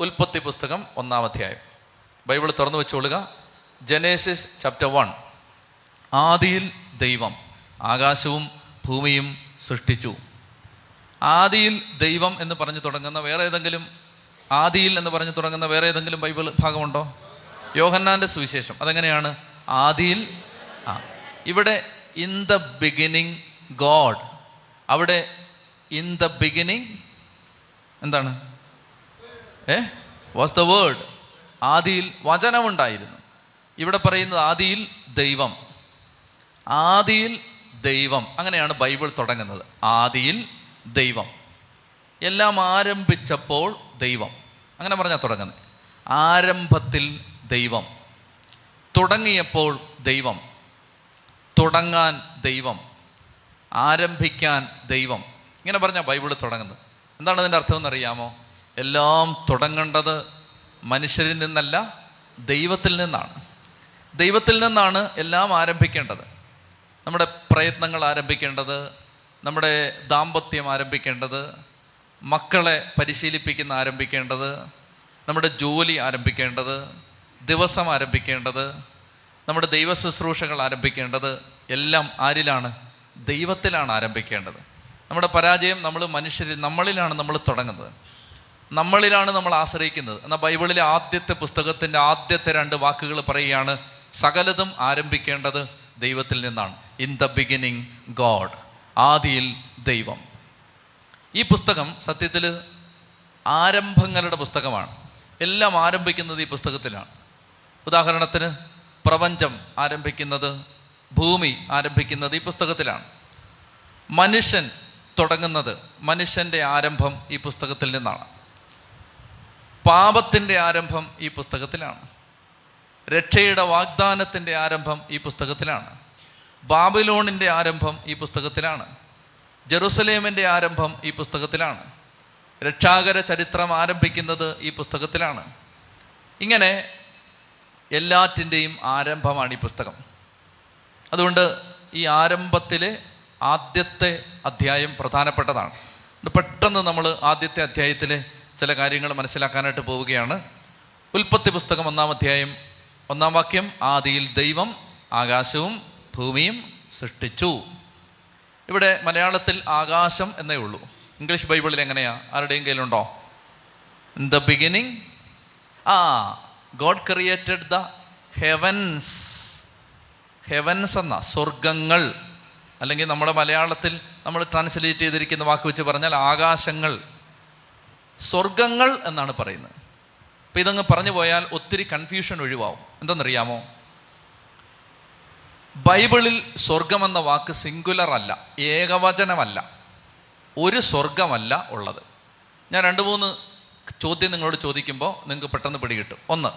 ഉൽപ്പത്തി പുസ്തകം ഒന്നാം അധ്യായം. ബൈബിൾ തുറന്നു വെച്ചുകൊള്ളുക ജനേസിസ് ചാപ്റ്റർ വൺ. ആദിയിൽ ദൈവം ആകാശവും ഭൂമിയും സൃഷ്ടിച്ചു. ആദിയിൽ ദൈവം എന്ന് പറഞ്ഞു തുടങ്ങുന്ന വേറെ ഏതെങ്കിലും ആദിയിൽ എന്ന് പറഞ്ഞു തുടങ്ങുന്ന വേറെ ഏതെങ്കിലും ബൈബിൾ ഭാഗമുണ്ടോ? യോഹന്നാന്റെ സുവിശേഷം. അതെങ്ങനെയാണ്? ആദിയിൽ ആ. ഇവിടെ ഇൻ ദ ബിഗിനിങ് ഗോഡ് അവിടെ ഇൻ ദ ബിഗിനിങ് എന്താണ്? ഏ? വാസ് ദ വേർഡ് ആദിയിൽ വചനമുണ്ടായിരുന്നു. ഇവിടെ പറയുന്നത് ആദിയിൽ ദൈവം. ആദിയിൽ ദൈവം. അങ്ങനെയാണ് ബൈബിൾ തുടങ്ങുന്നത്. ആദിയിൽ ദൈവം. എല്ലാം ആരംഭിച്ചപ്പോൾ ദൈവം. അങ്ങനെ പറഞ്ഞാൽ തുടങ്ങുന്നത്. ആരംഭത്തിൽ ദൈവം. തുടങ്ങിയപ്പോൾ ദൈവം. തുടങ്ങാൻ ദൈവം. ആരംഭിക്കാൻ ദൈവം. ഇങ്ങനെ പറഞ്ഞാൽ ബൈബിൾ തുടങ്ങുന്നത്. എന്താണ് അതിന്റെ അർത്ഥം എന്നറിയാമോ? എല്ലാം തുടങ്ങേണ്ടത് മനുഷ്യരിൽ നിന്നല്ല ദൈവത്തിൽ നിന്നാണ്. ദൈവത്തിൽ നിന്നാണ് എല്ലാം ആരംഭിക്കേണ്ടത്. നമ്മുടെ പ്രയത്നങ്ങൾ ആരംഭിക്കേണ്ടത് നമ്മുടെ ദാമ്പത്യം ആരംഭിക്കേണ്ടത് മക്കളെ പരിശീലിപ്പിക്കുന്ന ആരംഭിക്കേണ്ടത് നമ്മുടെ ജോലി ആരംഭിക്കേണ്ടത് ദിവസം ആരംഭിക്കേണ്ടത് നമ്മുടെ ദൈവ ശുശ്രൂഷകൾ ആരംഭിക്കേണ്ടത് എല്ലാം ആരിലാണ്? ദൈവത്തിലാണ് ആരംഭിക്കേണ്ടത്. നമ്മുടെ പരാജയം നമ്മൾ മനുഷ്യരിൽ നമ്മളിലാണ് നമ്മൾ തുടങ്ങുന്നത്. നമ്മളിലാണ് നമ്മൾ ആശ്രയിക്കുന്നത്. എന്നാൽ ബൈബിളിലെ ആദ്യത്തെ പുസ്തകത്തിന്റെ ആദ്യത്തെ രണ്ട് വാക്കുകൾ പറയുകയാണ് സകലതും ആരംഭിക്കേണ്ടത് ദൈവത്തിൽ നിന്നാണ്. ഇൻ ദ ബിഗിനിങ് ഗോഡ് ആദിയിൽ ദൈവം. ഈ പുസ്തകം സത്യത്തിൽ ആരംഭങ്ങളുടെ പുസ്തകമാണ്. എല്ലാം ആരംഭിക്കുന്നത് ഈ പുസ്തകത്തിലാണ്. ഉദാഹരണത്തിന് പ്രപഞ്ചം ആരംഭിക്കുന്നത് ഭൂമി ആരംഭിക്കുന്നത് ഈ പുസ്തകത്തിലാണ്. മനുഷ്യൻ തുടങ്ങുന്നത് മനുഷ്യന്റെ ആരംഭം ഈ പുസ്തകത്തിൽ നിന്നാണ്. പാപത്തിന്റെ ആരംഭം ഈ പുസ്തകത്തിലാണ്. രക്ഷയുടെ വാഗ്ദാനത്തിന്റെ ആരംഭം ഈ പുസ്തകത്തിലാണ്. ബാബിലോണിന്റെ ആരംഭം ഈ പുസ്തകത്തിലാണ്. ജെറുസലേമിന്റെ ആരംഭം ഈ പുസ്തകത്തിലാണ്. രക്ഷാകര ചരിത്രം ആരംഭിക്കുന്നത് ഈ പുസ്തകത്തിലാണ്. ഇങ്ങനെ എല്ലാറ്റിന്റെയും ആരംഭമാണ് ഈ പുസ്തകം. അതുകൊണ്ട് ഈ ആരംഭത്തിലെ ആദ്യത്തെ അധ്യായം പ്രധാനപ്പെട്ടതാണ്. പെട്ടെന്ന് നമ്മൾ ആദ്യത്തെ അധ്യായത്തിലെ ചില കാര്യങ്ങൾ മനസ്സിലാക്കാനായിട്ട് പോവുകയാണ്. ഉൽപ്പത്തി പുസ്തകം ഒന്നാം അധ്യായം ഒന്നാം വാക്യം ആദിയിൽ ദൈവം ആകാശവും ഭൂമിയും സൃഷ്ടിച്ചു. ഇവിടെ മലയാളത്തിൽ ആകാശം എന്നേ ഉള്ളൂ. ഇംഗ്ലീഷ് ബൈബിളിൽ എങ്ങനെയാ? ആരുടെയും കയ്യിലുണ്ടോ? In the beginning ah God created the heavens heavens എന്ന സ്വർഗങ്ങൾ അല്ലെങ്കിൽ നമ്മുടെ മലയാളത്തിൽ നമ്മൾ ട്രാൻസ്ലേറ്റ് ചെയ്തിരിക്കുന്ന വാക്ക് വെച്ച് പറഞ്ഞാൽ ആകാശങ്ങൾ. സ്വർഗങ്ങൾ എന്നാണ് പറയുന്നത്. അപ്പം ഇതങ്ങ് പറഞ്ഞു പോയാൽ ഒത്തിരി കൺഫ്യൂഷൻ ഒഴിവാവും. എന്തെന്നറിയാമോ? ബൈബിളിൽ സ്വർഗമെന്ന വാക്ക് സിംഗുലർ അല്ല ഏകവചനമല്ല ഒരു സ്വർഗമല്ല ഉള്ളത്. ഞാൻ രണ്ട് മൂന്ന് ചോദ്യം നിങ്ങളോട് ചോദിക്കുമ്പോൾ നിങ്ങൾക്ക് പെട്ടെന്ന് പിടികിട്ടും ഒന്ന്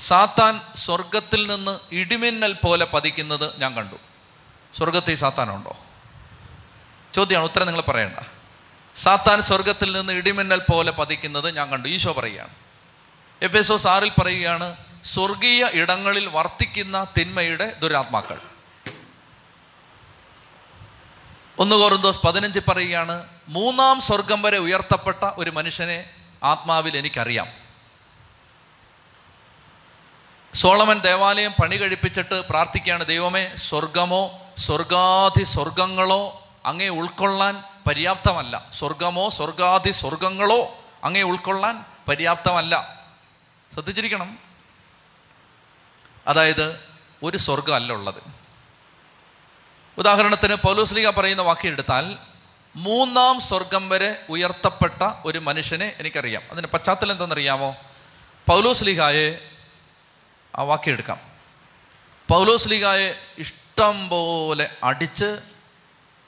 സാത്താൻ സ്വർഗത്തിൽ നിന്ന് ഇടിമിന്നൽ പോലെ പതിക്കുന്നത് ഞാൻ കണ്ടു. സ്വർഗത്തിൽ സാത്താനുണ്ടോ ചോദ്യമാണ് ഉത്തരം നിങ്ങൾ പറയണ്ട. സാത്താൻ സ്വർഗത്തിൽ നിന്ന് ഇടിമിന്നൽ പോലെ പതിക്കുന്നത് ഞാൻ കണ്ടു. ഈശോ പറയുകയാണ്. എഫ് എസ് ഒ സാറിൽ പറയുകയാണ് സ്വർഗീയ ഇടങ്ങളിൽ വർത്തിക്കുന്ന തിന്മയുടെ ദുരാത്മാക്കൾ. ഒന്ന് കോറിന്തോസ് പതിനഞ്ച് പറയുകയാണ് മൂന്നാം സ്വർഗം വരെ ഉയർത്തപ്പെട്ട ഒരു മനുഷ്യനെ ആത്മാവിൽ എനിക്കറിയാം. സോളമൻ ദേവാലയം പണി കഴിപ്പിച്ചിട്ട് പ്രാർത്ഥിക്കുകയാണ് ദൈവമേ സ്വർഗമോ സ്വർഗാധി സ്വർഗങ്ങളോ അങ്ങേ ഉൾക്കൊള്ളാൻ പര്യാപ്തമല്ല. സ്വർഗമോ സ്വർഗാദി സ്വർഗങ്ങളോ അങ്ങേ ഉൾക്കൊള്ളാൻ പര്യാപ്തമല്ല. ശ്രദ്ധിച്ചിരിക്കണം. അതായത് ഒരു സ്വർഗമല്ല ഉള്ളത്. ഉദാഹരണത്തിന് പൗലോസ്ലിക പറയുന്ന വാക്യം മൂന്നാം സ്വർഗം വരെ ഉയർത്തപ്പെട്ട ഒരു മനുഷ്യനെ എനിക്കറിയാം. അതിന് പശ്ചാത്തലം എന്തെന്നറിയാമോ പൗലോസ്ലിഹായെ ആ വാക്യം എടുക്കാം. പൗലോസ്ലിഹായെ ഇഷ്ടം പോലെ അടിച്ച്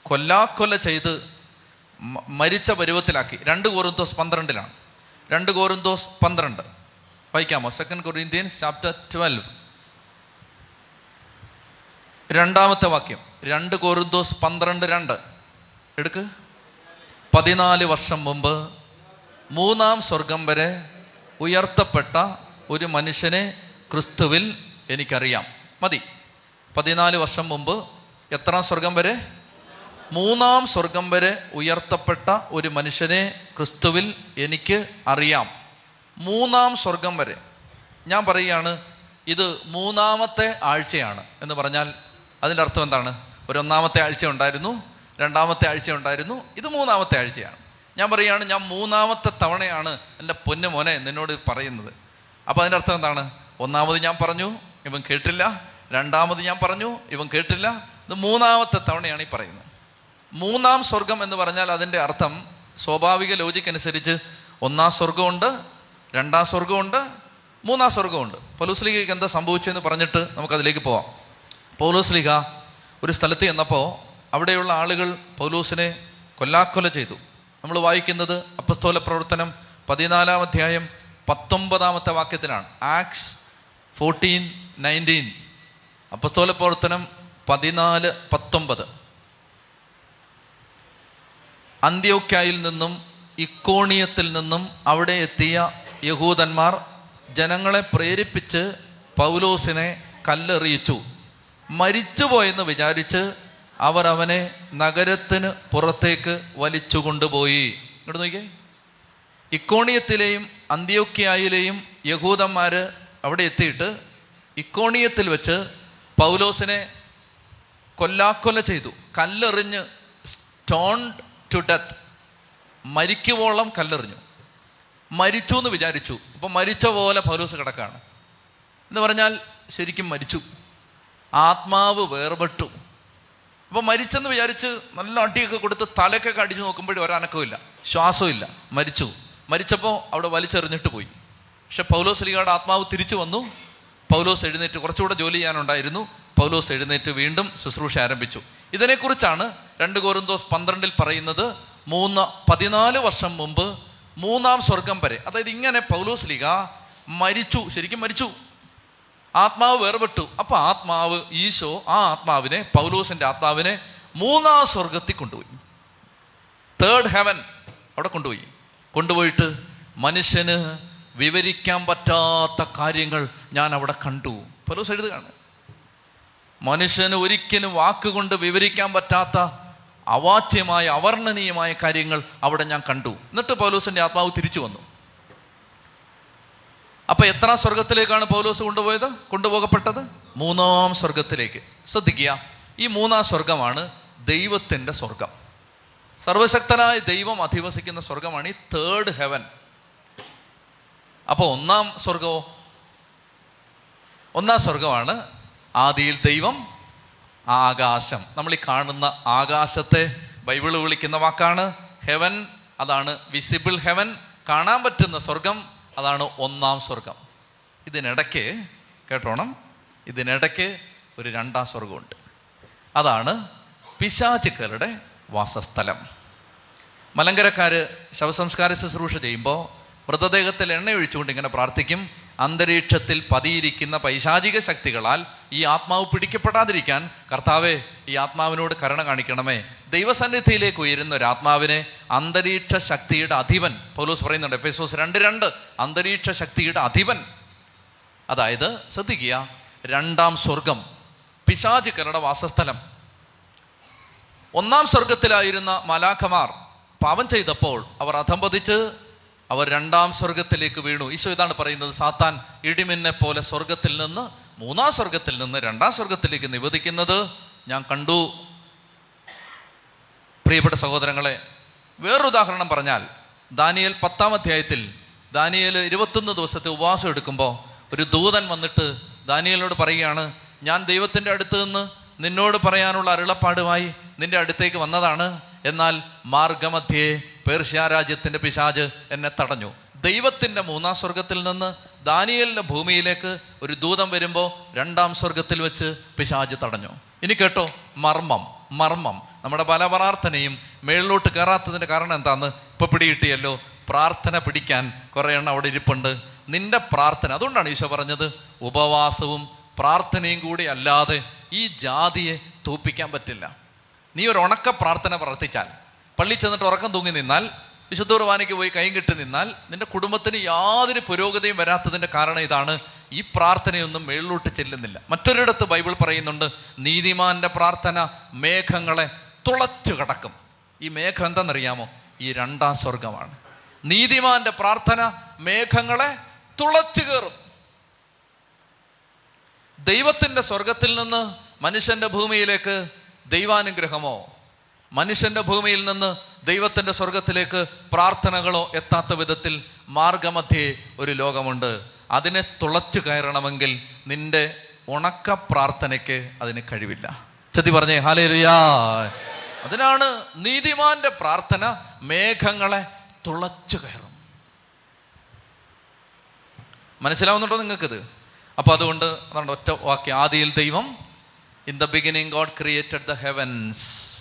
കൊല്ലാക്കൊല്ല ചെയ്ത് മരിച്ച പരുവത്തിലാക്കി. രണ്ട് കോറിന്തോസ് പന്ത്രണ്ടിലാണ്. രണ്ട് കോറിന്തോസ് പന്ത്രണ്ട്. വായിക്കാമോ? സെക്കൻഡ് കൊറിന്ത്യൻസ് ചാപ്റ്റർ ട്വൽവ് രണ്ടാമത്തെ വാക്യം. രണ്ട് കോറിന്തോസ് പന്ത്രണ്ട് രണ്ട്. എടുക്ക്. പതിനാല് വർഷം മുമ്പ് മൂന്നാം സ്വർഗം വരെ ഉയർത്തപ്പെട്ട ഒരു മനുഷ്യനെ ക്രിസ്തുവിൽ എനിക്കറിയാം. മതി. പതിനാല് വർഷം മുമ്പ് എത്രാം സ്വർഗം വരെ? മൂന്നാം സ്വർഗം വരെ ഉയർത്തപ്പെട്ട ഒരു മനുഷ്യനെ ക്രിസ്തുവിൽ എനിക്ക് അറിയാം. മൂന്നാം സ്വർഗം വരെ. ഞാൻ പറയുകയാണ് ഇത് മൂന്നാമത്തെ ആഴ്ചയാണ് എന്ന് പറഞ്ഞാൽ അതിന്റെ അർത്ഥം എന്താണ്? ഒരു ഒന്നാമത്തെ ആഴ്ച ഉണ്ടായിരുന്നു രണ്ടാമത്തെ ആഴ്ച ഉണ്ടായിരുന്നു ഇത് മൂന്നാമത്തെ ആഴ്ചയാണ്. ഞാൻ പറയുകയാണ് ഞാൻ മൂന്നാമത്തെ തവണയാണ് എന്റെ പൊന്നു മോനെ നിന്നോട് പറയുന്നത്. അപ്പോൾ അതിന്റെ അർത്ഥം എന്താണ്? ഒന്നാമത് ഞാൻ പറഞ്ഞു ഇവൻ കേട്ടില്ല. രണ്ടാമത് ഞാൻ പറഞ്ഞു ഇവൻ കേട്ടില്ല. ഇത് മൂന്നാമത്തെ തവണയാണ് ഈ പറയുന്നത്. മൂന്നാം സ്വർഗം എന്ന് പറഞ്ഞാൽ അതിന്റെ അർത്ഥം സ്വാഭാവിക ലോജിക്ക് അനുസരിച്ച് ഒന്നാം സ്വർഗമുണ്ട് രണ്ടാം സ്വർഗമുണ്ട് മൂന്നാം സ്വർഗമുണ്ട്. പൗലോസ്ലിഗയ്ക്ക് എന്താ സംഭവിച്ചതെന്ന് പറഞ്ഞിട്ട് നമുക്കതിലേക്ക് പോവാം. പൗലോസ്ലിഗ ഒരു സ്ഥലത്ത് ചെന്നപ്പോൾ അവിടെയുള്ള ആളുകൾ പൗലോസിനെ കൊല്ലാക്കൊല ചെയ്തു. നമ്മൾ വായിക്കുന്നത് അപ്പസ്തോല പ്രവർത്തനം പതിനാലാം അധ്യായം പത്തൊമ്പതാമത്തെ വാക്യത്തിലാണ്. Acts fourteen nineteen. അപ്പസ്തോല പ്രവർത്തനം പതിനാല് പത്തൊമ്പത്. അന്ത്യോക്യായിൽ നിന്നും ഇക്കോണിയത്തിൽ നിന്നും അവിടെ എത്തിയ യഹൂദന്മാർ ജനങ്ങളെ പ്രേരിപ്പിച്ച് പൗലോസിനെ കല്ലെറിയിച്ചു. മരിച്ചുപോയെന്ന് വിചാരിച്ച് അവർ അവനെ നഗരത്തിന് പുറത്തേക്ക് വലിച്ചു കൊണ്ടുപോയി. ഇങ്ങോട്ട് നോക്കിയേ. ഇക്കോണിയത്തിലെയും അന്ത്യോക്യായിലെയും യഹൂദന്മാർ അവിടെ എത്തിയിട്ട് ഇക്കോണിയത്തിൽ വെച്ച് പൗലോസിനെ കൊല്ലാക്കൊല ചെയ്തു. കല്ലെറിഞ്ഞ് സ്റ്റോൺഡ് ടു ഡെത്ത് മരിക്കുവോളം കല്ലെറിഞ്ഞു. മരിച്ചു എന്ന് വിചാരിച്ചു. അപ്പം മരിച്ച പോലെ പൗലോസ് കിടക്കാണ്. എന്ന് പറഞ്ഞാൽ ശരിക്കും മരിച്ചു. ആത്മാവ് വേർപെട്ടു. അപ്പോൾ മരിച്ചെന്ന് വിചാരിച്ച് നല്ല അടിയൊക്കെ കൊടുത്ത് തലക്കൊക്കെ അടിച്ചു നോക്കുമ്പോഴും ഒരനക്കമില്ല ശ്വാസമില്ല മരിച്ചു. മരിച്ചപ്പോൾ അവിടെ വലിച്ചെറിഞ്ഞിട്ട് പോയി. പക്ഷെ പൗലോസ് ലീഗയുടെ ആത്മാവ് തിരിച്ചു വന്നു. പൗലോസ് എഴുന്നേറ്റ് കുറച്ചുകൂടെ ജോലി ചെയ്യാനുണ്ടായിരുന്നു. പൗലോസ് എഴുന്നേറ്റ് വീണ്ടും ശുശ്രൂഷ ആരംഭിച്ചു. ഇതിനെക്കുറിച്ചാണ് രണ്ട് കോറിന്തോസ് പന്ത്രണ്ടിൽ പറയുന്നത് മൂന്ന് പതിനാല് വർഷം മുമ്പ് മൂന്നാം സ്വർഗം വരെ. അതായത് ഇങ്ങനെ പൗലോസ് ലീഗ മരിച്ചു ശരിക്കും മരിച്ചു. ആത്മാവ് വേർപെട്ടു. അപ്പൊ ആത്മാവ് ഈശോ ആ ആത്മാവിനെ പൗലോസിന്റെ ആത്മാവിനെ മൂന്നാം സ്വർഗത്തിൽ കൊണ്ടുപോയി. തേർഡ് ഹെവൻ അവിടെ കൊണ്ടുപോയി. കൊണ്ടുപോയിട്ട് മനുഷ്യന് വിവരിക്കാൻ പറ്റാത്ത കാര്യങ്ങൾ ഞാൻ അവിടെ കണ്ടു. പൗലോസ് എഴുതുകയാണ്. മനുഷ്യന് ഒരിക്കലും വാക്കുകൊണ്ട് വിവരിക്കാൻ പറ്റാത്ത അവാച്യമായ അവർണനീയമായ കാര്യങ്ങൾ അവിടെ ഞാൻ കണ്ടു. എന്നിട്ട് പൗലോസിന്റെ ആത്മാവ് തിരിച്ചു വന്നു. അപ്പൊ എത്ര സ്വർഗത്തിലേക്കാണ് പൗലോസ് കൊണ്ടുപോയത്? കൊണ്ടുപോകപ്പെട്ടത്? മൂന്നാം സ്വർഗത്തിലേക്ക് ശ്രദ്ധിക്കുക ഈ മൂന്നാം സ്വർഗമാണ് ദൈവത്തിന്റെ സ്വർഗം സർവശക്തനായ ദൈവം അധിവസിക്കുന്ന സ്വർഗമാണ് ഈ തേർഡ് ഹെവൻ അപ്പോൾ ഒന്നാം സ്വർഗമോ ഒന്നാം സ്വർഗമാണ് ആദിയിൽ ദൈവം ആകാശം. നമ്മൾ ഈ കാണുന്ന ആകാശത്തെ ബൈബിൾ വിളിക്കുന്ന വാക്കാണ് ഹെവൻ അതാണ് വിസിബിൾ ഹെവൻ. കാണാൻ പറ്റുന്ന സ്വർഗം അതാണ് ഒന്നാം സ്വർഗം. ഇതിനിടയ്ക്ക് കേട്ടോണം ഇതിനിടയ്ക്ക് ഒരു രണ്ടാം സ്വർഗമുണ്ട്. അതാണ് പിശാചുക്കളുടെ വാസസ്ഥലം. മലങ്കരക്കാർ ശവസംസ്കാര ശുശ്രൂഷ ചെയ്യുമ്പോൾ മൃതദേഹത്തിൽ എണ്ണ ഒഴിച്ചുകൊണ്ട് ഇങ്ങനെ പ്രാർത്ഥിക്കും. അന്തരീക്ഷത്തിൽ പതിയിരിക്കുന്ന പൈശാചിക ശക്തികളാൽ ഈ ആത്മാവ് പിടിക്കപ്പെടാതിരിക്കാൻ കർത്താവെ ഈ ആത്മാവിനോട് കരുണ കാണിക്കണമേ. ദൈവസന്നിധിയിലേക്ക് ഉയരുന്ന ഒരു ആത്മാവിനെ അന്തരീക്ഷ ശക്തിയുടെ അധിപൻ പൗലോസ് പറയുന്നുണ്ട് എഫേസോസ് രണ്ട് രണ്ട് അന്തരീക്ഷ ശക്തിയുടെ അധിപൻ. അതായത് ശ്രദ്ധിക്കുക രണ്ടാം സ്വർഗം പിശാചുക്കളുടെ വാസസ്ഥലം. ഒന്നാം സ്വർഗത്തിലായിരുന്ന മലാഖമാർ പാവം ചെയ്തപ്പോൾ അവർ അധംപതിച്ച് അവർ രണ്ടാം സ്വർഗത്തിലേക്ക് വീണു. ഈശോ ഇതാണ് പറയുന്നത് സാത്താൻ ഇടിമിന്നെ പോലെ സ്വർഗത്തിൽ നിന്ന് മൂന്നാം സ്വർഗത്തിൽ നിന്ന് രണ്ടാം സ്വർഗത്തിലേക്ക് നിവദിക്കുന്നത് ഞാൻ കണ്ടു. പ്രിയപ്പെട്ട സഹോദരങ്ങളെ വേറൊരു ഉദാഹരണം പറഞ്ഞാൽ ദാനിയൽ പത്താം അധ്യായത്തിൽ ദാനിയൽ ഇരുപത്തൊന്ന് ദിവസത്തെ ഉപവാസം എടുക്കുമ്പോൾ ഒരു ദൂതൻ വന്നിട്ട് ദാനിയലിനോട് പറയുകയാണ് ഞാൻ ദൈവത്തിന്റെ അടുത്ത് നിന്ന് നിന്നോട് പറയാനുള്ള അരുളപ്പാടുമായി നിന്റെ അടുത്തേക്ക് വന്നതാണ്. എന്നാൽ മാർഗമധ്യേ പേർഷ്യ രാജ്യത്തിന്റെ പിശാജ് എന്നെ തടഞ്ഞു. ദൈവത്തിന്റെ മൂന്നാം സ്വർഗത്തിൽ നിന്ന് ദാനിയലിന്റെ ഭൂമിയിലേക്ക് ഒരു ദൂതം വരുമ്പോൾ രണ്ടാം സ്വർഗത്തിൽ വെച്ച് പിശാജ് തടഞ്ഞു. ഇനി കേട്ടോ മർമ്മം മർമ്മം. നമ്മുടെ പല പ്രാർത്ഥനയും മേളിലോട്ട് കയറാത്തതിന്റെ കാരണം എന്താന്ന് ഇപ്പോൾ പിടികിട്ടിയല്ലോ. പ്രാർത്ഥന പിടിക്കാൻ കുറേ എണ്ണം അവിടെ ഇരിപ്പുണ്ട്. നിന്റെ പ്രാർത്ഥന അതുകൊണ്ടാണ് ഈശോ പറഞ്ഞത് ഉപവാസവും പ്രാർത്ഥനയും കൂടി അല്ലാതെ ഈ ജാതിയെ തോപ്പിക്കാൻ പറ്റില്ല. നീ ഒരു ഉണക്ക പ്രാർത്ഥന പ്രാർത്ഥിച്ചാൽ പള്ളി ചെന്നിട്ട് ഉറക്കം തൂങ്ങി നിന്നാൽ വിശുദ്ധ കുർബാനയ്ക്ക് പോയി കൈയും കെട്ടി നിന്നാൽ നിന്റെ കുടുംബത്തിന് യാതൊരു പുരോഗതിയും വരാത്തതിന്റെ കാരണം ഇതാണ്. ഈ പ്രാർത്ഥനയൊന്നും മേളിലോട്ട് ചെല്ലുന്നില്ല. മറ്റൊരിടത്ത് ബൈബിൾ പറയുന്നുണ്ട് നീതിമാന്റെ പ്രാർത്ഥന മേഘങ്ങളെ തുളച്ചു കടക്കും. ഈ മേഘം എന്താണെന്നറിയാമോ? ഈ രണ്ടാം സ്വർഗമാണ് നീതിമാന്റെ പ്രാർത്ഥന മേഘങ്ങളെ തുളച്ചു കയറും. ദൈവത്തിന്റെ സ്വർഗത്തിൽ നിന്ന് മനുഷ്യന്റെ ഭൂമിയിലേക്ക് ദൈവാനുഗ്രഹമോ? മനുഷ്യന്റെ ഭൂമിയിൽ നിന്ന് ദൈവത്തിന്റെ സ്വർഗത്തിലേക്ക് പ്രാർത്ഥനകളോ എത്താത്ത വിധത്തിൽ മാർഗമധ്യേ ഒരു ലോകമുണ്ട്. അതിനെ തുളച്ചു കയറണമെങ്കിൽ നിന്റെ ഉണക്ക പ്രാർത്ഥനയ്ക്ക് അതിന് കഴിവില്ല. ചതി പറഞ്ഞേ ഹാലേലുയാ അതിനാണ് നീതിമാന്റെ പ്രാർത്ഥന മേഘങ്ങളെ തുളച്ചു കയറും. മനസ്സിലാവുന്നുണ്ടോ നിങ്ങൾക്കിത്? അപ്പോൾ അതുകൊണ്ട് അതാണ് ഒറ്റ വാക്യം. ആദിയിൽ ദൈവം in the beginning God created the heavens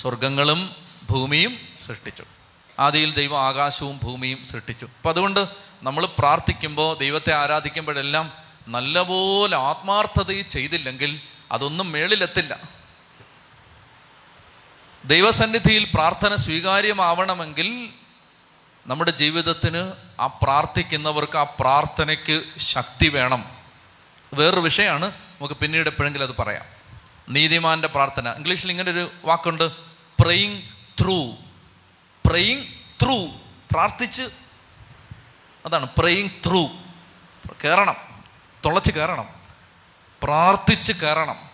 സ്വർഗങ്ങളും ഭൂമിയും സൃഷ്ടിച്ചു. ആദിയിൽ ദൈവം ആകാശവും ഭൂമിയും സൃഷ്ടിച്ചു. അപ്പം അതുകൊണ്ട് നമ്മൾ പ്രാർത്ഥിക്കുമ്പോൾ ദൈവത്തെ ആരാധിക്കുമ്പോഴെല്ലാം നല്ലപോലെ ആത്മാർത്ഥതയിൽ ചെയ്തില്ലെങ്കിൽ അതൊന്നും മേളിലെത്തില്ല. ദൈവസന്നിധിയിൽ പ്രാർത്ഥന സ്വീകാര്യമാവണമെങ്കിൽ നമ്മുടെ ജീവിതത്തിന് ആ പ്രാർത്ഥിക്കുന്നവർക്ക് ആ പ്രാർത്ഥനയ്ക്ക് ശക്തി വേണം. വേറൊരു വിഷയമാണ് നമുക്ക് പിന്നീട് എപ്പോഴെങ്കിലും അത് പറയാം. നീതിമാന്റെ പ്രാർത്ഥന. ഇംഗ്ലീഷിൽ ഇങ്ങനെ ഒരു വാക്കുണ്ട് പ്രയിങ് ത്രൂ പ്രയിങ് ത്രൂ പ്രാർത്ഥിച്ച്. അതാണ് പ്രയിങ് ത്രൂ കയറണം തുളച്ച് കയറണം പ്രാർത്ഥിച്ച് കയറണം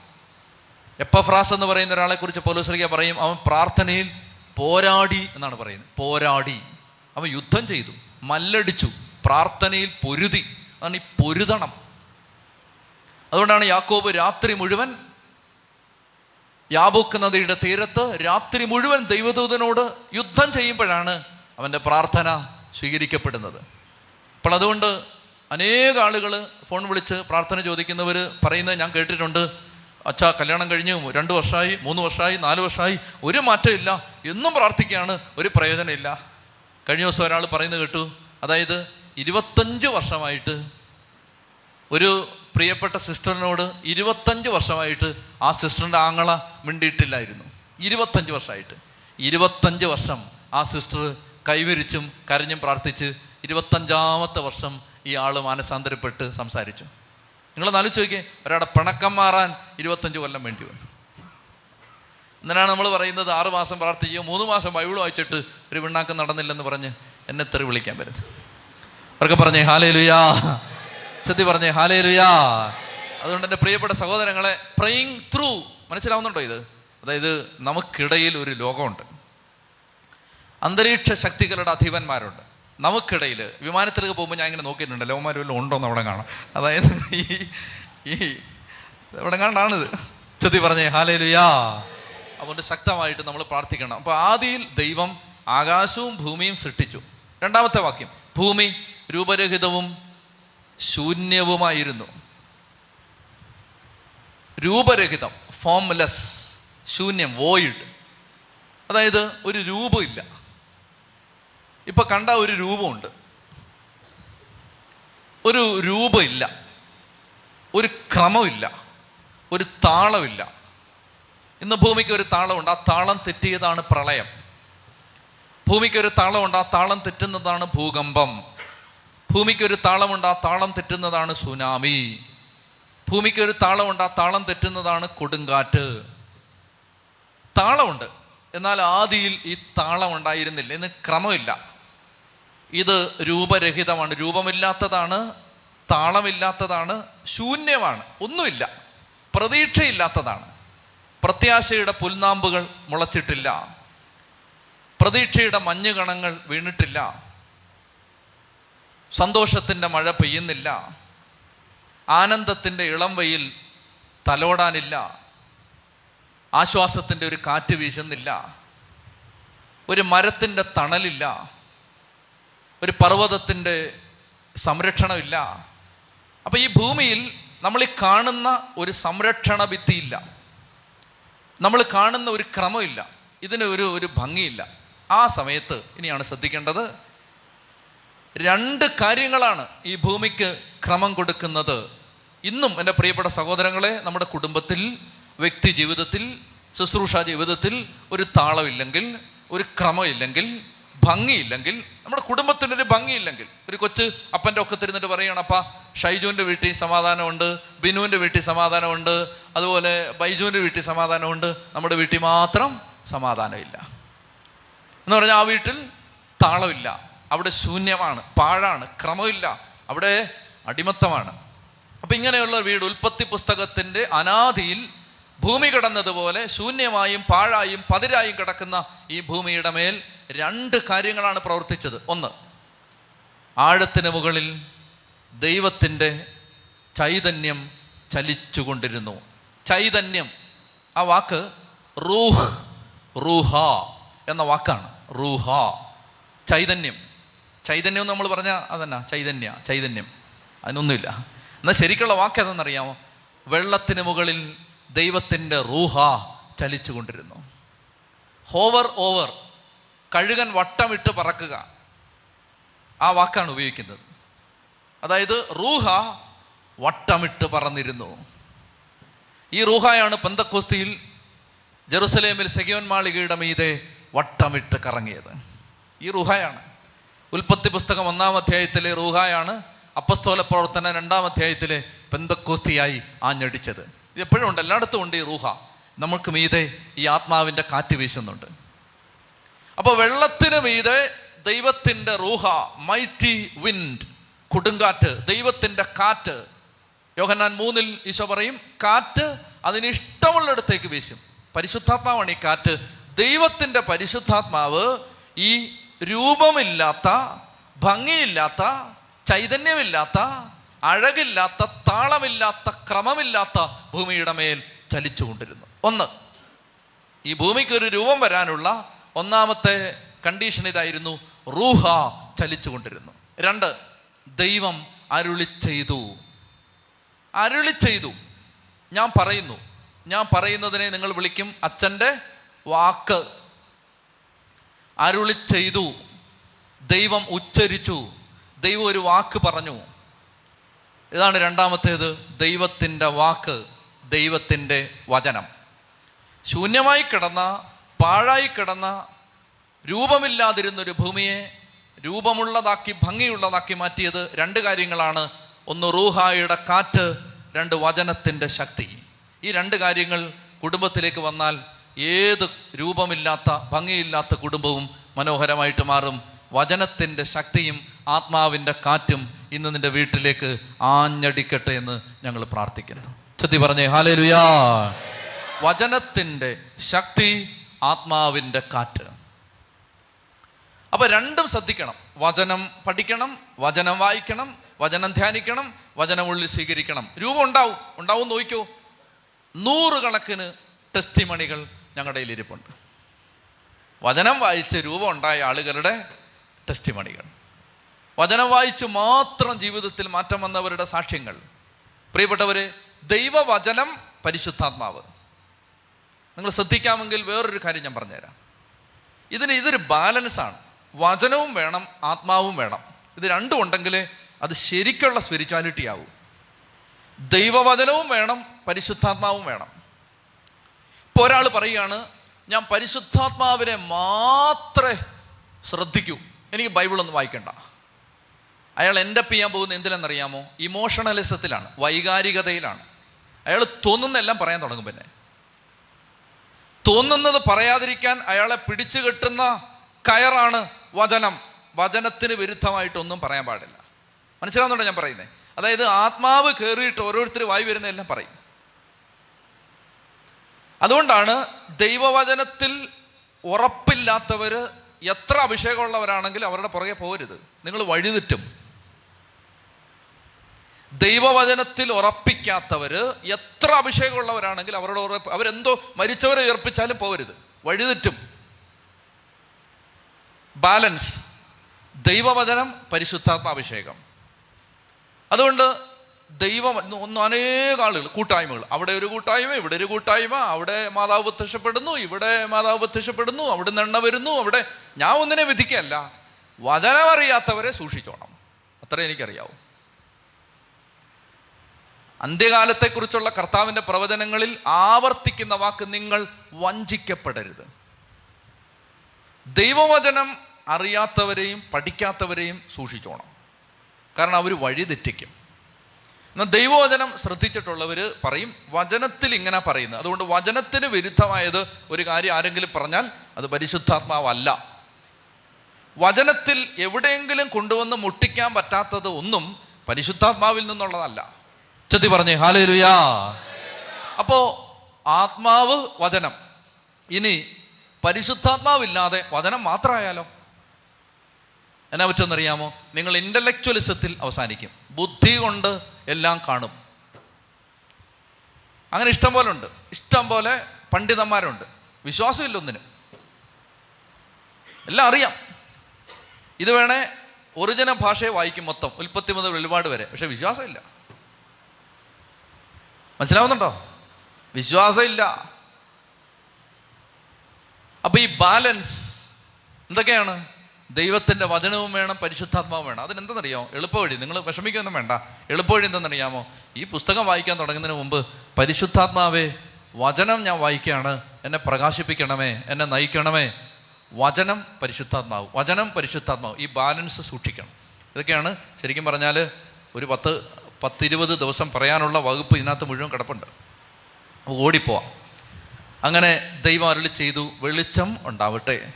എപ്പഫ്രാസ് എന്ന് പറയുന്ന ഒരാളെ കുറിച്ച് പോലീസറിയ പറയും അവൻ പ്രാർത്ഥനയിൽ പോരാടി എന്നാണ് പറയുന്നത്. പോരാടി. അവൻ യുദ്ധം ചെയ്തു. മല്ലടിച്ചു. പ്രാർത്ഥനയിൽ പൊരുതി. അതാണ് ഈ പൊരുതണം. അതുകൊണ്ടാണ് യാക്കോബ് രാത്രി മുഴുവൻ യാബൂക്ക് നദിയുടെ തീരത്ത് രാത്രി മുഴുവൻ ദൈവദൂതനോട് യുദ്ധം ചെയ്യുമ്പോഴാണ് അവന്റെ പ്രാർത്ഥന സ്വീകരിക്കപ്പെടുന്നത്. അപ്പോൾ അതുകൊണ്ട് അനേക ആളുകൾ ഫോൺ വിളിച്ച് പ്രാർത്ഥന ചോദിക്കുന്നവർ പറയുന്നത് ഞാൻ കേട്ടിട്ടുണ്ട്. അച്ഛാ കല്യാണം കഴിഞ്ഞു രണ്ട് വർഷമായി മൂന്ന് വർഷമായി നാല് വർഷമായി ഒരു മാറ്റമില്ല എന്നും പ്രാർത്ഥിക്കുകയാണ് ഒരു പ്രയോജനമില്ല കഴിഞ്ഞ ദിവസം ഒരാൾ പറയുന്നത് കേട്ടു അതായത് ഇരുപത്തഞ്ച് വർഷമായിട്ട് ഒരു പ്രിയപ്പെട്ട സിസ്റ്ററിനോട് ഇരുപത്തഞ്ച് വർഷമായിട്ട് ആ സിസ്റ്ററിന്റെ ആങ്ങള മിണ്ടിയിട്ടില്ലായിരുന്നു. ഇരുപത്തഞ്ച് വർഷമായിട്ട്. ഇരുപത്തഞ്ച് വർഷം ആ സിസ്റ്റർ കൈവരിച്ചും കരഞ്ഞും പ്രാർത്ഥിച്ച് ഇരുപത്തഞ്ചാമത്തെ വർഷം ഈ ആൾ മാനസാന്തരപ്പെട്ട് സംസാരിച്ചു. നിങ്ങൾ ആലോചിച്ച് ചോദിക്കേ ഒരാളുടെ പിണക്കം മാറാൻ ഇരുപത്തഞ്ച് കൊല്ലം വേണ്ടി വന്നു. എന്നാണ് നമ്മൾ പറയുന്നത് ആറ് മാസം പ്രാർത്ഥിക്കുകയോ മൂന്ന് മാസം ബൈബിൾ വായിച്ചിട്ട് ഒരു പിണ്ണാക്കം നടന്നില്ലെന്ന് പറഞ്ഞ് എന്നെ തെറി വിളിക്കാൻ വരുന്നത് അവർക്ക് പറഞ്ഞേ ഹാലേ ലുയാ സത്യം പറഞ്ഞേ ഹാലേ ലുയാ അതുകൊണ്ട് എന്റെ പ്രിയപ്പെട്ട സഹോദരങ്ങളെ പ്രയിങ് ത്രൂ മനസ്സിലാവുന്നുണ്ടോ ഇത്? അതായത് നമുക്കിടയിൽ ഒരു ലോകമുണ്ട്. അന്തരീക്ഷ ശക്തികളുടെ അധിപന്മാരുണ്ട്. നമുക്കിടയിൽ വിമാനത്തിലേക്ക് പോകുമ്പോൾ ഞാൻ ഇങ്ങനെ നോക്കിയിട്ടുണ്ട് ലോകമാർ വല്ലതും ഉണ്ടോ എന്ന് അവിടെ കാണാം. അതായത് ഈ ഈ ഇവിടെ കണ്ടാണിത് ചെത്തി പറഞ്ഞേ ഹാലേ ലുയാ അതുകൊണ്ട് ശക്തമായിട്ട് നമ്മൾ പ്രാർത്ഥിക്കണം. അപ്പോൾ ആദിയിൽ ദൈവം ആകാശവും ഭൂമിയും സൃഷ്ടിച്ചു. രണ്ടാമത്തെ വാക്യം ഭൂമി രൂപരഹിതവും ശൂന്യവുമായിരുന്നു. രൂപരഹിതം ഫോംലെസ് ശൂന്യം വോയിഡ് അതായത് ഒരു രൂപമില്ല. ഇപ്പൊ കണ്ട ഒരു രൂപമുണ്ട്. ഒരു രൂപമില്ല. ഒരു ക്രമമില്ല. ഒരു താളമില്ല. ഇന്ന് ഭൂമിക്ക് ഒരു താളമുണ്ട്. ആ താളം തെറ്റിയതാണ് പ്രളയം. ഭൂമിക്ക് ഒരു താളമുണ്ട്. ആ താളം തെറ്റുന്നതാണ് ഭൂകമ്പം. ഭൂമിക്ക് ഒരു താളമുണ്ട്. ആ താളം തെറ്റുന്നതാണ് സുനാമി. ഭൂമിക്ക് ഒരു താളമുണ്ട് ആ താളം തെറ്റുന്നതാണ് കൊടുങ്കാറ്റ്. താളമുണ്ട്. എന്നാൽ ആദിയിൽ ഈ താളം ഉണ്ടായിരുന്നില്ല. ഇന്ന് ക്രമമില്ല. ഇത് രൂപരഹിതമാണ്. രൂപമില്ലാത്തതാണ് താളമില്ലാത്തതാണ് ശൂന്യമാണ്. ഒന്നുമില്ല. പ്രതീക്ഷയില്ലാത്തതാണ്. പ്രത്യാശയുടെ പുൽനാമ്പുകൾ മുളച്ചിട്ടില്ല. പ്രതീക്ഷയുടെ മഞ്ഞുകണങ്ങൾ വീണിട്ടില്ല. സന്തോഷത്തിന്റെ മഴ പെയ്യുന്നില്ല. ആനന്ദത്തിന്റെ ഇളം വെയിൽ തലോടാനില്ല. ആശ്വാസത്തിന്റെ ഒരു കാറ്റ് വീശുന്നില്ല. ഒരു മരത്തിന്റെ തണലില്ല. ഒരു പർവതത്തിന്റെ സംരക്ഷണമില്ല. അപ്പം ഈ ഭൂമിയിൽ നമ്മൾ ഈ കാണുന്ന ഒരു സംരക്ഷണ ഭിത്തിയില്ല. നമ്മൾ കാണുന്ന ഒരു ക്രമമില്ല. ഇതിന് ഒരു ഒരു ഭംഗിയില്ല. ആ സമയത്ത് ഇനിയാണ് ശ്രദ്ധിക്കേണ്ടത്. രണ്ട് കാര്യങ്ങളാണ് ഈ ഭൂമിക്ക് ക്രമം കൊടുക്കുന്നത്. ഇന്നും എന്റെ പ്രിയപ്പെട്ട സഹോദരങ്ങളെ നമ്മുടെ കുടുംബത്തിൽ വ്യക്തി ജീവിതത്തിൽ ശുശ്രൂഷ ജീവിതത്തിൽ ഒരു താളമില്ലെങ്കിൽ ഒരു ക്രമമില്ലെങ്കിൽ ഭംഗിയില്ലെങ്കിൽ നമ്മുടെ കുടുംബത്തിനൊരു ഭംഗിയില്ലെങ്കിൽ ഒരു കൊച്ച് അപ്പന്റെ ഒക്കെ തിരുന്നിട്ട് പറയുകയാണ് അപ്പ ഷൈജുവിന്റെ വീട്ടിൽ സമാധാനമുണ്ട് ബിനുവിന്റെ വീട്ടിൽ സമാധാനമുണ്ട് അതുപോലെ ബൈജുവിന്റെ വീട്ടിൽ സമാധാനമുണ്ട് നമ്മുടെ വീട്ടിൽ മാത്രം സമാധാനമില്ല. എന്ന് പറഞ്ഞാൽ ആ വീട്ടിൽ താളമില്ല അവിടെ ശൂന്യമാണ് പാഴാണ് ക്രമമില്ല അവിടെ അടിമത്തമാണ്. അപ്പം ഇങ്ങനെയുള്ള വീട് ഉൽപ്പത്തി പുസ്തകത്തിന്റെ അനാദിയിൽ ഭൂമി കിടന്നതുപോലെ ശൂന്യമായും പാഴായും പതിരായും കിടക്കുന്ന ഈ ഭൂമിയുടെ മേൽ രണ്ട് കാര്യങ്ങളാണ് പ്രവർത്തിച്ചത്. ഒന്ന് ആഴത്തിന് മുകളിൽ ദൈവത്തിന്റെ ചൈതന്യം ചലിച്ചുകൊണ്ടിരുന്നു. ചൈതന്യം ആ വാക്ക് റൂഹ് റൂഹ എന്ന വാക്കാണ്. റൂഹ ചൈതന്യം. ചൈതന്യം നമ്മൾ പറഞ്ഞാൽ അതന്നെ ചൈതന്യ ചൈതന്യം. അതിനൊന്നുമില്ല. എന്നാൽ ശരിക്കുള്ള വാക്ക് ഏതെന്നറിയാമോ വെള്ളത്തിന് മുകളിൽ ദൈവത്തിന്റെ റൂഹ ചലിച്ചുകൊണ്ടിരുന്നു. ഹോവർ ഓവർ കഴുകൻ വട്ടമിട്ട് പറക്കുക. ആ വാക്കാണ് ഉപയോഗിക്കുന്നത്. അതായത് റൂഹ വട്ടമിട്ട് പറന്നിരുന്നു. ഈ റൂഹായാണ് പന്തക്കോസ്തിയിൽ ജെറുസലേമിൽ സെഗിയോൻ മാളികയുടെ മീതെ വട്ടമിട്ട് കറങ്ങിയത്. ഈ റൂഹായാണ്. ഉൽപ്പത്തി പുസ്തകം ഒന്നാം അധ്യായത്തിലെ റൂഹായാണ് അപ്പസ്തോല പ്രവർത്തന രണ്ടാം അധ്യായത്തിൽ പെന്തക്കോസ്തിയായി ആഞ്ഞടിച്ചത്. ഇത് എപ്പോഴും ഉണ്ട്. എല്ലായിടത്തും ഉണ്ട് ഈ റൂഹ. നമുക്ക് മീതെ ഈ ആത്മാവിന്റെ കാറ്റ് വീശുന്നുണ്ട്. അപ്പോൾ വെള്ളത്തിന് മീതെ ദൈവത്തിന്റെ റൂഹ മൈറ്റി വിൻഡ് കൊടുങ്കാറ്റ് ദൈവത്തിന്റെ കാറ്റ്. യോഹന്നാൻ മൂന്നിൽ ഈശോ പറയും കാറ്റ് അതിന് ഇഷ്ടമുള്ളിടത്തേക്ക് വീശും. പരിശുദ്ധാത്മാവാണ് ഈ കാറ്റ്. ദൈവത്തിന്റെ പരിശുദ്ധാത്മാവ് ഈ രൂപമില്ലാത്ത ഭംഗിയില്ലാത്ത ചൈതന്യമില്ലാത്ത അഴകില്ലാത്ത താളമില്ലാത്ത ക്രമമില്ലാത്ത ഭൂമിയുടെ മേൽ ചലിച്ചുകൊണ്ടിരുന്നു ഒന്ന് ഈ ഭൂമിക്ക് ഒരു രൂപം വരാനുള്ള ഒന്നാമത്തെ കണ്ടീഷൻ ഇതായിരുന്നു റൂഹ ചലിച്ചുകൊണ്ടിരുന്നു രണ്ട് ദൈവം അരുളി ചെയ്തു. അരുളി ചെയ്തു. ഞാൻ പറയുന്നു. ഞാൻ പറയുന്നതിനെ നിങ്ങൾ വിളിക്കും അച്ഛന്റെ വാക്ക്. അരുളി ചെയ്തു. ദൈവം ഉച്ചരിച്ചു. ദൈവം ഒരു വാക്ക് പറഞ്ഞു. ഇതാണ് രണ്ടാമത്തേത് ദൈവത്തിന്റെ വാക്ക് ദൈവത്തിന്റെ വചനം. ശൂന്യമായി കിടന്ന പാഴായി കിടന്ന രൂപമില്ലാതിരുന്നൊരു ഭൂമിയെ രൂപമുള്ളതാക്കി ഭംഗിയുള്ളതാക്കി മാറ്റിയത് രണ്ട് കാര്യങ്ങളാണ്. ഒന്ന് റൂഹായുടെ കാറ്റ് രണ്ട് വചനത്തിന്റെ ശക്തി. ഈ രണ്ട് കാര്യങ്ങൾ കുടുംബത്തിലേക്ക് വന്നാൽ ഏത് രൂപമില്ലാത്ത ഭംഗിയില്ലാത്ത കുടുംബവും മനോഹരമായിട്ട് മാറും. വചനത്തിന്റെ ശക്തിയും ആത്മാവിന്റെ കാറ്റും ഇന്ന് നിന്റെ വീട്ടിലേക്ക് ആഞ്ഞടിക്കട്ടെ എന്ന് ഞങ്ങൾ പ്രാർത്ഥിക്കുന്നു. ചത്തി പറഞ്ഞേ ഹാലേ ലുയാ വചനത്തിന്റെ ശക്തി ആത്മാവിന്റെ കാറ്റ്. അപ്പൊ രണ്ടും ശ്രദ്ധിക്കണം. വചനം പഠിക്കണം വചനം വായിക്കണം വചനം ധ്യാനിക്കണം വചനം ഉള്ളിൽ സ്വീകരിക്കണം. രൂപം ഉണ്ടാവും. ഉണ്ടാവും നോക്കൂ നൂറുകണക്കിന് ടെസ്റ്റിമണികൾ ഞങ്ങളുടെ കയ്യിൽ ഇരിപ്പുണ്ട് വചനം വായിച്ച് രൂപം ഉണ്ടായ ആളുകളുടെ ടെസ്റ്റിമണികൾ. വചനം വായിച്ച് മാത്രം ജീവിതത്തിൽ മാറ്റം വന്നവരുടെ സാക്ഷ്യങ്ങൾ. പ്രിയപ്പെട്ടവരെ ദൈവവചനം പരിശുദ്ധാത്മാവ്. നിങ്ങൾ ശ്രദ്ധിക്കാമെങ്കിൽ വേറൊരു കാര്യം ഞാൻ പറഞ്ഞുതരാം. ഇതിന് ഇതൊരു ബാലൻസ് ആണ്. വചനവും വേണം ആത്മാവും വേണം. ഇത് രണ്ടും ഉണ്ടെങ്കിൽ അത് ശരിക്കുള്ള സ്പിരിച്വാലിറ്റി ആവും. ദൈവവചനവും വേണം പരിശുദ്ധാത്മാവും വേണം. ഇപ്പോൾ ഒരാൾ പറയുകയാണ് ഞാൻ പരിശുദ്ധാത്മാവിനെ മാത്രമേ ശ്രദ്ധിക്കൂ. എനിക്ക് ബൈബിളൊന്നും വായിക്കണ്ട. അയാൾ എന്റെ ചെയ്യാൻ പോകുന്ന എന്തിനെന്നറിയാമോ ഇമോഷണലിസത്തിലാണ് വൈകാരികതയിലാണ്. അയാൾ തോന്നുന്നെല്ലാം പറയാൻ തുടങ്ങും പിന്നെ. തോന്നുന്നത് പറയാതിരിക്കാൻ അയാളെ പിടിച്ചു കെട്ടുന്ന കയറാണ് വചനം. വചനത്തിന് വിരുദ്ധമായിട്ടൊന്നും പറയാൻ പാടില്ല. മനസ്സിലാവുന്നുണ്ടോ ഞാൻ പറയുന്നത് അതായത് ആത്മാവ് കയറിയിട്ട് ഓരോരുത്തർ വായി വരുന്നതെല്ലാം പറയും. അതുകൊണ്ടാണ് ദൈവവചനത്തിൽ ഉറപ്പില്ലാത്തവർ എത്ര അഭിഷേകമുള്ളവരാണെങ്കിലും അവരുടെ പുറകെ പോരുത്. നിങ്ങൾ വഴിതെറ്റും. ദൈവവചനത്തിൽ ഉറപ്പിക്കാത്തവര് എത്ര അഭിഷേകമുള്ളവരാണെങ്കിൽ അവരുടെ ഉറപ്പ് അവരെന്തോ മരിച്ചവരെ ഉയർപ്പിച്ചാലും പോകരുത് വഴിതെറ്റും. ബാലൻസ്. ദൈവവചനം പരിശുദ്ധാത്മാഭിഷേകം അതുകൊണ്ട് ദൈവം ഒന്ന് അനേക ആളുകൾ കൂട്ടായ്മകൾ. അവിടെ ഒരു കൂട്ടായ്മ ഇവിടെ ഒരു കൂട്ടായ്മ അവിടെ മാതാവ് പ്രത്യക്ഷപ്പെടുന്നു ഇവിടെ മാതാവ് പ്രത്യക്ഷപ്പെടുന്നു അവിടെ എണ്ണ വരുന്നു അവിടെ ഞാൻ ഒന്നിനെ വിധിക്കല്ല. വചനം അറിയാത്തവരെ സൂക്ഷിച്ചോണം. അത്ര എനിക്കറിയാവൂ. അന്ത്യകാലത്തെക്കുറിച്ചുള്ള കർത്താവിന്റെ പ്രവചനങ്ങളിൽ ആവർത്തിക്കുന്ന വാക്ക് നിങ്ങൾ വഞ്ചിക്കപ്പെടരുത്. ദൈവവചനം അറിയാത്തവരെയും പഠിക്കാത്തവരെയും സൂക്ഷിച്ചോണം. കാരണം അവർ വഴി തെറ്റിക്കും. എന്നാൽ ദൈവവചനം ശ്രദ്ധിച്ചിട്ടുള്ളവർ പറയും വചനത്തിൽ ഇങ്ങനെ പറയുന്നത് അതുകൊണ്ട് വചനത്തിന് വിരുദ്ധമായത് ഒരു കാര്യം ആരെങ്കിലും പറഞ്ഞാൽ അത് പരിശുദ്ധാത്മാവല്ല. വചനത്തിൽ എവിടെയെങ്കിലും കൊണ്ടുവന്ന് മുട്ടിക്കാൻ പറ്റാത്തത് ഒന്നും പരിശുദ്ധാത്മാവിൽ നിന്നുള്ളതല്ല. ചെത്തി പറഞ്ഞേ ഹാലേലുയാ. അപ്പോ ആത്മാവ് വചനം. ഇനി പരിശുദ്ധാത്മാവില്ലാതെ വചനം മാത്രമായാലോ? എന്നാ പറ്റുമെന്നറിയാമോ? നിങ്ങൾ ഇന്റലക്ച്വലിസത്തിൽ അവസാനിക്കും. ബുദ്ധി കൊണ്ട് എല്ലാം കാണും. അങ്ങനെ ഇഷ്ടം പോലെ ഉണ്ട്. ഇഷ്ടം പോലെ പണ്ഡിതന്മാരുണ്ട്. വിശ്വാസമില്ല ഒന്നിനും. എല്ലാം അറിയാം. ഇത് വേണേ ഒറിജിനൽ ഭാഷയെ വായിക്കും മൊത്തം. ഉൽപ്പത്തി മുതൽ വെളിപാട് വരെ. പക്ഷെ വിശ്വാസമില്ല. മനസ്സിലാവുന്നുണ്ടോ? വിശ്വാസമില്ല. അപ്പൊ ഈ ബാലൻസ് എന്തൊക്കെയാണ്? ദൈവത്തിന്റെ വചനവും വേണം പരിശുദ്ധാത്മാവും വേണം. അതിനെന്തെന്നറിയോ? എളുപ്പവഴി. നിങ്ങൾ വിഷമിക്കൊന്നും വേണ്ട. എളുപ്പവഴി എന്തെന്നറിയാമോ? ഈ പുസ്തകം വായിക്കാൻ തുടങ്ങുന്നതിന് മുമ്പ് പരിശുദ്ധാത്മാവേ വചനം ഞാൻ വായിക്കുകയാണ്. എന്നെ പ്രകാശിപ്പിക്കണമേ എന്നെ നയിക്കണമേ. വചനം പരിശുദ്ധാത്മാവ് വചനം പരിശുദ്ധാത്മാവ്. ഈ ബാലൻസ് സൂക്ഷിക്കണം. ഇതൊക്കെയാണ് ശരിക്കും പറഞ്ഞാൽ ഒരു പത്ത് പത്തിരുപത് ദിവസം പറയാനുള്ള വകുപ്പ് ഇതിനകത്ത് മുഴുവൻ കിടപ്പുണ്ട്. ഓടിപ്പോവാം. അങ്ങനെ ദൈവം അരുളി ചെയ്തു വെളിച്ചം ഉണ്ടാവട്ടെ.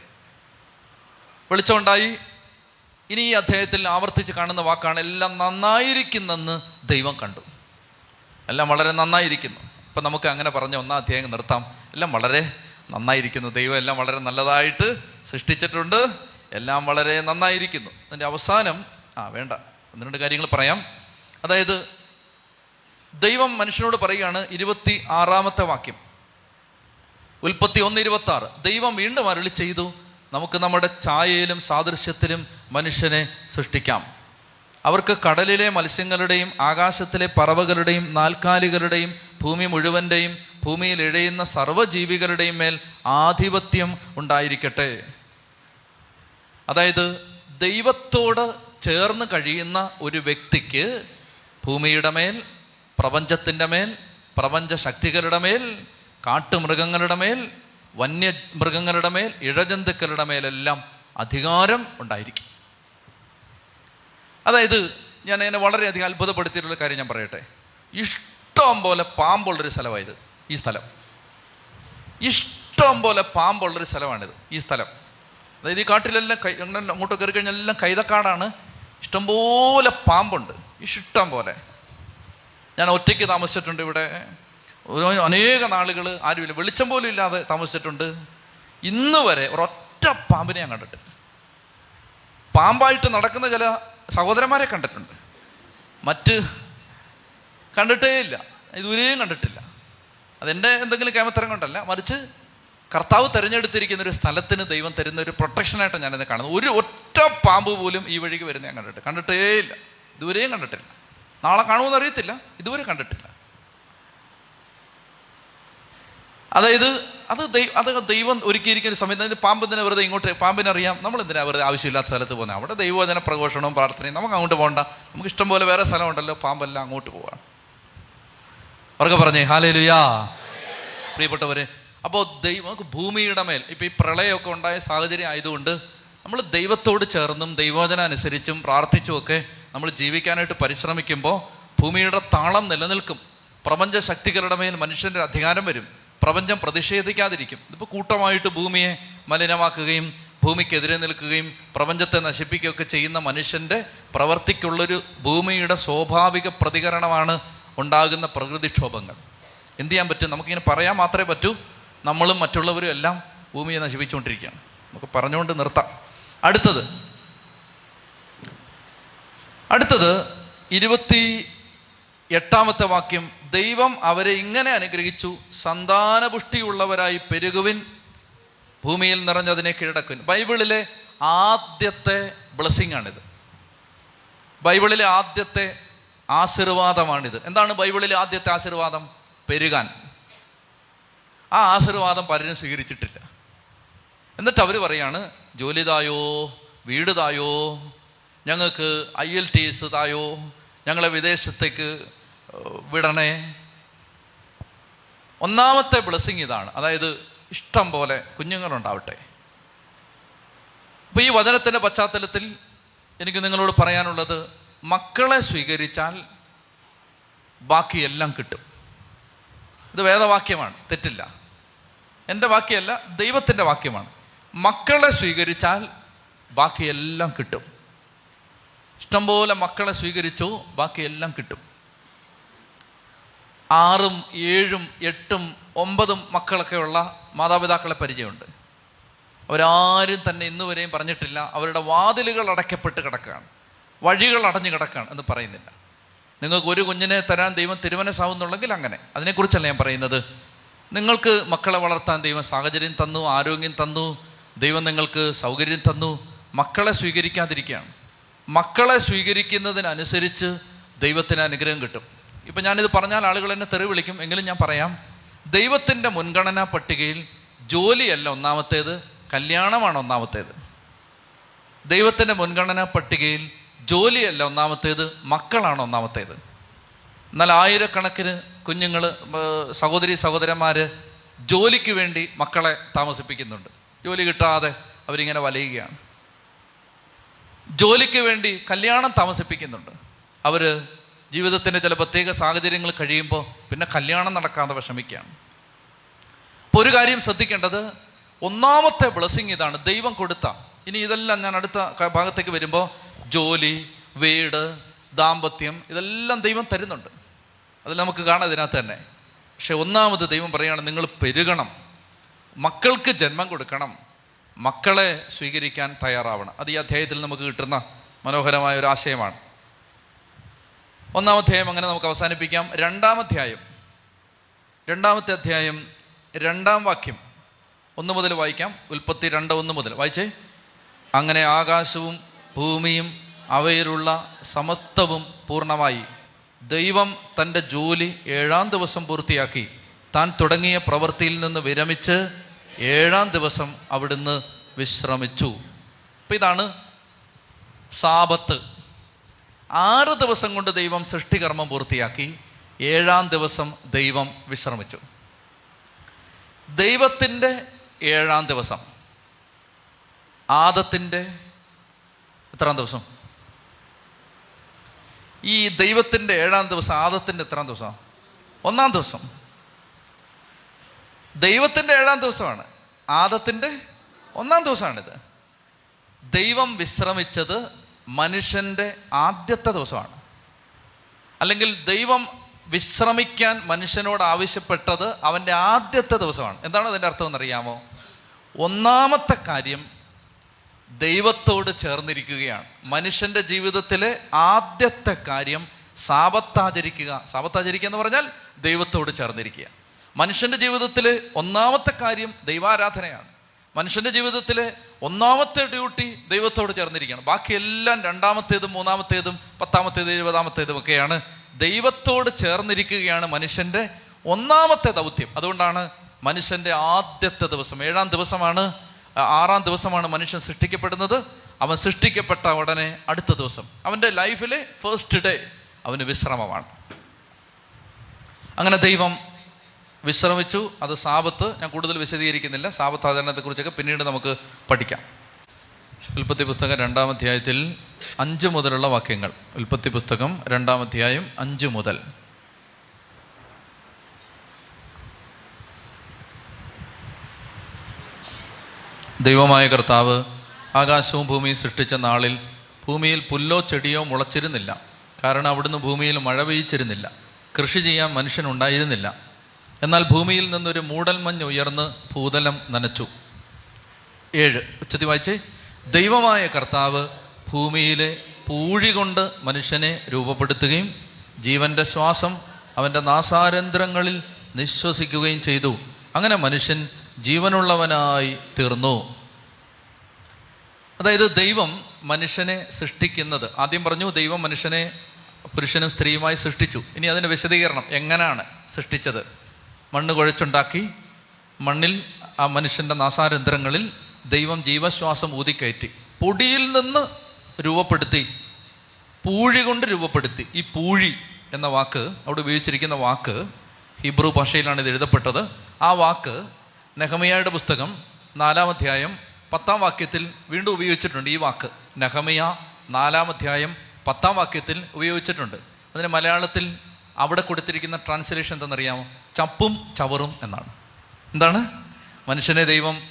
വെളിച്ചം ഉണ്ടായി. ഇനി ഈ അദ്ദേഹത്തിൽ ആവർത്തിച്ച് കാണുന്ന വാക്കാണ് എല്ലാം നന്നായിരിക്കുന്നെന്ന് ദൈവം കണ്ടു. എല്ലാം വളരെ നന്നായിരിക്കുന്നു. അപ്പം നമുക്ക് അങ്ങനെ പറഞ്ഞ ഒന്നാം അധ്യായം നിർത്താം. എല്ലാം വളരെ നന്നായിരിക്കുന്നു. ദൈവം എല്ലാം വളരെ നല്ലതായിട്ട് സൃഷ്ടിച്ചിട്ടുണ്ട്. എല്ലാം വളരെ നന്നായിരിക്കുന്നു. അതിന്റെ അവസാനം ആ വേണ്ട. ഒന്ന് രണ്ട് കാര്യങ്ങൾ പറയാം. അതായത് ദൈവം മനുഷ്യനോട് പറയുകയാണ് ഇരുപത്തി ആറാമത്തെ വാക്യം. ഉൽപ്പത്തി ഒന്ന് ഇരുപത്തി ആറ് ദൈവം വീണ്ടും അരുളി ചെയ്തു നമുക്ക് നമ്മുടെ ഛായയിലും സാദൃശ്യത്തിലും മനുഷ്യനെ സൃഷ്ടിക്കാം. അവർക്ക് കടലിലെ മത്സ്യങ്ങളുടെയും ആകാശത്തിലെ പറവകളുടെയും നാൽക്കാലികളുടെയും ഭൂമി മുഴുവന്റെയും ഭൂമിയിൽ ഇഴയുന്ന സർവജീവികളുടെയും മേൽ ആധിപത്യം ഉണ്ടായിരിക്കട്ടെ. അതായത് ദൈവത്തോട് ചേർന്ന് കഴിയുന്ന ഒരു വ്യക്തിക്ക് ഭൂമിയുടെ മേൽ പ്രപഞ്ചത്തിന്റെ മേൽ പ്രപഞ്ച ശക്തികളുടെ മേൽ കാട്ടുമൃഗങ്ങളുടെ മേൽ വന്യമൃഗങ്ങളുടെ മേൽ ഇഴജന്തുക്കളുടെ മേലെല്ലാം അധികാരം ഉണ്ടായിരിക്കും. അതായത് ഞാൻ എന്നെ വളരെയധികം അത്ഭുതപ്പെടുത്തിയിട്ടുള്ള കാര്യം ഞാൻ പറയട്ടെ. ഇഷ്ടം പോലെ പാമ്പുള്ളൊരു സ്ഥലമായത് ഈ സ്ഥലം. ഇഷ്ടം പോലെ പാമ്പുള്ളൊരു സ്ഥലമാണിത് ഈ സ്ഥലം. അതായത് ഈ കാട്ടിലെല്ലാം കൈ അങ്ങോട്ട് കയറി കഴിഞ്ഞാൽ എല്ലാം കൈതക്കാടാണ്. ഇഷ്ടംപോലെ പാമ്പുണ്ട്. ഇഷ്ടം പോലെ. ഞാൻ ഒറ്റയ്ക്ക് താമസിച്ചിട്ടുണ്ട് ഇവിടെ. അനേക നാളുകൾ ആരുമില്ല. വെളിച്ചം പോലും ഇല്ലാതെ താമസിച്ചിട്ടുണ്ട്. ഇന്ന് വരെ ഒരൊറ്റ പാമ്പിനെ ഞാൻ കണ്ടിട്ടില്ല. പാമ്പായിട്ട് നടക്കുന്ന ചില സഹോദരന്മാരെ കണ്ടിട്ടുണ്ട്. മറ്റ് കണ്ടിട്ടേ ഇല്ല. ഇതുവരെയും കണ്ടിട്ടില്ല. അതെന്റെ എന്തെങ്കിലും കേമത്തരം കൊണ്ടല്ല. മറിച്ച് കർത്താവ് തിരഞ്ഞെടുത്തിരിക്കുന്ന ഒരു സ്ഥലത്തിന് ദൈവം തരുന്ന ഒരു പ്രൊട്ടക്ഷനായിട്ട് ഞാനിത് കാണുന്നത്. ഒരു ഒറ്റ പാമ്പ് പോലും ഈ വഴിക്ക് വരുന്ന ഞാൻ കണ്ടിട്ട് കണ്ടിട്ടേ ഇല്ല. ഇതുവരെയും കണ്ടിട്ടില്ല. നാളെ കാണുമെന്ന് അറിയത്തില്ല. ഇതുവരെ കണ്ടിട്ടില്ല. അതായത് അത് ദൈവം അത് ദൈവം ഒരുക്കിയിരിക്കുന്ന സമയത്ത് അതായത് പാമ്പിനെ വെറുതെ ഇങ്ങോട്ട് പാമ്പിനെ അറിയാം? നമ്മൾ എന്തിനാ വെറുതെ ആവശ്യമില്ലാത്ത സ്ഥലത്ത് പോകുന്നത് അവിടെ ദൈവവചന പ്രഘോഷണവും പ്രാർത്ഥനയും നമുക്ക് അങ്ങോട്ട് പോകണ്ട. നമുക്ക് ഇഷ്ടം പോലെ വേറെ സ്ഥലമുണ്ടല്ലോ. പാമ്പെല്ലാം അങ്ങോട്ട് പോവാണ്. അവർക്ക് പറഞ്ഞേ ഹാലേ ലുയാ പ്രിയപ്പെട്ടവരെ അപ്പോൾ ദൈവം നമുക്ക് ഭൂമിയുടെ മേൽ ഇപ്പോൾ ഈ പ്രളയമൊക്കെ ഉണ്ടായ സാഹചര്യം ആയതുകൊണ്ട് നമ്മൾ ദൈവത്തോട് ചേർന്നും ദൈവവചന അനുസരിച്ചും പ്രാർത്ഥിച്ചുമൊക്കെ നമ്മൾ ജീവിക്കാനായിട്ട് പരിശ്രമിക്കുമ്പോൾ ഭൂമിയുടെ താളം നിലനിൽക്കും. പ്രപഞ്ച ശക്തികളുടെ മേൽ മനുഷ്യന്റെ അധികാരം വരും. പ്രപഞ്ചം പ്രതിഷേധിക്കാതിരിക്കും. ഇതിപ്പോൾ കൂട്ടമായിട്ട് ഭൂമിയെ മലിനമാക്കുകയും ഭൂമിക്കെതിരെ നിൽക്കുകയും പ്രപഞ്ചത്തെ നശിപ്പിക്കുകയൊക്കെ ചെയ്യുന്ന മനുഷ്യന്റെ പ്രവർത്തിക്കുള്ളൊരു ഭൂമിയുടെ സ്വാഭാവിക പ്രതികരണമാണ് ഉണ്ടാകുന്ന പ്രകൃതിക്ഷോഭങ്ങൾ. എന്ത് ചെയ്യാൻ പറ്റും? നമുക്കിങ്ങനെ പറയാൻ മാത്രമേ പറ്റൂ. നമ്മളും മറ്റുള്ളവരും എല്ലാം ഭൂമിയെ നശിപ്പിച്ചുകൊണ്ടിരിക്കുകയാണ്. നമുക്ക് പറഞ്ഞുകൊണ്ട് നിർത്താം. അടുത്തത്. അടുത്തത് ഇരുപത്തി എട്ടാമത്തെ വാക്യം. ദൈവം അവരെ ഇങ്ങനെ അനുഗ്രഹിച്ചു സന്താനപുഷ്ടിയുള്ളവരായി പെരുകുവിൻ ഭൂമിയിൽ നിറഞ്ഞതിനെ കീഴടക്കുവിൻ. ബൈബിളിലെ ആദ്യത്തെ ബ്ലെസ്സിങ് ആണിത് ബൈബിളിലെ ആദ്യത്തെ ആശീർവാദമാണിത്. എന്താണ് ബൈബിളിലെ ആദ്യത്തെ ആശീർവാദം? പെരുകാൻ. ആ ആശീർവാദം പലരും സ്വീകരിച്ചിട്ടില്ല. എന്നിട്ട് അവർ പറയാണ് ജോലിതായോ വീടുതായോ വീട് തായോ? ഞങ്ങൾക്ക് ഐ എൽ ടി എസ് തായോ ഞങ്ങളെ വിദേശത്തേക്ക് വിടണേ. ഒന്നാമത്തെ ബ്ലെസ്സിങ് ഇതാണ്. അതായത് ഇഷ്ടം പോലെ കുഞ്ഞുങ്ങളുണ്ടാവട്ടെ. അപ്പോൾ ഈ വചനത്തിന്റെ പശ്ചാത്തലത്തിൽ എനിക്ക് നിങ്ങളോട് പറയാനുള്ളത് മക്കളെ സ്വീകരിച്ചാൽ ബാക്കിയെല്ലാം കിട്ടും. ഇത് വേദവാക്യമാണ് തെറ്റില്ല. എന്റെ വാക്യമല്ല ദൈവത്തിന്റെ വാക്യമാണ്. മക്കളെ സ്വീകരിച്ചാൽ ബാക്കിയെല്ലാം കിട്ടും. ഇഷ്ടംപോലെ മക്കളെ സ്വീകരിച്ചു ബാക്കിയെല്ലാം കിട്ടും. ആറും ഏഴും എട്ടും ഒമ്പതും മക്കളൊക്കെയുള്ള മാതാപിതാക്കളെ പരിചയമുണ്ട്. അവരാരും തന്നെ ഇന്ന് വരെയും പറഞ്ഞിട്ടില്ല അവരുടെ വാതിലുകൾ അടയ്ക്കപ്പെട്ട് കിടക്കുകയാണ് വഴികൾ അടഞ്ഞു കിടക്കുകയാണ് എന്ന് പറയുന്നില്ല. നിങ്ങൾക്ക് ഒരു കുഞ്ഞിനെ തരാൻ ദൈവം തിരുമനസാവുന്നുണ്ടെങ്കിൽ അങ്ങനെ. അതിനെക്കുറിച്ചല്ല ഞാൻ പറയുന്നത്. നിങ്ങൾക്ക് മക്കളെ വളർത്താൻ ദൈവം സാഹചര്യം തന്നു ആരോഗ്യം തന്നു ദൈവം നിങ്ങൾക്ക് സൗകര്യം തന്നു മക്കളെ സ്വീകരിക്കാതിരിക്കുകയാണ്. മക്കളെ സ്വീകരിക്കുന്നതിനനുസരിച്ച് ദൈവത്തിന് അനുഗ്രഹം കിട്ടും. ഇപ്പം ഞാനിത് പറഞ്ഞാൽ ആളുകൾ എന്നെ തെറി വിളിക്കും. എങ്കിലും ഞാൻ പറയാം ദൈവത്തിന്റെ മുൻഗണനാ പട്ടികയിൽ ജോലിയല്ല ഒന്നാമത്തേത് കല്യാണമാണ് ഒന്നാമത്തേത്. ദൈവത്തിന്റെ മുൻഗണനാ പട്ടികയിൽ ജോലിയല്ല ഒന്നാമത്തേത് മക്കളാണ് ഒന്നാമത്തേത്. എന്നാൽ ആയിരക്കണക്കിന് കുഞ്ഞുങ്ങൾ സഹോദരി സഹോദരന്മാർ ജോലിക്ക് വേണ്ടി മക്കളെ താമസിപ്പിക്കുന്നുണ്ട്. ജോലി കിട്ടാതെ അവരിങ്ങനെ വലയുകയാണ്. ജോലിക്ക് വേണ്ടി കല്യാണം താമസിപ്പിക്കുന്നുണ്ട്. അവർ ജീവിതത്തിന്റെ ചില പ്രത്യേക സാഹചര്യങ്ങൾ കഴിയുമ്പോൾ പിന്നെ കല്യാണം നടക്കാതെ വിഷമിക്കുകയാണ്. അപ്പോൾ ഒരു കാര്യം ശ്രദ്ധിക്കേണ്ടത് ഒന്നാമത്തെ ബ്ലസ്സിങ് ഇതാണ് ദൈവം കൊടുത്ത. ഇനി ഇതെല്ലാം ഞാൻ അടുത്ത ഭാഗത്തേക്ക് വരുമ്പോൾ ജോലി വീട് ദാമ്പത്യം ഇതെല്ലാം ദൈവം തരുന്നുണ്ട്. അത് നമുക്ക് കാണാം ഇതിനകത്ത് തന്നെ. പക്ഷെ ഒന്നാമത് ദൈവം പറയുകയാണ് നിങ്ങൾ പെരുകണം. മക്കൾക്ക് ജന്മം കൊടുക്കണം. മക്കളെ സ്വീകരിക്കാൻ തയ്യാറാവണം. അത് ഈ അധ്യായത്തിൽ നമുക്ക് കിട്ടുന്ന മനോഹരമായ ഒരു ആശയമാണ്. ഒന്നാം അധ്യായം അങ്ങനെ നമുക്ക് അവസാനിപ്പിക്കാം. രണ്ടാം അധ്യായം. രണ്ടാമത്തെ അധ്യായം രണ്ടാം വാക്യം. ഒന്ന് മുതൽ വായിക്കാം. ഉൽപ്പത്തി രണ്ട് ഒന്ന് മുതൽ. വായിച്ചേ. അങ്ങനെ ആകാശവും ഭൂമിയും അവയിലുള്ള സമസ്തവും പൂർണമായി. ദൈവം തന്റെ ജോലി ഏഴാം ദിവസം പൂർത്തിയാക്കി. താൻ തുടങ്ങിയ പ്രവൃത്തിയിൽ നിന്ന് വിരമിച്ച് ഏഴാം ദിവസം അവിടുന്ന് വിശ്രമിച്ചു. അപ്പം ഇതാണ് സാപത്ത് ആറ് ദിവസം കൊണ്ട് ദൈവം സൃഷ്ടികർമ്മം പൂർത്തിയാക്കി ഏഴാം ദിവസം ദൈവം വിശ്രമിച്ചു. ദൈവത്തിന്റെ ഏഴാം ദിവസം ആദത്തിന്റെ എത്രാം ദിവസം? ഈ ദൈവത്തിന്റെ ഏഴാം ദിവസം ആദത്തിന്റെ എത്രാം ദിവസം? ഒന്നാം ദിവസം. ദൈവത്തിന്റെ ഏഴാം ദിവസമാണ്. ആദത്തിന്റെ ഒന്നാം ദിവസമാണിത്. ദൈവം വിശ്രമിച്ചത് മനുഷ്യന്റെ ആദ്യത്തെ ദിവസമാണ്. അല്ലെങ്കിൽ ദൈവം വിശ്രമിക്കാൻ മനുഷ്യനോട് ആവശ്യപ്പെട്ടത് അവന്റെ ആദ്യത്തെ ദിവസമാണ്. എന്താണ് അതിന്റെ അർത്ഥം എന്നറിയാമോ? ഒന്നാമത്തെ കാര്യം ദൈവത്തോട് ചേർന്നിരിക്കുകയാണ്. മനുഷ്യന്റെ ജീവിതത്തിലെ ആദ്യത്തെ കാര്യം സാപത്താചരിക്കുക സാപത്താചരിക്കുക എന്ന് പറഞ്ഞാൽ ദൈവത്തോട് ചേർന്നിരിക്കുക. മനുഷ്യന്റെ ജീവിതത്തിൽ ഒന്നാമത്തെ കാര്യം ദൈവാരാധനയാണ്. മനുഷ്യന്റെ ജീവിതത്തിൽ ഒന്നാമത്തെ ഡ്യൂട്ടി ദൈവത്തോട് ചേർന്നിരിക്കുകയാണ് ബാക്കിയെല്ലാം രണ്ടാമത്തേതും മൂന്നാമത്തേതും പത്താമത്തേതും ഇരുപതാമത്തേതും ഒക്കെയാണ് ദൈവത്തോട് ചേർന്നിരിക്കുകയാണ് മനുഷ്യന്റെ ഒന്നാമത്തെ ദൗത്യം. അതുകൊണ്ടാണ് മനുഷ്യന്റെ ആദ്യത്തെ ദിവസം. ഏഴാം ദിവസമാണ് ആറാം ദിവസമാണ് മനുഷ്യൻ സൃഷ്ടിക്കപ്പെടുന്നത്. അവൻ സൃഷ്ടിക്കപ്പെട്ട ഉടനെ അടുത്ത ദിവസം. അവന്റെ ലൈഫിലെ ഫസ്റ്റ് ഡേ അവന് വിശ്രമമാണ്. അങ്ങനെ ദൈവം വിശ്രമിച്ചു. അത് സാപത്ത് ഞാൻ കൂടുതൽ വിശദീകരിക്കുന്നില്ല. സാപത്ത് ആചരണത്തെക്കുറിച്ചൊക്കെ പിന്നീട് നമുക്ക് പഠിക്കാം. ഉൽപ്പത്തി പുസ്തകം രണ്ടാം അധ്യായത്തിൽ അഞ്ച് മുതലുള്ള വാക്യങ്ങൾ. ഉൽപ്പത്തി പുസ്തകം രണ്ടാം അധ്യായം അഞ്ച് മുതൽ. ദൈവമായ കർത്താവ് ആകാശവും ഭൂമിയും സൃഷ്ടിച്ച നാളിൽ ഭൂമിയിൽ പുല്ലോ ചെടിയോ മുളച്ചിരുന്നില്ല. കാരണം അവിടുന്ന് ഭൂമിയിൽ മഴ പെയ്ച്ചിരുന്നില്ല കൃഷി ചെയ്യാൻ മനുഷ്യനുണ്ടായിരുന്നില്ല എന്നാൽ ഭൂമിയിൽ നിന്നൊരു മൂടൽമഞ്ഞ് ഉയർന്ന് ഭൂതലം നനച്ചു. ഏഴ്. ഉച്ചത്തി വായിച്ചേ. ദൈവമായ കർത്താവ് ഭൂമിയിലെ പൂഴി കൊണ്ട് മനുഷ്യനെ രൂപപ്പെടുത്തുകയും ജീവന്റെ ശ്വാസം അവന്റെ നാസാരന്ധ്രങ്ങളിൽ നിശ്വസിക്കുകയും ചെയ്തു. അങ്ങനെ മനുഷ്യൻ ജീവനുള്ളവനായി തീർന്നു. അതായത് ദൈവം മനുഷ്യനെ സൃഷ്ടിക്കുന്നത്. ആദ്യം പറഞ്ഞു ദൈവം മനുഷ്യനെ പുരുഷനും സ്ത്രീയുമായി സൃഷ്ടിച്ചു. ഇനി അതിന്റെ വിശദീകരണം എങ്ങനെയാണ് സൃഷ്ടിച്ചത്? മണ്ണ് കുഴച്ചുണ്ടാക്കി മണ്ണിൽ ആ മനുഷ്യന്റെ നാസാരന്ധ്രങ്ങളിൽ ദൈവം ജീവശ്വാസം ഊതിക്കയറ്റി. പൊടിയിൽ നിന്ന് രൂപപ്പെടുത്തി പൂഴി കൊണ്ട് രൂപപ്പെടുത്തി. ഈ പൂഴി എന്ന വാക്ക് അവിടെ ഉപയോഗിച്ചിരിക്കുന്ന വാക്ക് ഹിബ്രു ഭാഷയിലാണ് ഇത് എഴുതപ്പെട്ടത്. ആ വാക്ക് നെഹമിയയുടെ പുസ്തകം നാലാം അധ്യായം പത്താം വാക്യത്തിൽ വീണ്ടും ഉപയോഗിച്ചിട്ടുണ്ട്. ഈ വാക്ക് നെഹമിയ നാലാം അധ്യായം പത്താം വാക്യത്തിൽ ഉപയോഗിച്ചിട്ടുണ്ട്. അതിന് മലയാളത്തിൽ അവിടെ കൊടുത്തിരിക്കുന്ന ട്രാൻസ്ലേഷൻ എന്തെന്നറിയാമോ ചപ്പും ചവറും എന്നാണ്. എന്താണ്? മനുഷ്യനെ ദൈവം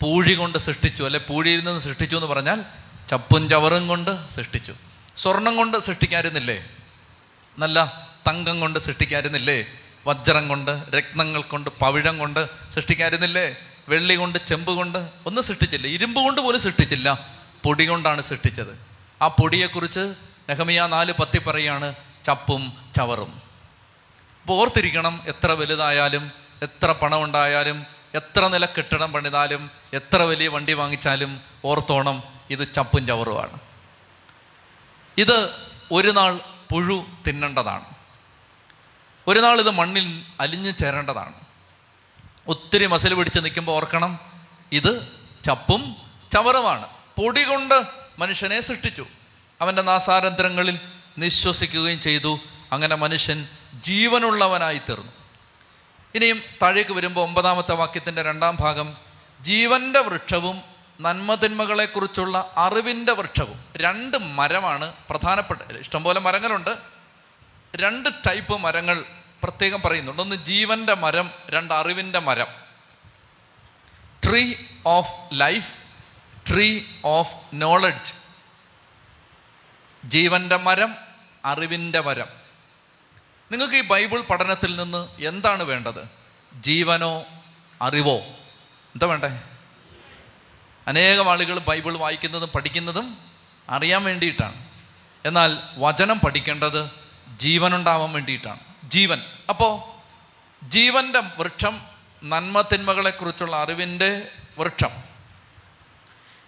പൂഴി കൊണ്ട് സൃഷ്ടിച്ചു. അല്ലെ പൂഴിയിൽ നിന്ന് സൃഷ്ടിച്ചു എന്ന് പറഞ്ഞാൽ ചപ്പും ചവറും കൊണ്ട് സൃഷ്ടിച്ചു. സ്വർണം കൊണ്ട് സൃഷ്ടിക്കാരുന്നില്ലേ നല്ല തങ്കം കൊണ്ട് സൃഷ്ടിക്കാരുന്നില്ലേ വജ്രം കൊണ്ട് രക്തങ്ങൾ കൊണ്ട് പവിഴം കൊണ്ട് സൃഷ്ടിക്കാരുന്നില്ലേ വെള്ളി കൊണ്ട് ചെമ്പ് കൊണ്ട് ഒന്നും സൃഷ്ടിച്ചില്ല. ഇരുമ്പ് കൊണ്ട് പോലും സൃഷ്ടിച്ചില്ല. പൊടി കൊണ്ടാണ് സൃഷ്ടിച്ചത്. ആ പൊടിയെക്കുറിച്ച് നെഹമിയ നാല് പത്തി പറയാണ് ചപ്പും ചവറും. അപ്പോൾ ഓർത്തിരിക്കണം എത്ര വലുതായാലും എത്ര പണം ഉണ്ടായാലും എത്ര നില കെട്ടിടം പണിതാലും എത്ര വലിയ വണ്ടി വാങ്ങിച്ചാലും ഓർത്തോണം ഇത് ചപ്പും ചവറുമാണ്. ഇത് ഒരു നാൾ പുഴു തിന്നേണ്ടതാണ്. ഒരു നാൾ ഇത് മണ്ണിൽ അലിഞ്ഞു ചേരേണ്ടതാണ്. ഒത്തിരി മസിൽ പിടിച്ച് നിൽക്കുമ്പോൾ ഓർക്കണം ഇത് ചപ്പും ചവറുമാണ്. പൊടി കൊണ്ട് മനുഷ്യനെ സൃഷ്ടിച്ചു. അവന്റെ നാസാരന്ധ്രങ്ങളിൽ നിശ്വസിക്കുകയും ചെയ്തു. അങ്ങനെ മനുഷ്യൻ ജീവനുള്ളവനായി തീർന്നു. ഇനിയും താഴേക്ക് വരുമ്പോൾ ഒമ്പതാമത്തെ വാക്യത്തിന്റെ രണ്ടാം ഭാഗം ജീവന്റെ വൃക്ഷവും നന്മതിന്മകളെക്കുറിച്ചുള്ള അറിവിന്റെ വൃക്ഷവും. രണ്ട് മരമാണ് പ്രധാനപ്പെട്ട ഇഷ്ടംപോലെ മരങ്ങളുണ്ട്. രണ്ട് ടൈപ്പ് മരങ്ങൾ പ്രത്യേകം പറയുന്നുണ്ട്. ഒന്ന് ജീവന്റെ മരം രണ്ട് അറിവിന്റെ മരം. Tree of life tree of knowledge ജീവന്റെ മരം അറിവിന്റെ മരം. നിങ്ങൾക്ക് ഈ ബൈബിൾ പഠനത്തിൽ നിന്ന് എന്താണ് വേണ്ടത്? ജീവനോ അറിവോ? എന്താ വേണ്ടേ? അനേകം ആളുകൾ ബൈബിൾ വായിക്കുന്നതും പഠിക്കുന്നതും അറിയാൻ വേണ്ടിയിട്ടാണ്. എന്നാൽ വചനം പഠിക്കേണ്ടത് ജീവനുണ്ടാവാൻ വേണ്ടിയിട്ടാണ്. ജീവൻ. അപ്പോൾ ജീവന്റെ വൃക്ഷം നന്മ തിന്മകളെക്കുറിച്ചുള്ള അറിവിന്റെ വൃക്ഷം.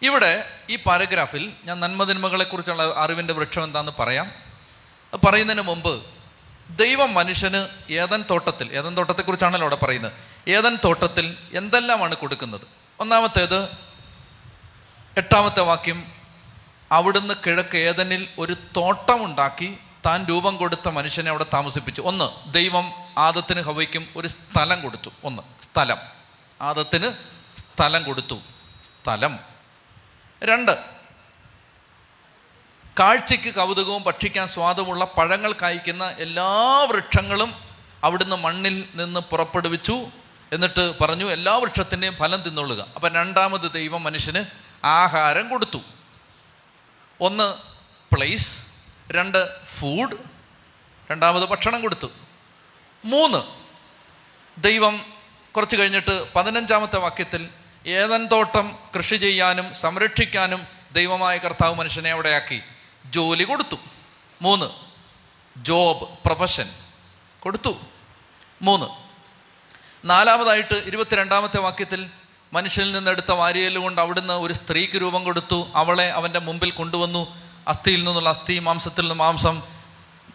ഇവിടെ ഈ പാരഗ്രാഫിൽ ഞാൻ നന്മതിന്മകളെക്കുറിച്ചുള്ള അറിവിന്റെ വൃക്ഷം എന്താണെന്ന് പറയാം. പറയുന്നതിന് മുമ്പ് ദൈവം മനുഷ്യന് ഏതൻ തോട്ടത്തിൽ ഏതൻ തോട്ടത്തെക്കുറിച്ചാണല്ലോ അവിടെ പറയുന്നത്? ഏതൻ തോട്ടത്തിൽ എന്തെല്ലാമാണ് കൊടുക്കുന്നത്? ഒന്നാമത്തേത് എട്ടാമത്തെ വാക്യം അവിടുന്ന് കിഴക്ക് ഏതനിൽ ഒരു തോട്ടമുണ്ടാക്കി താൻ രൂപം കൊടുത്ത മനുഷ്യനെ അവിടെ താമസിപ്പിച്ചു. ഒന്ന് ദൈവം ആദത്തിന് ഹവയ്ക്കും ഒരു സ്ഥലം കൊടുത്തു. ഒന്ന് സ്ഥലം. ആദത്തിന് സ്ഥലം കൊടുത്തു. സ്ഥലം. രണ്ട് കാഴ്ചയ്ക്ക് കൗതുകവും ഭക്ഷിക്കാൻ സ്വാദമുള്ള പഴങ്ങൾ കായ്ക്കുന്ന എല്ലാ വൃക്ഷങ്ങളും അവിടുന്ന് മണ്ണിൽ നിന്ന് പുറപ്പെടുവിച്ചു എന്നിട്ട് പറഞ്ഞു എല്ലാ വൃക്ഷത്തിന്റെയും ഫലം തിന്നുള്ളുക അപ്പം രണ്ടാമത് ദൈവം മനുഷ്യന് ആഹാരം കൊടുത്തു. ഒന്ന് പ്ലേസ് രണ്ട് ഫുഡ് രണ്ടാമത് ഭക്ഷണം കൊടുത്തു. മൂന്ന് ദൈവം കുറച്ച് കഴിഞ്ഞിട്ട് പതിനഞ്ചാമത്തെ വാക്യത്തിൽ ഏതൻ തോട്ടം കൃഷി ചെയ്യാനും സംരക്ഷിക്കാനും ദൈവമായ കർത്താവ് മനുഷ്യനെ അവിടെയാക്കി. ജോലി കൊടുത്തു. മൂന്ന് ജോബ് പ്രൊഫഷൻ കൊടുത്തു. മൂന്ന് നാലാമതായിട്ട് ഇരുപത്തിരണ്ടാമത്തെ വാക്യത്തിൽ മനുഷ്യനിൽ നിന്നെടുത്ത വാരിയൽ കൊണ്ട് അവിടുന്ന് ഒരു സ്ത്രീക്ക് രൂപം കൊടുത്തു. അവളെ അവന്റെ മുമ്പിൽ കൊണ്ടുവന്നു. അസ്ഥിയിൽ നിന്നുള്ള അസ്ഥി മാംസത്തിൽ നിന്ന് മാംസം.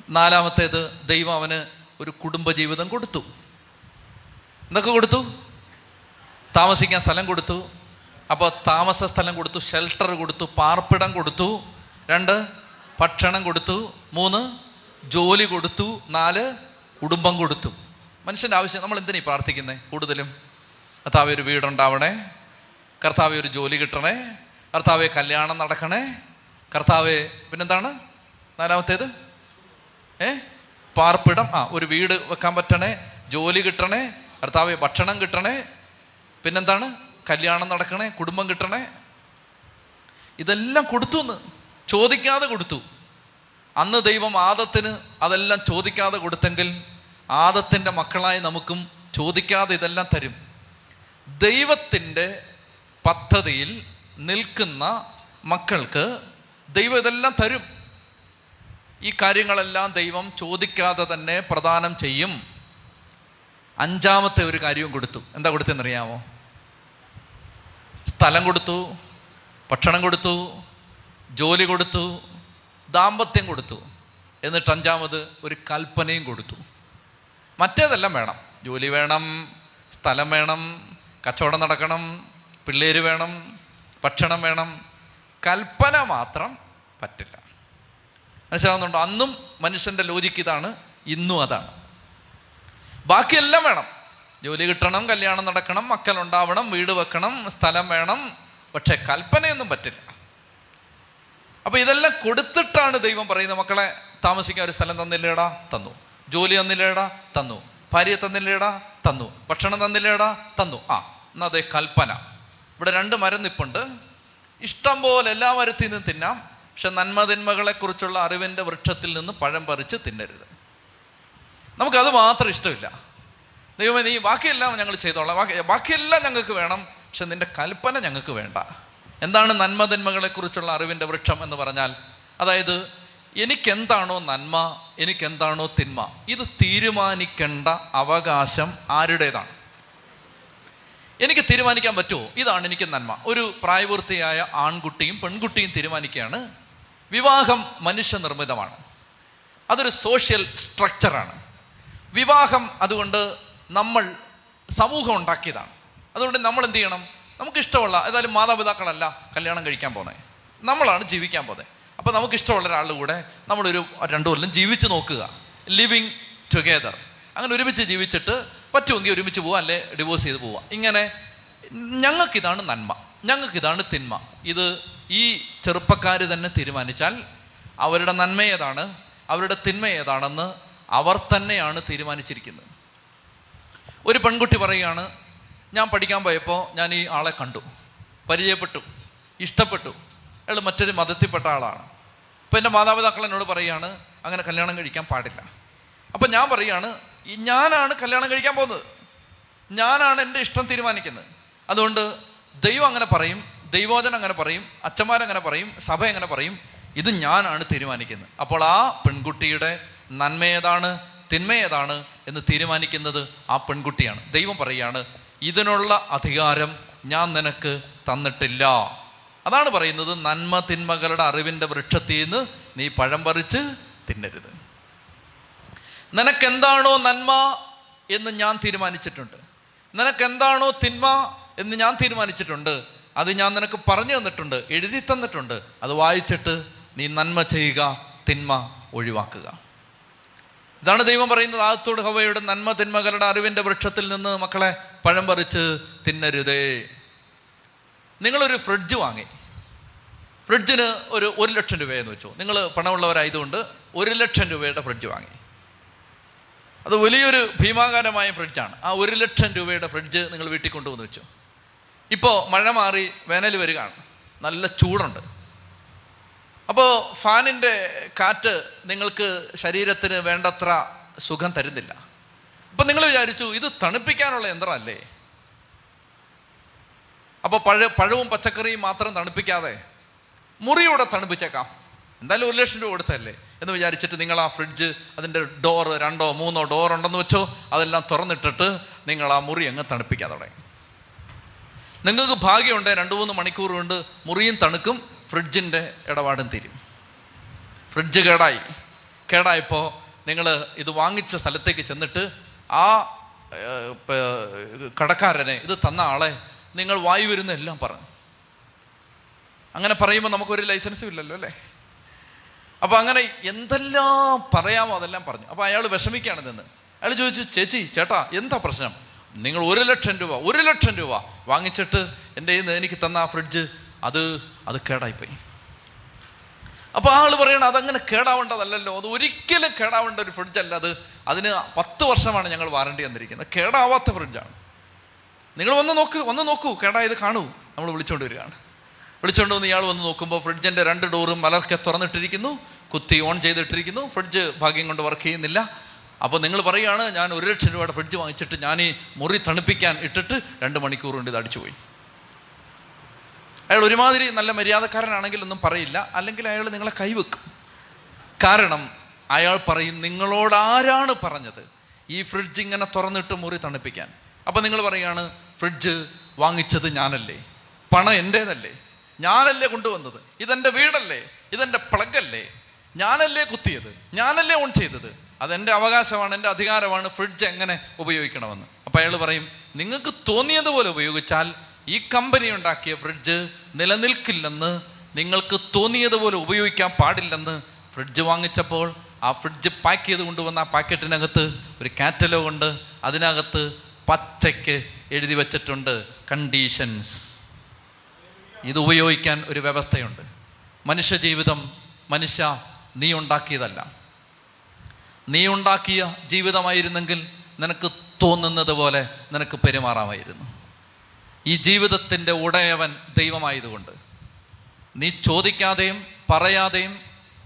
നാലാമത്തേത് ദൈവം അവന് ഒരു കുടുംബജീവിതം കൊടുത്തു. എന്തൊക്കെ കൊടുത്തു? താമസിക്കാൻ സ്ഥലം കൊടുത്തു. അപ്പോൾ താമസ സ്ഥലം കൊടുത്തു ഷെൽട്ടർ കൊടുത്തു പാർപ്പിടം കൊടുത്തു. രണ്ട് ഭക്ഷണം കൊടുത്തു. മൂന്ന് ജോലി കൊടുത്തു. നാല് കുടുംബം കൊടുത്തു. മനുഷ്യന്റെ ആവശ്യം നമ്മൾ എന്തിനാണ് ഈ പ്രാർത്ഥിക്കുന്നത് കൂടുതലും കർത്താവ് ഒരു വീടുണ്ടാവണേ. കർത്താവ് ഒരു ജോലി കിട്ടണേ. കർത്താവ് കല്യാണം നടക്കണേ. കർത്താവ് പിന്നെന്താണ്? നാലാമത്തേത്? ഏ? പാർപ്പിടം. ആ ഒരു വീട് വെക്കാൻ പറ്റണേ. ജോലി കിട്ടണേ. കർത്താവ് ഭക്ഷണം കിട്ടണേ. പിന്നെന്താണ്? കല്യാണം നടക്കണേ. കുടുംബം കിട്ടണേ. ഇതെല്ലാം കൊടുത്തു എന്ന് ചോദിക്കാതെ കൊടുത്തു. അന്ന് ദൈവം ആദത്തിന് അതെല്ലാം ചോദിക്കാതെ കൊടുത്തെങ്കിൽ ആദത്തിന്റെ മക്കളായി നമുക്കും ചോദിക്കാതെ ഇതെല്ലാം തരും. ദൈവത്തിന്റെ പദ്ധതിയിൽ നിൽക്കുന്ന മക്കൾക്ക് ദൈവം ഇതെല്ലാം തരും. ഈ കാര്യങ്ങളെല്ലാം ദൈവം ചോദിക്കാതെ തന്നെ പ്രദാനം ചെയ്യും. അഞ്ചാമത്തെ ഒരു കാര്യവും കൊടുത്തു. എന്താ കൊടുത്തെന്നറിയാമോ സ്ഥലം കൊടുത്തു ഭക്ഷണം കൊടുത്തു ജോലി കൊടുത്തു ദാമ്പത്യം കൊടുത്തു എന്നിട്ട് അഞ്ചാമത് ഒരു കൽപ്പനയും കൊടുത്തു. മറ്റേതെല്ലാം വേണം? ജോലി വേണം സ്ഥലം വേണം കച്ചവടം നടക്കണം പിള്ളേർ വേണം ഭക്ഷണം വേണം. കൽപ്പന മാത്രം പറ്റില്ല. മനസ്സിലാവുന്നുണ്ടോ? അന്നും മനുഷ്യന്റെ ലോജിക്ക് ഇതാണ് ഇന്നും അതാണ്. ബാക്കിയെല്ലാം വേണം. ജോലി കിട്ടണം കല്യാണം നടക്കണം മക്കൾ ഉണ്ടാവണം വീട് വെക്കണം സ്ഥലം വേണം. പക്ഷേ കൽപ്പനയൊന്നും പറ്റില്ല. അപ്പൊ ഇതെല്ലാം കൊടുത്തിട്ടാണ് ദൈവം പറയുന്നത്. മക്കളെ താമസിക്കാൻ ഒരു സ്ഥലം തന്നില്ലേടാ? തന്നു. ജോലി തന്നില്ലേടാ? തന്നു. ഭാര്യ തന്നില്ലേടാ? തന്നു. ഭക്ഷണം തന്നില്ലേടാ? തന്നു. ആ എന്നാ കൽപ്പന. ഇവിടെ രണ്ട് മരം നിപ്പുണ്ട്. ഇഷ്ടം പോലെ എല്ലാ മരത്തിൽ നിന്നും തിന്നാം. പക്ഷെ നന്മതിന്മകളെക്കുറിച്ചുള്ള അറിവിന്റെ വൃക്ഷത്തിൽ നിന്ന് പഴം പറിച്ച് തിന്നരുത്. നമുക്കത് മാത്രം ഇഷ്ടമില്ല. ദൈവമേ നീ ബാക്കിയെല്ലാം ഞങ്ങൾ ചെയ്തോളാം. ബാക്കി ബാക്കിയെല്ലാം ഞങ്ങൾക്ക് വേണം. പക്ഷെ നിന്റെ കൽപ്പന ഞങ്ങൾക്ക് വേണ്ട. എന്താണ് നന്മതിന്മകളെക്കുറിച്ചുള്ള അറിവിന്റെ വൃക്ഷം എന്ന് പറഞ്ഞാൽ അതായത് എനിക്കെന്താണോ നന്മ എനിക്കെന്താണോ തിന്മ ഇത് തീരുമാനിക്കേണ്ട അവകാശം ആരുടേതാണ്? എനിക്ക് തീരുമാനിക്കാൻ പറ്റുമോ? ഇതാണ് എനിക്ക് നന്മ. ഒരു പ്രായപൂർത്തിയായ ആൺകുട്ടിയും പെൺകുട്ടിയും തീരുമാനിക്കുകയാണ്. വിവാഹം മനുഷ്യനിർമ്മിതമാണ്. അതൊരു സോഷ്യൽ സ്ട്രക്ചറാണ് വിവാഹം അതുകൊണ്ട് നമ്മൾ സമൂഹം ഉണ്ടാക്കിയതാണ്. അതുകൊണ്ട് നമ്മൾ എന്ത് ചെയ്യണം? നമുക്ക് ഇഷ്ടമുള്ള ഏതായാലും മാതാപിതാക്കളല്ല കല്യാണം കഴിക്കാൻ പോകുന്നത് നമ്മളാണ് ജീവിക്കാൻ പോകുന്നത് അപ്പോൾ നമുക്കിഷ്ടമുള്ള ഒരാളുടെ കൂടെ നമ്മളൊരു രണ്ടു കൊല്ലം ജീവിച്ച് നോക്കുക. ലിവിങ് ടുഗെദർ അങ്ങനെ ഒരുമിച്ച് ജീവിച്ചിട്ട് പറ്റുമെങ്കിൽ ഒരുമിച്ച് പോവുക അല്ലെ ഡിവോഴ്സ് ചെയ്ത് പോവുക ഇങ്ങനെ ഞങ്ങൾക്കിതാണ് നന്മ. ഞങ്ങൾക്കിതാണ് തിന്മ. ഇത് ഈ ചെറുപ്പക്കാർ തന്നെ തീരുമാനിച്ചാൽ അവരുടെ നന്മ ഏതാണ് അവരുടെ തിന്മ ഏതാണെന്ന് അവർ തന്നെയാണ് തീരുമാനിച്ചിരിക്കുന്നത്. ഒരു പെൺകുട്ടി പറയുകയാണ് ഞാൻ പഠിക്കാൻ പോയപ്പോൾ ഞാൻ ഈ ആളെ കണ്ടു. പരിചയപ്പെട്ടു. ഇഷ്ടപ്പെട്ടു. അയാൾ മറ്റൊരു മതത്തിൽപ്പെട്ട ആളാണ്. അപ്പോൾ എന്റെ മാതാപിതാക്കൾ എന്നോട് പറയുകയാണ് അങ്ങനെ കല്യാണം കഴിക്കാൻ പാടില്ല. അപ്പോൾ ഞാൻ പറയുകയാണ് ഞാനാണ് കല്യാണം കഴിക്കാൻ പോകുന്നത്. ഞാനാണ് എന്റെ ഇഷ്ടം തീരുമാനിക്കുന്നത്. അതുകൊണ്ട് ദൈവം അങ്ങനെ പറയും ദൈവോചനം അങ്ങനെ പറയും അച്ഛന്മാരങ്ങനെ പറയും സഭ അങ്ങനെ പറയും ഇത് ഞാനാണ് തീരുമാനിക്കുന്നത്. അപ്പോൾ ആ പെൺകുട്ടിയുടെ നന്മ ഏതാണ് തിന്മ ഏതാണ് എന്ന് തീരുമാനിക്കുന്നത് ആ പെൺകുട്ടിയാണ്. ദൈവം പറയുകയാണ് ഇതിനുള്ള അധികാരം ഞാൻ നിനക്ക് തന്നിട്ടില്ല. അതാണ് പറയുന്നത് നന്മ തിന്മകളുടെ അറിവിന്റെ വൃക്ഷത്തിൽ നിന്ന് നീ പഴം പറിച്ച് തിന്നരുത്. നിനക്കെന്താണോ നന്മ എന്ന് ഞാൻ തീരുമാനിച്ചിട്ടുണ്ട്. നിനക്കെന്താണോ തിന്മ എന്ന് ഞാൻ തീരുമാനിച്ചിട്ടുണ്ട്. അത് ഞാൻ നിനക്ക് പറഞ്ഞു തന്നിട്ടുണ്ട് എഴുതി തന്നിട്ടുണ്ട്. അത് വായിച്ചിട്ട് നീ നന്മ ചെയ്യുക തിന്മ ഒഴിവാക്കുക. ഇതാണ് ദൈവം പറയുന്നത് ആദത്തോട് ഹവയുടെ നന്മ തിന്മകളുടെ അറിവിന്റെ വൃക്ഷത്തിൽ നിന്ന് മക്കളെ പഴം പറിച്ച് തിന്നരുതേ. നിങ്ങളൊരു ഫ്രിഡ്ജ് വാങ്ങി. ഫ്രിഡ്ജിന് ഒരു ഒരു ലക്ഷം രൂപയെന്ന് വെച്ചു. നിങ്ങൾ പണമുള്ളവരായതുകൊണ്ട് ഒരു ലക്ഷം രൂപയുടെ ഫ്രിഡ്ജ് വാങ്ങി. അത് വലിയൊരു ഭീമാകാരമായ ഫ്രിഡ്ജാണ്. ആ ഒരു ലക്ഷം രൂപയുടെ ഫ്രിഡ്ജ് നിങ്ങൾ വീട്ടിൽ കൊണ്ടുവന്ന് വെച്ചു. ഇപ്പോൾ മഴ മാറി വേനൽ വരികയാണ്. നല്ല ചൂടുണ്ട്. അപ്പോൾ ഫാനിന്റെ കാറ്റ് നിങ്ങൾക്ക് ശരീരത്തിന് വേണ്ടത്ര സുഖം തരുന്നില്ല. അപ്പം നിങ്ങൾ വിചാരിച്ചു ഇത് തണുപ്പിക്കാനുള്ള യന്ത്രമല്ലേ? അപ്പോൾ പഴ പഴവും പച്ചക്കറിയും മാത്രം തണുപ്പിക്കാതെ മുറിയൂടെ തണുപ്പിച്ചേക്കാം. എന്തായാലും ഒരു ലക്ഷം രൂപ കൊടുത്തല്ലേ എന്ന് വിചാരിച്ചിട്ട് നിങ്ങൾ ആ ഫ്രിഡ്ജ് അതിന്റെ ഡോർ രണ്ടോ മൂന്നോ ഡോർ ഉണ്ടെന്ന് വെച്ചോ അതെല്ലാം തുറന്നിട്ടിട്ട് നിങ്ങൾ ആ മുറി അങ്ങ് തണുപ്പിക്കാൻ തുടങ്ങി. നിങ്ങൾക്ക് ഭാഗ്യമുണ്ട് രണ്ട് മൂന്ന് മണിക്കൂർ കൊണ്ട് മുറിയും തണുക്കും ഫ്രിഡ്ജിന്റെ ഇടപാടും തീരും. ഫ്രിഡ്ജ് കേടായി. കേടായപ്പോൾ നിങ്ങൾ ഇത് വാങ്ങിച്ച സ്ഥലത്തേക്ക് ചെന്നിട്ട് ആ കടക്കാരനെ ഇത് തന്ന ആളെ നിങ്ങൾ വായു വരുന്ന എല്ലാം പറഞ്ഞു. അങ്ങനെ പറയുമ്പോൾ നമുക്കൊരു ലൈസൻസും ഇല്ലല്ലോ അല്ലേ? അപ്പോൾ അങ്ങനെ എന്തെല്ലാം പറയാമോ അതെല്ലാം പറഞ്ഞു. അപ്പോൾ അയാൾ വിഷമിക്കുകയാണ് നിന്ന്. അയാൾ ചോദിച്ചു ചേച്ചി ചേട്ടാ എന്താ പ്രശ്നം? നിങ്ങൾ ഒരു ലക്ഷം രൂപ ഒരു ലക്ഷം രൂപ വാങ്ങിച്ചിട്ട് എന്റെ എനിക്ക് തന്ന ആ ഫ്രിഡ്ജ് അത് അത് കേടായിപ്പോയി. അപ്പോൾ ആൾ പറയണം അതങ്ങനെ കേടാവേണ്ടതല്ലല്ലോ. അത് ഒരിക്കലും കേടാവേണ്ട ഒരു അല്ല അത്. അതിന് പത്ത് വർഷമാണ് ഞങ്ങൾ വാറണ്ടി തന്നിരിക്കുന്നത്. കേടാവാത്ത ഫ്രിഡ്ജാണ്. നിങ്ങൾ വന്ന് നോക്ക് വന്ന് നോക്കൂ. കേടായത് കാണൂ. നമ്മൾ വിളിച്ചുകൊണ്ട് വരികയാണ്. വിളിച്ചുകൊണ്ട് വന്ന് ഇയാൾ വന്ന് നോക്കുമ്പോൾ ഫ്രിഡ്ജിന്റെ രണ്ട് ഡോറും മലർക്കെ തുറന്നിട്ടിരിക്കുന്നു. കുത്തി ഓൺ ചെയ്തിട്ടിരിക്കുന്നു. ഫ്രിഡ്ജ് ഭാഗ്യം കൊണ്ട് വർക്ക് ചെയ്യുന്നില്ല. അപ്പോൾ നിങ്ങൾ പറയുകയാണ് ഞാൻ ഒരു ലക്ഷം രൂപയുടെ ഫ്രിഡ്ജ് വാങ്ങിച്ചിട്ട് ഞാൻ ഈ മുറി തണുപ്പിക്കാൻ ഇട്ടിട്ട് രണ്ട് മണിക്കൂർ കൊണ്ട് ഇത് അടിച്ചുപോയി. അയാൾ ഒരുമാതിരി നല്ല മര്യാദക്കാരനാണെങ്കിൽ ഒന്നും പറയില്ല. അല്ലെങ്കിൽ അയാൾ നിങ്ങളെ കൈവെക്കും. കാരണം അയാൾ പറയും നിങ്ങളോട് ആരാണ് പറഞ്ഞത്? ഈ ഫ്രിഡ്ജ് ഇങ്ങനെ തുറന്നിട്ട് മുറി തണുപ്പിക്കാൻ. അപ്പം നിങ്ങൾ പറയുകയാണ് ഫ്രിഡ്ജ് വാങ്ങിച്ചത് ഞാനല്ലേ? പണം എന്റേതല്ലേ ഞാനല്ലേ കൊണ്ടുവന്നത്? ഇതെന്റെ വീടല്ലേ? ഇതെന്റെ പ്ലഗല്ലേ? ഞാനല്ലേ കുത്തിയത്? ഞാനല്ലേ ഓൺ ചെയ്തത്? അതെന്റെ അവകാശമാണ് എന്റെ അധികാരമാണ് ഫ്രിഡ്ജ് എങ്ങനെ ഉപയോഗിക്കണമെന്ന്. അപ്പം അയാൾ പറയും നിങ്ങൾക്ക് തോന്നിയതുപോലെ ഉപയോഗിച്ചാൽ ഈ കമ്പനി ഉണ്ടാക്കിയ ഫ്രിഡ്ജ് നിലനിൽക്കില്ലെന്ന് നിങ്ങൾക്ക് തോന്നിയതുപോലെ ഉപയോഗിക്കാൻ പാടില്ലെന്ന് ഫ്രിഡ്ജ് വാങ്ങിച്ചപ്പോൾ ആ ഫ്രിഡ്ജ് പാക്ക് ചെയ്ത് കൊണ്ടുവന്ന ആ പാക്കറ്റിനകത്ത് ഒരു കാറ്റലോഗ് ഉണ്ട്. അതിനകത്ത് പച്ചയ്ക്ക് എഴുതി വച്ചിട്ടുണ്ട് കണ്ടീഷൻസ്. ഇത് ഉപയോഗിക്കാൻ ഒരു വ്യവസ്ഥയുണ്ട്. മനുഷ്യ ജീവിതം മനുഷ്യ നീ ഉണ്ടാക്കിയതല്ല. നീ ഉണ്ടാക്കിയ ജീവിതമായിരുന്നെങ്കിൽ നിനക്ക് തോന്നുന്നത് പോലെ നിനക്ക് പെരുമാറാമായിരുന്നു. ഈ ജീവിതത്തിന്റെ ഉടയവൻ ദൈവമായതുകൊണ്ട്. നീ ചോദിക്കാതെയും പറയാതെയും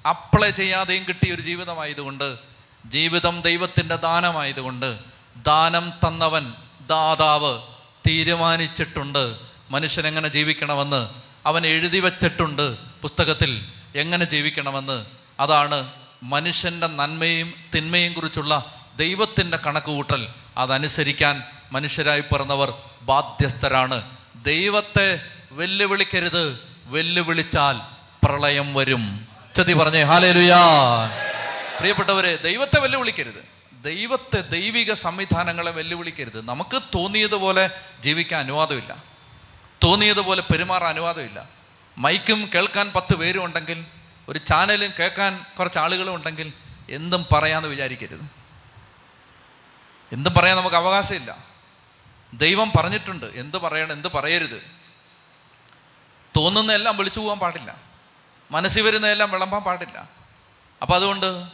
അപ്ലൈ ചെയ്യാതെയും കിട്ടിയ ഒരു ജീവിതമായതുകൊണ്ട് ജീവിതം ദൈവത്തിന്റെ ദാനമായതുകൊണ്ട് ദാനം തന്നവൻ ദാതാവ് തീരുമാനിച്ചിട്ടുണ്ട്. മനുഷ്യൻ എങ്ങനെ ജീവിക്കണമെന്ന് അവൻ എഴുതി വച്ചിട്ടുണ്ട് പുസ്തകത്തിൽ എങ്ങനെ ജീവിക്കണമെന്ന്. അതാണ് മനുഷ്യന്റെ നന്മയും തിന്മയും കുറിച്ചുള്ള ദൈവത്തിന്റെ കണക്കുകൂട്ടൽ. അതനുസരിക്കാൻ മനുഷ്യരായി പിറന്നവർ ബാധ്യസ്ഥരാണ്. ദൈവത്തെ വെല്ലുവിളിക്കരുത്. വെല്ലുവിളിച്ചാൽ പ്രളയം വരും. ചതി പറഞ്ഞേ ഹാലേലുയാ. പ്രിയപ്പെട്ടവരെ ദൈവത്തെ വെല്ലുവിളിക്കരുത്. ദൈവത്തെ ദൈവിക സംവിധാനങ്ങളെ വെല്ലുവിളിക്കരുത്. നമുക്ക് തോന്നിയതുപോലെ ജീവിക്കാൻ അനുവാദമില്ല. തോന്നിയതുപോലെ പെരുമാറാൻ അനുവാദമില്ല. മൈക്കും കേൾക്കാൻ പത്ത് പേരും ഉണ്ടെങ്കിൽ ഒരു ചാനലും കേൾക്കാൻ കുറച്ച് ആളുകളും ഉണ്ടെങ്കിൽ എന്തും പറയാമെന്ന് വിചാരിക്കരുത്. എന്തും പറയാൻ നമുക്ക് അവകാശമില്ല. ദൈവം പറഞ്ഞിട്ടുണ്ട് എന്ത് പറയണം എന്ത് പറയരുത്. തോന്നുന്ന എല്ലാം വിളിച്ചു പോകാൻ പാടില്ല. മനസ്സിൽ വരുന്നതെല്ലാം വിളമ്പാൻ പാടില്ല. അപ്പം അതുകൊണ്ട്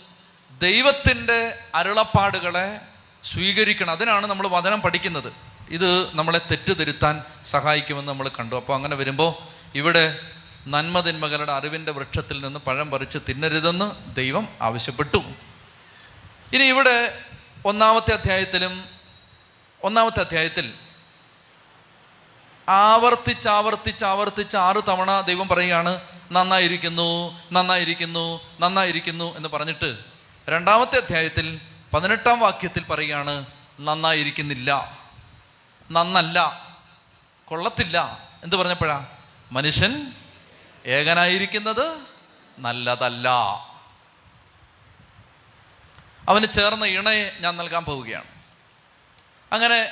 ദൈവത്തിന്റെ അരുളപ്പാടുകളെ സ്വീകരിക്കണം. അതിനാണ് നമ്മൾ വചനം പഠിക്കുന്നത്. ഇത് നമ്മളെ തെറ്റുതിരുത്താൻ സഹായിക്കുമെന്ന് നമ്മൾ കണ്ടു. അപ്പോൾ അങ്ങനെ വരുമ്പോൾ ഇവിടെ നന്മതിന്മകളുടെ അറിവിന്റെ വൃക്ഷത്തിൽ നിന്ന് പഴം പറിച്ച് തിന്നരുതെന്ന് ദൈവം ആവശ്യപ്പെട്ടു. ഇനി ഇവിടെ ഒന്നാമത്തെ അധ്യായത്തിലും ഒന്നാമത്തെ അധ്യായത്തിൽ ആവർത്തിച്ച് ആവർത്തിച്ച് ആവർത്തിച്ച് ആറ് തവണ ദൈവം പറയുകയാണ് നന്നായിരിക്കുന്നു നന്നായിരിക്കുന്നു നന്നായിരിക്കുന്നു എന്ന് പറഞ്ഞിട്ട് രണ്ടാമത്തെ അധ്യായത്തിൽ പതിനെട്ടാം വാക്യത്തിൽ പറയുകയാണ് നന്നായിരിക്കുന്നില്ല നന്നല്ല കൊള്ളത്തില്ല എന്ത് പറഞ്ഞപ്പോഴാ മനുഷ്യൻ ഏകനായിരിക്കുന്നത് നല്ലതല്ല. അവന് ചേർന്ന ഇണയെ ഞാൻ നൽകാൻ പോവുകയാണ്. അങ്ങനെ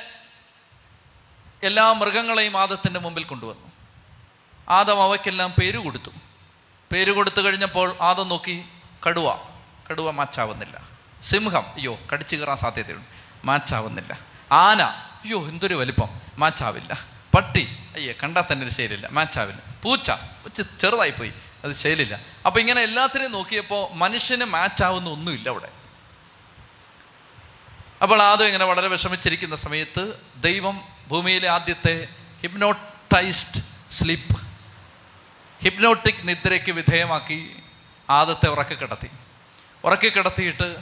എല്ലാ മൃഗങ്ങളെയും ആദത്തിന്റെ മുമ്പിൽ കൊണ്ടുവന്നു. ആദം അവയ്ക്കെല്ലാം പേര് കൊടുത്തു. പേര് കൊടുത്തു കഴിഞ്ഞപ്പോൾ ആദം നോക്കി കടുവ കടുവ മാച്ചാവുന്നില്ല. സിംഹം അയ്യോ കടിച്ചു കയറാൻ സാധ്യതയുണ്ട്. മാച്ചാവുന്നില്ല. ആന അയ്യോ എന്തൊരു വലിപ്പം. മാച്ചാവില്ല. പട്ടി അയ്യേ കണ്ടാൽ തന്നെ ഒരു ശൈലില്ല മാച്ചാവില്ല. പൂച്ച വെച്ച് ചെറുതായി പോയി അത് ശൈലില്ല അപ്പോൾ ഇങ്ങനെ എല്ലാത്തിനെയും നോക്കിയപ്പോൾ മനുഷ്യന് മാച്ചാവുന്ന ഒന്നുമില്ല അവിടെ. അപ്പോൾ ആദ്യം ഇങ്ങനെ വളരെ വിഷമിച്ചിരിക്കുന്ന സമയത്ത് ദൈവം ഭൂമിയിലെ ആദ്യത്തെ ഹിപ്നോട്ടൈസ്ഡ് സ്ലീപ്പ് ഹിപ്നോട്ടിക് നിദ്രയ്ക്ക് വിധേയമാക്കി ആദത്തെ ഉറക്കി കിടത്തി. ഉറക്കി കിടത്തിയിട്ട്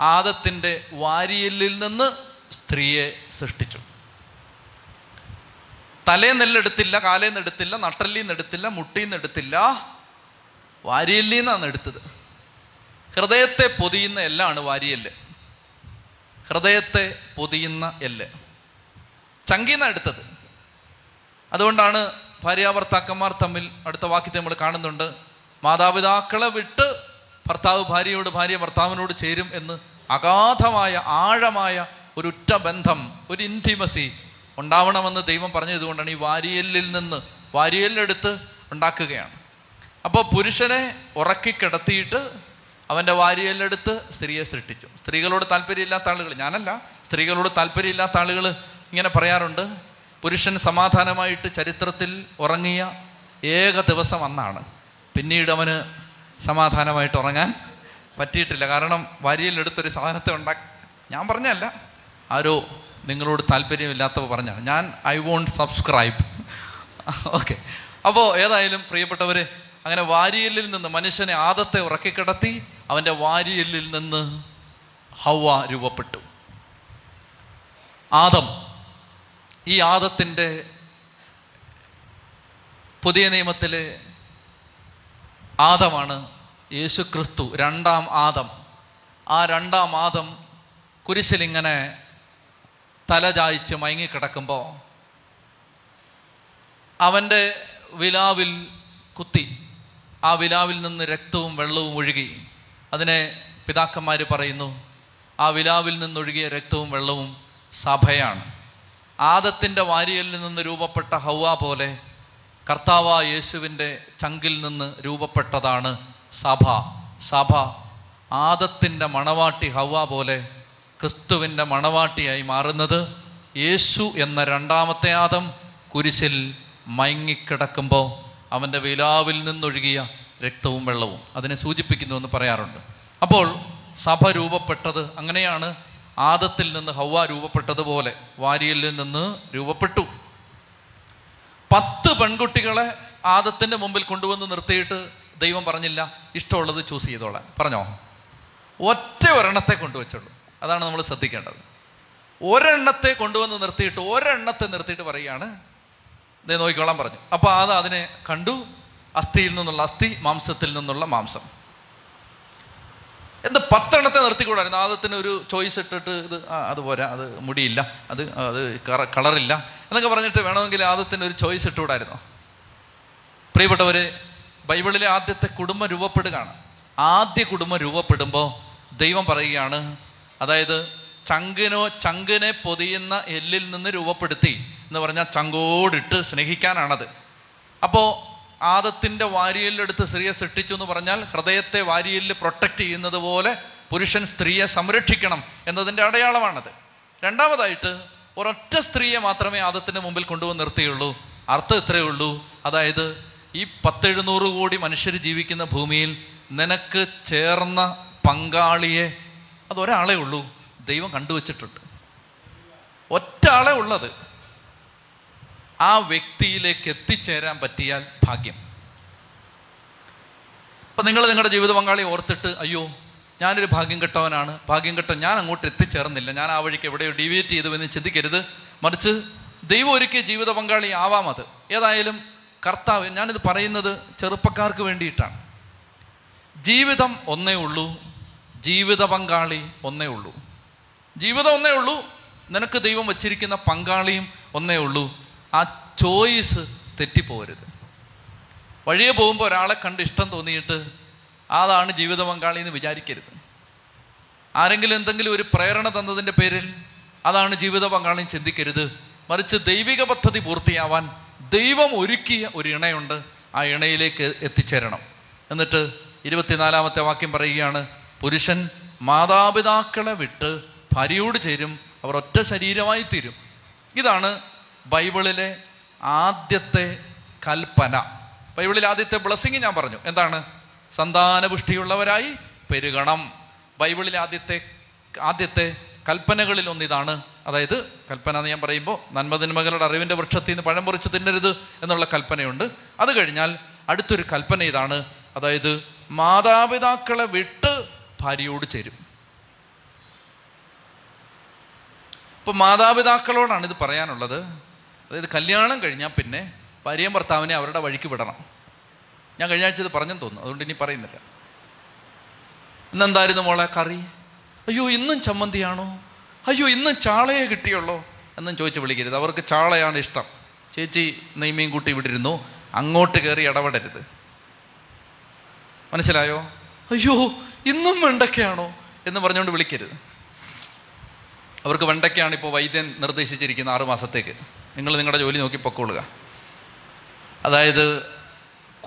ആദത്തിന്റെ വാരിയലിൽ നിന്ന് സ്ത്രീയെ സൃഷ്ടിച്ചു. തലേന്നെല്ലെടുത്തില്ല കാലേന്ന് എടുത്തില്ല നട്ടല്ലിന്ന് എടുത്തില്ല മുട്ടിന്ന് എടുത്തില്ല വാരിയല്ലിൽ നിന്നാണ് എടുത്തത് ഹൃദയത്തെ പൊതിയുന്ന എല്ലാമാണ് വാരിയല്ല്. ഹൃദയത്തെ പൊതിയുന്ന എല്ല്. ചങ്കീന്ന എടുത്തത്. അതുകൊണ്ടാണ് ഭാര്യാഭർത്താക്കന്മാർ തമ്മിൽ അടുത്ത വാക്യത്തെ നമ്മൾ കാണുന്നുണ്ട്. മാതാപിതാക്കളെ വിട്ട് ഭർത്താവ് ഭാര്യയോട് ഭാര്യ ഭർത്താവിനോട് ചേരും എന്ന് അഗാധമായ ആഴമായ ഒരു ഉറ്റ ബന്ധം ഒരു ഇന്റിമസി ഉണ്ടാവണമെന്ന് ദൈവം പറഞ്ഞതുകൊണ്ടാണ് ഈ വാരിയലിൽ നിന്ന് വാരിയലിലെടുത്ത് ഉണ്ടാക്കുകയാണ്. അപ്പോൾ പുരുഷനെ ഉറക്കി കിടത്തിയിട്ട് അവന്റെ വാരിയെല്ലെടുത്ത് സ്ത്രീയെ സൃഷ്ടിച്ചു. സ്ത്രീകളോട് താല്പര്യമില്ലാത്ത ആളുകൾ. ഞാനല്ല. സ്ത്രീകളോട് താല്പര്യമില്ലാത്ത ആളുകൾ ഇങ്ങനെ പറയാറുണ്ട്. പുരുഷൻ സമാധാനമായിട്ട് ചരിത്രത്തിൽ ഉറങ്ങിയ ഏക ദിവസം അന്നാണ്. പിന്നീട് അവന് സമാധാനമായിട്ട് ഉറങ്ങാൻ പറ്റിയിട്ടില്ല. കാരണം വാരിയലിലെടുത്തൊരു സാധനത്തെ ഉണ്ടാക്കി ഞാൻ പറഞ്ഞല്ല ആരോ നിങ്ങളോട് താല്പര്യമില്ലാത്തവ പറഞ്ഞാണ് ഞാൻ ഐ വോണ്ട് സബ്സ്ക്രൈബ് ഓക്കെ അപ്പോൾ ഏതായാലും പ്രിയപ്പെട്ടവർ അങ്ങനെ വാരിയലിൽ നിന്ന് മനുഷ്യനെ ആദത്തെ ഉറക്കിക്കിടത്തി അവന്റെ വാരിയലിൽ നിന്ന് ഹൗവ രൂപപ്പെട്ടു. ആദം ഈ ആദത്തിന്റെ പുതിയ നിയമത്തിലെ ആദമാണ് യേശു ക്രിസ്തു രണ്ടാം ആദം. ആ രണ്ടാം ആദം കുരിശിലിങ്ങനെ തല ചായ്ച്ച് മയങ്ങിക്കിടക്കുമ്പോൾ അവന്റെ വിലാവിൽ കുത്തി. ആ വിലാവിൽ നിന്ന് രക്തവും വെള്ളവും ഒഴുകി. അതിനെ പിതാക്കന്മാർ പറയുന്നു ആ വിലാവിൽ നിന്നൊഴുകിയ രക്തവും വെള്ളവും സഭയാണ്. ആദത്തിന്റെ വാരിയലിൽ നിന്ന് രൂപപ്പെട്ട ഹൗവ പോലെ കർത്താവ യേശുവിന്റെ ചങ്കിൽ നിന്ന് രൂപപ്പെട്ടതാണ് സഭ. സഭ ആദത്തിന്റെ മണവാട്ടി ഹൗവ പോലെ ക്രിസ്തുവിന്റെ മണവാട്ടിയായി മാറുന്നത് യേശു എന്ന രണ്ടാമത്തെ ആദം കുരിശിൽ മയങ്ങിക്കിടക്കുമ്പോൾ അവന്റെ വിലാവിൽ നിന്നൊഴുകിയ രക്തവും വെള്ളവും അതിനെ സൂചിപ്പിക്കുന്നു എന്ന് പറയാറുണ്ട്. അപ്പോൾ സഭ രൂപപ്പെട്ടത് അങ്ങനെയാണ്. ആദത്തിൽ നിന്ന് ഹൗവ രൂപപ്പെട്ടതുപോലെ വാരിയലിൽ നിന്ന് രൂപപ്പെട്ടു. പത്ത് പെൺകുട്ടികളെ ആദത്തിന്റെ മുമ്പിൽ കൊണ്ടുവന്ന് നിർത്തിയിട്ട് ദൈവം പറഞ്ഞില്ല ഇഷ്ടമുള്ളത് ചൂസ് ചെയ്തോളാം പറഞ്ഞോ? ഒറ്റ ഒരെണ്ണത്തെ കൊണ്ടുവച്ചുള്ളൂ. അതാണ് നമ്മൾ ശ്രദ്ധിക്കേണ്ടത്. ഒരെണ്ണത്തെ കൊണ്ടുവന്ന് നിർത്തിയിട്ട് ഒരെണ്ണത്തെ നിർത്തിയിട്ട് പറയുകയാണ്. ദേ നോക്കിക്കോളാൻ പറഞ്ഞു. അപ്പോൾ അത് അതിനെ കണ്ടു. അസ്ഥിയിൽ നിന്നുള്ള അസ്ഥി മാംസത്തിൽ നിന്നുള്ള മാംസം. എന്ത് പത്തെണ്ണത്തെ നിർത്തിക്കൂടായിരുന്നു? ആദത്തിന് ഒരു ചോയ്സ് ഇട്ടിട്ട് ഇത് ആ, അത് പോരാ അത് മുടിയില്ല അത് അത് കളറില്ല എന്നൊക്കെ പറഞ്ഞിട്ട് വേണമെങ്കിൽ ആദത്തിന് ഒരു ചോയ്സ് ഇട്ടുകൂടായിരുന്നു? പ്രിയപ്പെട്ടവര് ബൈബിളിലെ ആദ്യത്തെ കുടുംബം രൂപപ്പെടുകയാണ്. ആദ്യ കുടുംബം രൂപപ്പെടുമ്പോൾ ദൈവം പറയുകയാണ് അതായത് ചങ്കിനോ ചങ്കിനെ പൊതിയുന്ന എല്ലിൽ നിന്ന് രൂപപ്പെടുത്തി എന്ന് പറഞ്ഞാൽ ചങ്കോടിട്ട് സ്നേഹിക്കാനാണത്. അപ്പോൾ ആദത്തിന്റെ വാരിയലിലെടുത്ത് സ്ത്രീയെ സൃഷ്ടിച്ചു എന്ന് പറഞ്ഞാൽ ഹൃദയത്തെ വാരിയലിൽ പ്രൊട്ടക്റ്റ് ചെയ്യുന്നത് പോലെ പുരുഷൻ സ്ത്രീയെ സംരക്ഷിക്കണം എന്നതിന്റെ അടയാളമാണത്. രണ്ടാമതായിട്ട് ഒരൊറ്റ സ്ത്രീയെ മാത്രമേ ആദത്തിന്റെ മുമ്പിൽ കൊണ്ടുവന്ന് നിർത്തിയുള്ളൂ. അർത്ഥം ഇത്രയേ ഉള്ളൂ. അതായത് ഈ പത്തെഴുന്നൂറ് കോടി മനുഷ്യർ ജീവിക്കുന്ന ഭൂമിയിൽ നിനക്ക് ചേർന്ന പങ്കാളിയെ അതൊരാളേ ഉള്ളൂ. ദൈവം കണ്ടുവച്ചിട്ടുണ്ട്. ഒറ്റ ഉള്ളത് ആ വ്യക്തിയിലേക്ക് എത്തിച്ചേരാൻ പറ്റിയാൽ ഭാഗ്യം. അപ്പം നിങ്ങൾ നിങ്ങളുടെ ജീവിത പങ്കാളി ഓർത്തിട്ട് അയ്യോ ഞാനൊരു ഭാഗ്യം കെട്ടവനാണ്. ഭാഗ്യം കെട്ട ഞാൻ അങ്ങോട്ട് എത്തിച്ചേർന്നില്ല. ഞാൻ ആ വഴിക്ക് എവിടെയോ ഡിവേറ്റ് ചെയ്തു എന്ന് ചിന്തിക്കരുത്. മറിച്ച് ദൈവം ഒരുക്കിയ ജീവിത പങ്കാളി ആവാം അത്. ഏതായാലും കർത്താവ് ഞാനിത് പറയുന്നത് ചെറുപ്പക്കാർക്ക് വേണ്ടിയിട്ടാണ്. ജീവിതം ഒന്നേ ഉള്ളൂ ജീവിത പങ്കാളി ഒന്നേ ഉള്ളൂ. ജീവിതം ഒന്നേ ഉള്ളൂ നിനക്ക് ദൈവം വച്ചിരിക്കുന്ന പങ്കാളിയും ഒന്നേ ഉള്ളൂ. ആ ചോയ്സ് തെറ്റിപ്പോരുത്. വഴിയെ പോകുമ്പോൾ ഒരാളെ കണ്ട് ഇഷ്ടം തോന്നിയിട്ട് അതാണ് ജീവിത പങ്കാളി എന്ന് വിചാരിക്കരുത്. ആരെങ്കിലും എന്തെങ്കിലും ഒരു പ്രേരണ തന്നതിന്റെ പേരിൽ അതാണ് ജീവിത പങ്കാളി ചിന്തിക്കരുത്. മറിച്ച് ദൈവിക പദ്ധതി പൂർത്തിയാവാൻ ദൈവം ഒരുക്കിയ ഒരു ഇണയുണ്ട് ആ ഇണയിലേക്ക് എത്തിച്ചേരണം. എന്നിട്ട് ഇരുപത്തിനാലാമത്തെ വാക്യം പറയുകയാണ് പുരുഷൻ മാതാപിതാക്കളെ വിട്ട് ഭാര്യയോട് ചേരും അവർ ഒറ്റ ശരീരമായി തീരും. ഇതാണ് ബൈബിളിലെ ആദ്യത്തെ കൽപ്പന. ബൈബിളിലെ ആദ്യത്തെ ബ്ലസ്സിങ് ഞാൻ പറഞ്ഞു. എന്താണ്? സന്താനപുഷ്ടിയുള്ളവരായി പെരുകണം. ബൈബിളിലെ ആദ്യത്തെ ആദ്യത്തെ കൽപ്പനകളിൽ ഒന്നിതാണ്. അതായത് കൽപ്പന എന്ന് ഞാൻ പറയുമ്പോൾ നന്മതിന്മകളുടെ അറിവിന്റെ വൃക്ഷത്തിൽ നിന്ന് പഴം പൊറിച്ച് തിന്നരുത് എന്നുള്ള കൽപ്പനയുണ്ട്. അത് കഴിഞ്ഞാൽ അടുത്തൊരു കൽപ്പന ഇതാണ്. അതായത് മാതാപിതാക്കളെ വിട്ട് ഭാര്യയോട് ചേരും. ഇപ്പം മാതാപിതാക്കളോടാണ് ഇത് പറയാനുള്ളത്. അതായത് കല്യാണം കഴിഞ്ഞാൽ പിന്നെ ഭാര്യയും ഭർത്താവിനെ അവരുടെ വഴിക്ക് വിടണം. ഞാൻ കഴിഞ്ഞ ആഴ്ച ഇത് പറഞ്ഞെന്ന് തോന്നുന്നു. അതുകൊണ്ട് ഇനി പറയുന്നില്ല. ഇന്നെന്തായിരുന്നു മോളെ കറി? അയ്യോ ഇന്നും ചമ്മന്തിയാണോ? അയ്യോ ഇന്നും ചാളയെ കിട്ടിയുള്ളോ? എന്നും ചോദിച്ച് വിളിക്കരുത്. അവർക്ക് ചാളയാണ് ഇഷ്ടം. ചേച്ചി നെയ്മീൻ കൂട്ടി വിടിരുന്നു. അങ്ങോട്ട് കയറി ഇടപെടരുത്. മനസ്സിലായോ? അയ്യോ ഇന്നും വെണ്ടക്കയാണോ എന്ന് പറഞ്ഞുകൊണ്ട് വിളിക്കരുത്. അവർക്ക് വെണ്ടക്കയാണ് ഇപ്പോൾ വൈദ്യൻ നിർദ്ദേശിച്ചിരിക്കുന്ന ആറു മാസത്തേക്ക്. നിങ്ങൾ നിങ്ങളുടെ ജോലി നോക്കി പൊക്കോളുക. അതായത്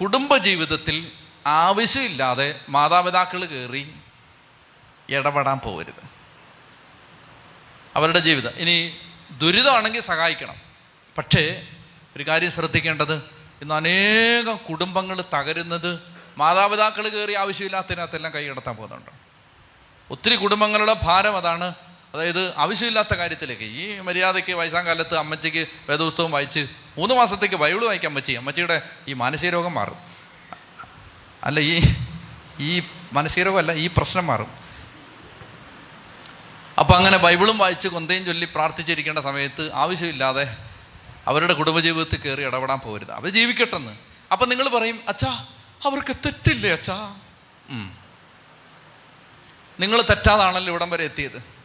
കുടുംബജീവിതത്തിൽ ആവശ്യമില്ലാതെ മാതാപിതാക്കൾ കയറി ഇടപെടാൻ പോകരുത്. അവരുടെ ജീവിതം. ഇനി ദുരിതമാണെങ്കിൽ സഹായിക്കണം. പക്ഷേ ഒരു കാര്യം ശ്രദ്ധിക്കേണ്ടത് ഇന്ന് അനേകം കുടുംബങ്ങൾ തകരുന്നത് മാതാപിതാക്കൾ കയറി ആവശ്യമില്ലാത്തതിനകത്തെല്ലാം കൈ കടത്താൻ പോകുന്നുണ്ട്. ഒത്തിരി കുടുംബങ്ങളുടെ ഭാരം അതാണ് അതായത് ആവശ്യമില്ലാത്ത കാര്യത്തിലേക്ക്. ഈ മര്യാദയ്ക്ക് വയസ്സാം കാലത്ത് അമ്മച്ചിക്ക് വേദപുസ്തകം വായിച്ച് മൂന്ന് മാസത്തേക്ക് ബൈബിൾ വായിക്കാൻ അമ്മച്ചി അമ്മച്ചിയുടെ ഈ മാനസിക രോഗം മാറും. അല്ല ഈ ഈ മാനസിക രോഗമല്ല ഈ പ്രശ്നം മാറും. അപ്പോൾ അങ്ങനെ ബൈബിളും വായിച്ച് കൊന്തയും ചൊല്ലി പ്രാർത്ഥിച്ചിരിക്കേണ്ട സമയത്ത് ആവശ്യമില്ലാതെ അവരുടെ കുടുംബജീവിതത്തിൽ കയറി ഇടപെടാൻ പോകരുത് അവർ ജീവിക്കട്ടെന്ന്. അപ്പം നിങ്ങൾ പറയും അച്ഛാ അവർക്ക് തെറ്റില്ലേ അച്ഛാ? നിങ്ങൾ തെറ്റാതാണല്ലോ ഇവിടം വരെ എത്തിയത്.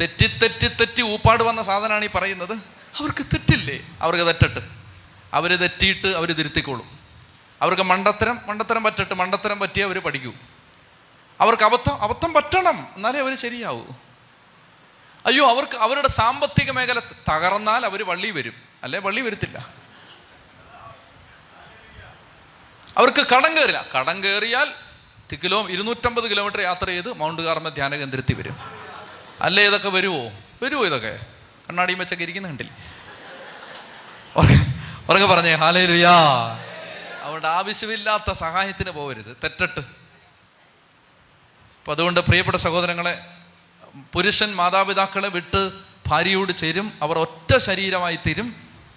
തെറ്റി തെറ്റി തെറ്റി ഊപ്പാട് വന്ന സാധനമാണ് ഈ പറയുന്നത്. അവർക്ക് തെറ്റില്ലേ? അവർക്ക് തെറ്റട്ട്. അവർ തെറ്റിയിട്ട് അവർ തിരുത്തിക്കോളും. അവർക്ക് മണ്ടത്തരം മണ്ടത്തരം പറ്റട്ട് മണ്ടത്തരം പറ്റിയേ അവർ പഠിക്കൂ. അവർക്ക് അബദ്ധം അബദ്ധം പറ്റണം. എന്നാലേ അവർ ശരിയാവൂ. അയ്യോ അവർക്ക് അവരുടെ സാമ്പത്തിക മേഖല തകർന്നാൽ അവർ വള്ളി വരും. അല്ലെ? വള്ളി വരുത്തില്ല. അവർക്ക് കടം കയറില്ല കടം കയറിയാൽ കിലോ ഇരുന്നൂറ്റമ്പത് കിലോമീറ്റർ യാത്ര ചെയ്ത് മൗണ്ട് കാർമ ധ്യാന കേന്ദ്രത്തിൽ വരും. അല്ലേ ഇതൊക്കെ വരുമോ വരുമോ ഇതൊക്കെ? കണ്ണാടിയും വെച്ചൊക്കെ ഇരിക്കുന്ന കണ്ടില്ല? ഉറക്കെ പറഞ്ഞേ ഹാലേ ലുയാ അതുകൊണ്ട് ആവശ്യമില്ലാത്ത സഹായത്തിന് പോകരുത് തെറ്റട്ട്. അപ്പം അതുകൊണ്ട് പ്രിയപ്പെട്ട സഹോദരങ്ങളെ പുരുഷൻ മാതാപിതാക്കളെ വിട്ട് ഭാര്യയോട് ചേരും. അവർ ഒറ്റ ശരീരമായി തീരും.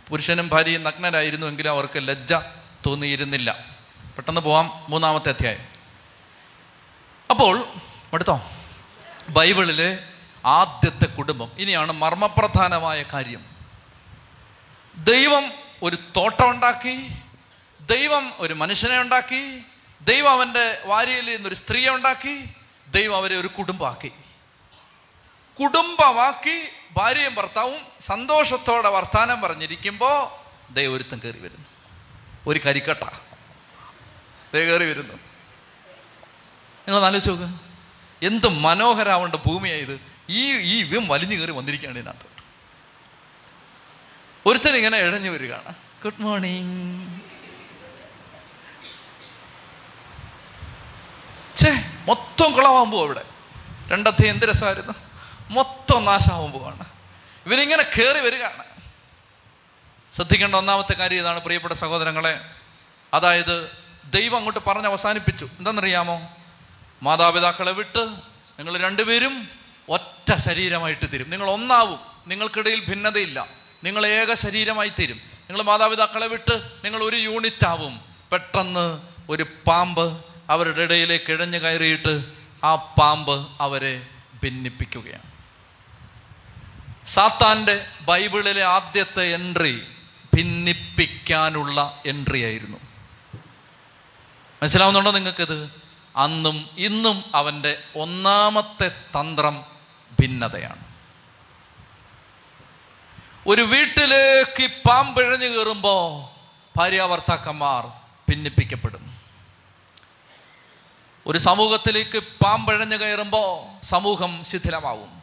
പുരുഷനും ഭാര്യയും നഗ്നരായിരുന്നുവെങ്കിലും അവർക്ക് ലജ്ജ തോന്നിയിരുന്നില്ല. പെട്ടെന്ന് പോവാം മൂന്നാമത്തെ അധ്യായം. അപ്പോൾ അടുത്തോ ബൈബിളിലെ ആദ്യത്തെ കുടുംബം. ഇനിയാണ് മർമ്മപ്രധാനമായ കാര്യം. ദൈവം ഒരു തോട്ടം ഉണ്ടാക്കി ദൈവം ഒരു മനുഷ്യനെ ഉണ്ടാക്കി ദൈവം അവന്റെ വാരിയിൽ നിന്നൊരു സ്ത്രീയെ ഉണ്ടാക്കി ദൈവം അവരെ ഒരു കുടുംബമാക്കി. കുടുംബമാക്കി ഭാര്യയും ഭർത്താവും സന്തോഷത്തോടെ വർത്താനം പറഞ്ഞിരിക്കുമ്പോൾ ദൈവം ഒരുത്തം കയറി വരുന്നു. ഒരു കരിക്കട്ട. ദൈവം കയറി വരുന്നു. നിങ്ങൾ ആലോചിച്ച് നോക്ക്. എന്ത് മനോഹരാവേണ്ട ഭൂമിയായത് ഈ ഈ ഇവൻ വലിഞ്ഞു കയറി വന്നിരിക്കുകയാണ് ഇതിനകത്ത്. ഒരുത്തൻ ഇങ്ങനെ ഇഴഞ്ഞു വരികയാണ്. ഗുഡ് മോർണിംഗ് ചേ മൊത്തം കുളമാകാൻ പോവാ ഇവിടെ. രണ്ടത്തെ എന്ത് രസമായിരുന്നു? മൊത്തം നാശമാവാൻ പോവാണ്. ഇവനിങ്ങനെ കയറി വരികയാണ്. ശ്രദ്ധിക്കേണ്ട ഒന്നാമത്തെ കാര്യം ഇതാണ് പ്രിയപ്പെട്ട സഹോദരങ്ങളെ. അതായത് ദൈവം അങ്ങോട്ട് പറഞ്ഞ് അവസാനിപ്പിച്ചു. എന്താണെന്നറിയാമോ? മാതാപിതാക്കളെ വിട്ട് നിങ്ങൾ രണ്ടുപേരും ഒറ്റ ശരീരമായിട്ട് തീരും. നിങ്ങൾ ഒന്നാവും. നിങ്ങൾക്കിടയിൽ ഭിന്നതയില്ല. നിങ്ങൾ ഏക ശരീരമായി തീരും. നിങ്ങൾ മാതാപിതാക്കളെ വിട്ട് നിങ്ങൾ ഒരു യൂണിറ്റ് ആവും. പെട്ടെന്ന് ഒരു പാമ്പ് അവരുടെ ഇടയിലേക്ക് ഇഴഞ്ഞു കയറിയിട്ട് ആ പാമ്പ് അവരെ ഭിന്നിപ്പിക്കുകയാണ്. സാത്താന്റെ ബൈബിളിലെ ആദ്യത്തെ എൻട്രി ഭിന്നിപ്പിക്കാനുള്ള എൻട്രി ആയിരുന്നു മനസ്സിലാവുന്നുണ്ടോ നിങ്ങൾക്കിത്? അന്നും ഇന്നും അവന്റെ ഒന്നാമത്തെ തന്ത്രം ഭിന്നതയാണ്. ഒരു വീട്ടിലേക്ക് പാമ്പിഴഞ്ഞു കയറുമ്പോൾ ഭാര്യാവർത്താക്കന്മാർ ഭിന്നിപ്പിക്കപ്പെടും. ഒരു സമൂഹത്തിലേക്ക് പാമ്പഴഞ്ഞു കയറുമ്പോൾ സമൂഹം ശിഥിലമാവും.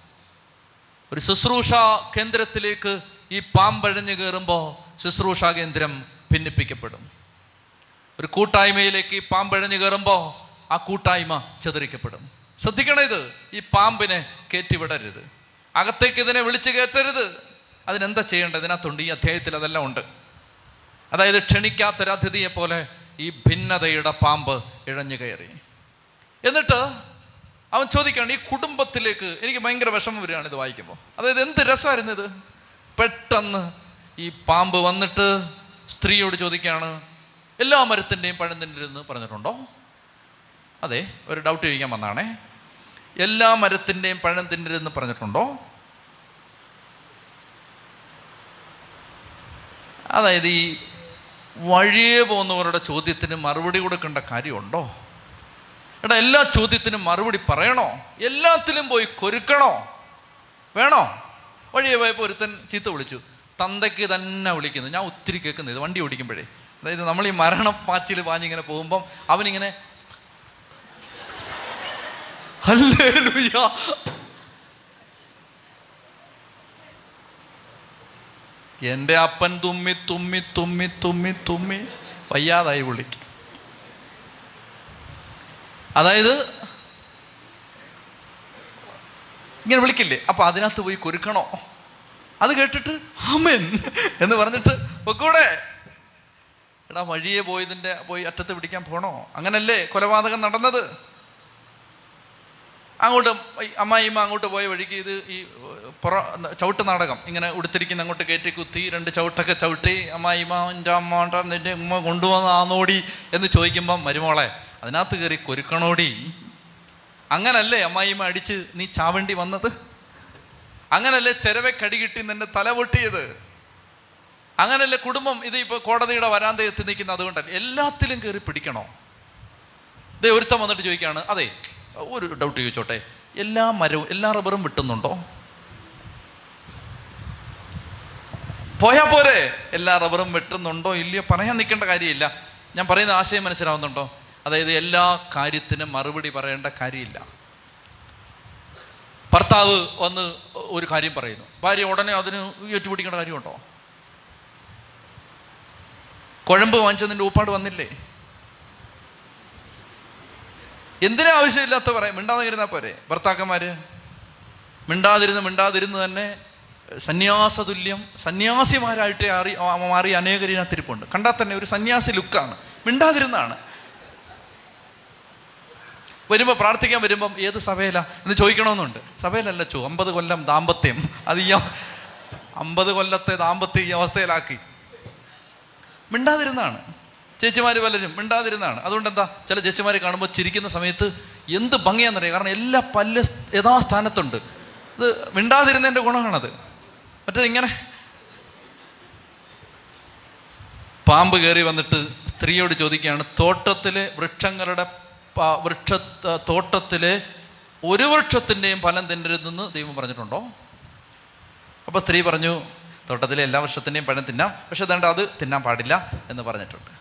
ഒരു ശുശ്രൂഷ കേന്ദ്രത്തിലേക്ക് ഈ പാമ്പഴഞ്ഞു കയറുമ്പോൾ ശുശ്രൂഷാ കേന്ദ്രം ഭിന്നിപ്പിക്കപ്പെടും. ഒരു കൂട്ടായ്മയിലേക്ക് ഈ പാമ്പഴഞ്ഞു കയറുമ്പോൾ ആ കൂട്ടായ്മ ചെതറിക്കപ്പെടും. ശ്രദ്ധിക്കണം ഇത്. ഈ പാമ്പിനെ കയറ്റിവിടരുത് അകത്തേക്ക് ഇതിനെ വിളിച്ചു കയറ്റരുത്. അതിനെന്താ ചെയ്യേണ്ടത്? ഇതിനകത്തുണ്ട്. ഈ അധ്യായത്തിൽ അതെല്ലാം ഉണ്ട്. അതായത് ക്ഷണിക്കാത്തൊരതിഥിയെ പോലെ ഈ ഭിന്നതയുടെ പാമ്പ് ഇഴഞ്ഞു കയറി. എന്നിട്ട് അവൻ ചോദിക്കുകയാണ് ഈ കുടുംബത്തിലേക്ക് എനിക്ക് ഭയങ്കര വിഷമം വരികയാണ് ഇത് വായിക്കുമ്പോൾ അതായത് എന്ത് രസമായിരുന്നു ഇത്? പെട്ടെന്ന് ഈ പാമ്പ് വന്നിട്ട് സ്ത്രീയോട് ചോദിക്കുകയാണ് എല്ലാ മരത്തിന്റെയും പഴം ഇരുന്ന് പറഞ്ഞിട്ടുണ്ടോ? അതെ ഒരു ഡൗട്ട് ചോദിക്കാൻ വന്നാണേ. എല്ലാ മരത്തിന്റെയും പഴം തിന്നരുതെന്ന് പറഞ്ഞിട്ടുണ്ടോ? അതായത് ഈ വഴിയെ പോകുന്നവരുടെ ചോദ്യത്തിന് മറുപടി കൊടുക്കേണ്ട കാര്യമുണ്ടോ? എടാ എല്ലാ ചോദ്യത്തിനും മറുപടി പറയണോ? എല്ലാത്തിലും പോയി കൊരുക്കണോ? വേണോ? വഴിയെ പോയപ്പോൾ ഒരുത്തൻ ചീത്ത വിളിച്ചു. തന്തയ്ക്ക് തന്നെ വിളിക്കുന്നത് ഞാൻ ഒത്തിരി കേൾക്കുന്നത് വണ്ടി ഓടിക്കുമ്പോഴേ. അതായത് നമ്മൾ ഈ മരണപ്പാച്ചിൽ പാഞ്ഞിങ്ങനെ പോകുമ്പം അവനിങ്ങനെ എന്റെ അപ്പൻ തുമ്മി തുമ്മി തുമ്മി തുമ്മി തുമ്മി. വയ്യാതായി വിളിക്കും അതായത് ഇങ്ങനെ വിളിക്കില്ലേ? അപ്പൊ അതിനകത്ത് പോയി കുരുക്കണോ? അത് കേട്ടിട്ട് അമ്മൻ എന്ന് പറഞ്ഞിട്ട് പൊക്കൂടെ. എടാ വഴിയെ പോയതിന്റെ പോയി അറ്റത്ത് പിടിക്കാൻ പോണോ? അങ്ങനല്ലേ കൊലപാതകം നടന്നത്? അങ്ങോട്ട് അമ്മായിമ്മ അങ്ങോട്ട് പോയ വഴിക്ക് ഇത് ഈ പുറ ചവിട്ട് നാടകം ഇങ്ങനെ ഉടുത്തിരിക്കുന്ന അങ്ങോട്ട് കയറ്റി കുത്തി രണ്ട് ചവിട്ടൊക്കെ ചവിട്ടി അമ്മായിമ്മ എന്റെ അമ്മ നിന്റെ ഉമ്മ കൊണ്ടുവന്ന ആന്നോടി എന്ന് ചോദിക്കുമ്പം മരുമോളെ അതിനകത്ത് കയറി കൊരുക്കണോടി? അങ്ങനല്ലേ അമ്മായിമ്മ അടിച്ച് നീ ചാവണ്ടി വന്നത്? അങ്ങനല്ലേ ചെരവെ കടികിട്ടി നിന്റെ തല പൊട്ടിയത്? അങ്ങനല്ലേ കുടുംബം ഇത് ഇപ്പോൾ കോടതിയുടെ വരാന്ത എത്തി നിൽക്കുന്ന അതുകൊണ്ടല്ലേ? എല്ലാത്തിലും കയറി പിടിക്കണോ? ഇതേ ഒരുത്തം വന്നിട്ട് ചോദിക്കുകയാണ് അതെ ഒരു ഡൗട്ട് ചോദിച്ചോട്ടെ? എല്ലാ മരവും എല്ലാ റബ്ബറും വെട്ടുന്നുണ്ടോ? പോയാ പോരെ. എല്ലാ റബ്ബറും വെട്ടുന്നുണ്ടോ? ഇല്ലയോ? പറയാൻ നിൽക്കേണ്ട കാര്യമില്ല. ഞാൻ പറയുന്ന ആശയം മനസ്സിലാവുന്നുണ്ടോ? അതായത് എല്ലാ കാര്യത്തിനും മറുപടി പറയേണ്ട കാര്യമില്ല. ഭർത്താവ് വന്ന് ഒരു കാര്യം പറയുന്നു. ഭാര്യ ഉടനെ അതിന് ഏറ്റുപിടിക്കേണ്ട കാര്യമുണ്ടോ? കുഴമ്പ് വാങ്ങിച്ചതിന്റെ ഊപ്പാട് വന്നില്ലേ? എന്തിനാ ആവശ്യമില്ലാത്ത പറയാം? മിണ്ടാതിരുന്നാൽ പോരെ? ഭർത്താക്കന്മാര്? മിണ്ടാതിരുന്ന് മിണ്ടാതിരുന്ന് തന്നെ സന്യാസതുല്യം സന്യാസിമാരായിട്ട് അറി മാറി അനേകരിനകത്തിരിപ്പുണ്ട് കണ്ടാൽ തന്നെ ഒരു സന്യാസി ലുക്കാണ്. മിണ്ടാതിരുന്നാണ്. വരുമ്പോൾ പ്രാർത്ഥിക്കാൻ വരുമ്പം ഏത് സഭയിലാ? എന്ന് ചോദിക്കണമെന്നുണ്ട്. സഭയിലല്ല ചോ അമ്പത് കൊല്ലം ദാമ്പത്യം. അത് ഈ അമ്പത് കൊല്ലത്തെ ദാമ്പത്യം ഈ അവസ്ഥയിലാക്കി. മിണ്ടാതിരുന്നാണ്. ചേച്ചിമാർ പലരും മിണ്ടാതിരുന്നതാണ് അതുകൊണ്ട് എന്താ ചില ചേച്ചിമാരെ കാണുമ്പോൾ ചിരിക്കുന്ന സമയത്ത് എന്ത് ഭംഗിയാണെന്നറിയാം? കാരണം എല്ലാ പല്ല് യഥാസ്ഥാനത്തുണ്ട്. ഇത് മിണ്ടാതിരുന്നതിന്റെ ഗുണമാണത് മറ്റേത് ഇങ്ങനെ പാമ്പ് കയറി വന്നിട്ട് സ്ത്രീയോട് ചോദിക്കുകയാണ് തോട്ടത്തിലെ വൃക്ഷങ്ങളുടെ വൃക്ഷ തോട്ടത്തിലെ ഒരു വൃക്ഷത്തിന്റെയും ഫലം തിന്നരുതെന്ന് ദൈവം പറഞ്ഞിട്ടുണ്ടോ? അപ്പോൾ സ്ത്രീ പറഞ്ഞു തോട്ടത്തിലെ എല്ലാ വൃക്ഷത്തിന്റെയും പഴം തിന്നാം. പക്ഷെ അതുകൊണ്ട് അത് തിന്നാൻ പാടില്ല എന്ന് പറഞ്ഞിട്ടുണ്ട്.